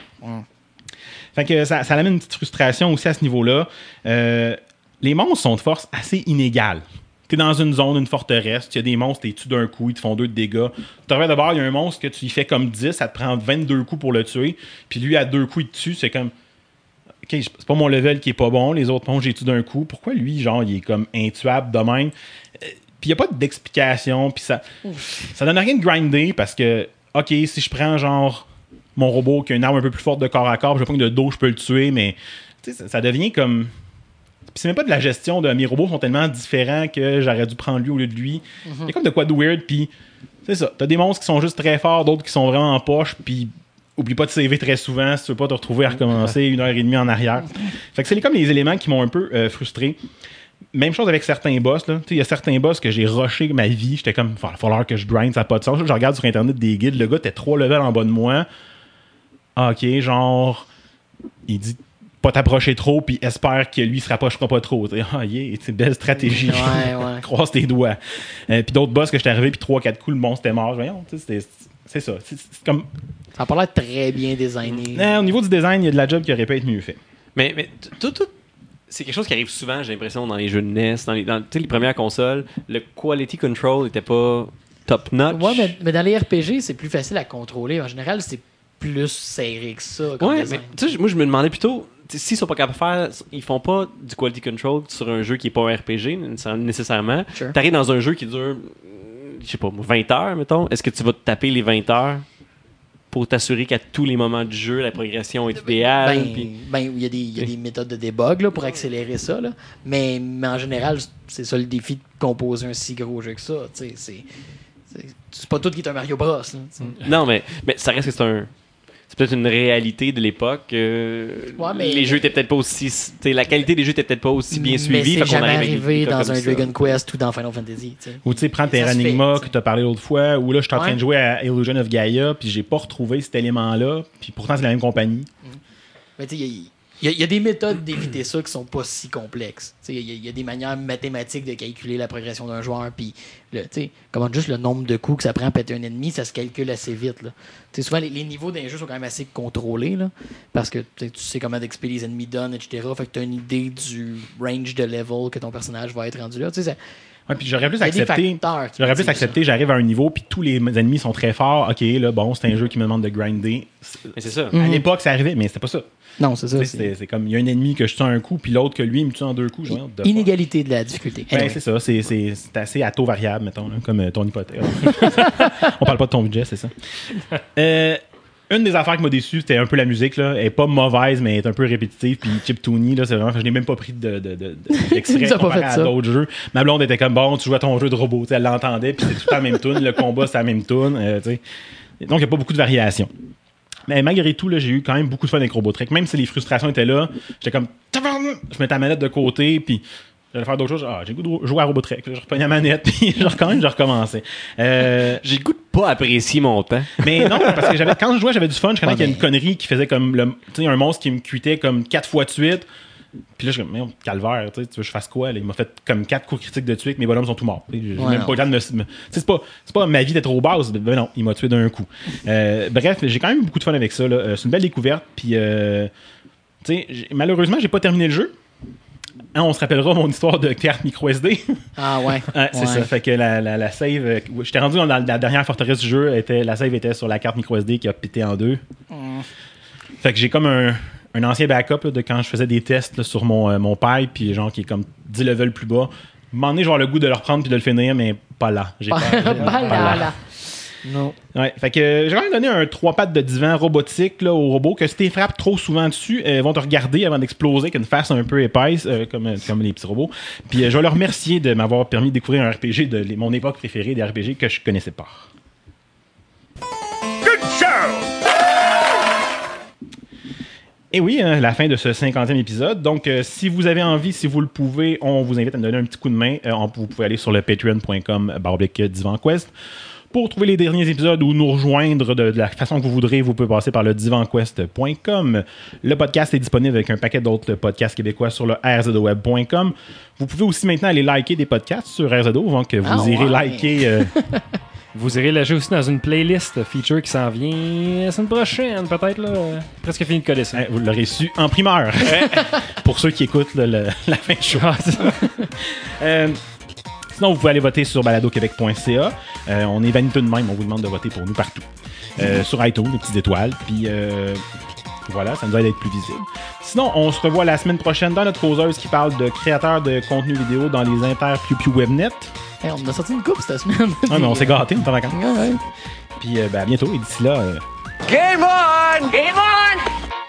Fait que ça, ça amène une petite frustration aussi à ce niveau-là. Euh, les monstres sont de force assez inégales. T'es dans une zone, une forteresse, tu as des monstres, t'es tues d'un coup, ils te font deux de dégâts. Tu reviens d'abord, il y a un monstre que tu y fais comme 10, ça te prend 22 coups pour le tuer. Puis lui, à deux coups, il te tue, c'est comme. Ok, c'est pas mon level qui est pas bon, les autres monstres, j'ai tué d'un coup. Pourquoi lui, genre, il est comme intuable de même? Euh, Puis il n'y a pas d'explication, puis ça. Ça donne rien de grinder parce que, ok, si je prends genre mon robot qui a une arme un peu plus forte de corps à corps, je prends de dos, je peux le tuer, mais ça, ça devient comme. Puis c'est même pas de la gestion de mes robots sont tellement différents que j'aurais dû prendre lui au lieu de lui. Il y a comme de quoi de weird, puis c'est ça. T'as des monstres qui sont juste très forts, d'autres qui sont vraiment en poche, puis oublie pas de sauver très souvent si tu veux pas te retrouver à recommencer une heure et demie en arrière. Fait que c'est comme les éléments qui m'ont un peu euh, frustré. Même chose avec certains boss. là. Tu sais, Il y a certains boss que j'ai rushé ma vie. J'étais comme, il va falloir que je grind, ça n'a pas de sens. Je regarde sur Internet des guides. Le gars était trois levels en bas de moi. Ah, ok, genre, il dit pas t'approcher trop, puis espère que lui se rapprochera pas trop. Tu sais, Ah, yeah, c'est une belle stratégie. Ouais, ouais. Croise tes doigts. Euh, puis d'autres boss que j'étais arrivé, puis trois, quatre coups, le monstre était mort. Voyons, tu sais, c'était- c'est ça. C'est c'est comme. Ça a pas l'air très bien designé. Euh, au niveau du design, il y a de la job qui aurait pu être mieux fait. Mais, tout, tout- c'est quelque chose qui arrive souvent, j'ai l'impression, dans les jeux de NES, dans les, dans, tu sais, les premières consoles. Le quality control n'était pas top notch. Ouais, mais, mais dans les RPG, c'est plus facile à contrôler. En général, c'est plus serré que ça. Comme Ouais, design. mais moi je me demandais plutôt s'ils sont pas capables de faire, ils font pas du quality control sur un jeu qui est pas un RPG nécessaire- nécessairement. Sure. T'arrives dans un jeu qui dure, je sais pas, 20 heures, mettons. Est-ce que tu vas te taper les 20 heures pour t'assurer qu'à tous les moments du jeu, la progression est idéale? Ben, ben, il y a des, il y a des méthodes de debug là, pour accélérer ça. Là. Mais, mais en général, c'est ça le défi de composer un si gros jeu que ça. tu sais, C'est pas tout qui est un Mario Bros. là. Non, mais, mais ça reste que c'est un. C'est peut-être une réalité de l'époque. euh, Ouais, mais- Les jeux étaient peut-être pas aussi. tu sais, La qualité des jeux était peut-être pas aussi bien mais suivie. c'est fait qu'on jamais arrivé dans un ça. Dragon Quest ou dans Final Fantasy. tu sais. Ou tu sais, prends Terranigma que tu as parlé l'autre fois, ou là, je suis en train Ouais. de jouer à Illusion of Gaia, puis j'ai pas retrouvé cet élément-là, puis pourtant c'est la même compagnie. Mais tu sais, il y a- des méthodes d'éviter ça qui sont pas si complexes. Il y, a- des manières mathématiques de calculer la progression d'un joueur. Puis, comment juste le nombre de coups que ça prend à péter un ennemi, ça se calcule assez vite. Là. Souvent, les, niveaux d'un jeu sont quand même assez contrôlés. Là, parce que tu sais, comment d'expédier les ennemis donnent, etc. Fait que tu as une idée du range de level que ton personnage va être rendu là. Ouais, puis j'aurais plus accepté. J'aurais plus accepté, j'arrive à un niveau, puis tous les ennemis sont très forts. Ok, là, bon, c'est un jeu qui me demande de grinder. Mais c'est ça. Mhm. À l'époque, ça arrivait, mais c'était pas ça. Non, c'est ça. C'est comme, il y a un ennemi que je tue en un coup, puis l'autre que lui, il me tue en deux coups. Fuck? Inégalité de la difficulté. Ben, Anyway. c'est ça, c'est- c'est c'est assez à taux variable, mettons, là, comme euh, ton hypothèse. On parle pas de ton budget, c'est ça. Euh, une des affaires qui m'a déçu, c'était un peu la musique. Là. Elle est pas mauvaise, mais elle est un peu répétitive. Puis chiptune, là, c'est vraiment. Je n'ai même pas pris de, d'extrait comparé à d'autres jeux. Ma blonde était comme bon, tu joues à ton jeu de robot. Elle l'entendait, puis c'est tout temps la même tune. Le combat, c'est la même tune. euh. Donc, il n'y a pas beaucoup de variations. Mais malgré tout, là, j'ai eu quand même beaucoup de fun avec Robotrek. Même si les frustrations étaient là, j'étais comme. Je mettais la manette de côté, puis j'allais faire d'autres choses. Ah, j'ai le goût de jouer à Robotrek. Je reprenais la manette, puis je, quand même, je recommençais. Euh, J'ai le goût de pas apprécier mon temps. mais non, parce que j'avais, quand je jouais, j'avais du fun. Je connais Ouais, qu'il y a une mais- connerie qui faisait comme le, tu sais, un monstre qui me cuitait comme quatre fois de suite. Puis là, je suis comme, Merde, calvaire, tu veux que je fasse quoi? là? Il m'a fait comme quatre coups critiques de tuer que mes bonhommes sont tous morts. Tu sais, J'ai Ouais, même non. pas le temps de me. c'est pas, c'est pas ma vie d'être au base. Ben non, il m'a tué d'un coup. Euh, bref, j'ai quand même beaucoup de fun avec ça. là. Euh, c'est une belle découverte. Puis, euh, tu sais, j'ai- malheureusement, j'ai pas terminé le jeu. Hein, on se rappellera mon histoire de carte micro SD. Ah ouais. Ouais, c'est Ouais. ça. Fait que la, la, la save. euh, J'étais rendu dans la, la dernière forteresse du jeu. Était, la save était sur la carte micro SD qui a pété en deux. Fait que j'ai comme un, un ancien backup là, de quand je faisais des tests là, sur mon, euh, mon pipe, puis genre qui est comme 10 levels plus bas. Moment donné, je vais avoir le goût de le reprendre puis de le finir, mais pas là. J'ai Pas, pas, pas là, là. Non. Ouais, fait que euh, j'ai quand même donné un trois pattes de divan robotique là, aux robots que si tu frappes trop souvent dessus, euh, ils vont te regarder avant d'exploser avec une face un peu épaisse, euh, comme, euh, comme les petits robots. Puis euh, je vais leur remercier de m'avoir permis de découvrir un RPG de les- mon époque préférée des RPG que je connaissais pas. Et oui, hein, la fin de ce 50e épisode. Donc, euh, si vous avez envie, si vous le pouvez, on vous invite à nous donner un petit coup de main. Euh, on- vous pouvez aller sur le patreon.com divanquest. Pour trouver les derniers épisodes ou nous rejoindre de, de la façon que vous voudrez, vous pouvez passer par le divanquest.com. Le podcast est disponible avec un paquet d'autres podcasts québécois sur le rzweb.com. Vous pouvez aussi maintenant aller liker des podcasts sur RZO, donc vous Ah irez ouais. liker euh, Vous irez lâcher aussi dans une playlist feature qui s'en vient la semaine prochaine, peut-être. là. Presque fini de coller ça. Hein, vous l'aurez su en primeur. Pour ceux qui écoutent là, le- la fin de show. Euh, sinon, vous pouvez aller voter sur baladoquebec.ca. Euh, on est vaniteux de même, on vous demande de voter pour nous partout. Euh, sur iTunes, les petites étoiles. Puis euh, voilà, ça nous aide à être plus visible. Sinon, on se revoit la semaine prochaine dans notre causeuse qui parle de créateurs de contenu vidéo dans les inter piu piu webnet. Hey, on a sorti une coupe cette semaine. Ah, mais on s'est gâtés, on est en vacances. Puis euh, ben, à bientôt et d'ici là. euh, Game on! Game on!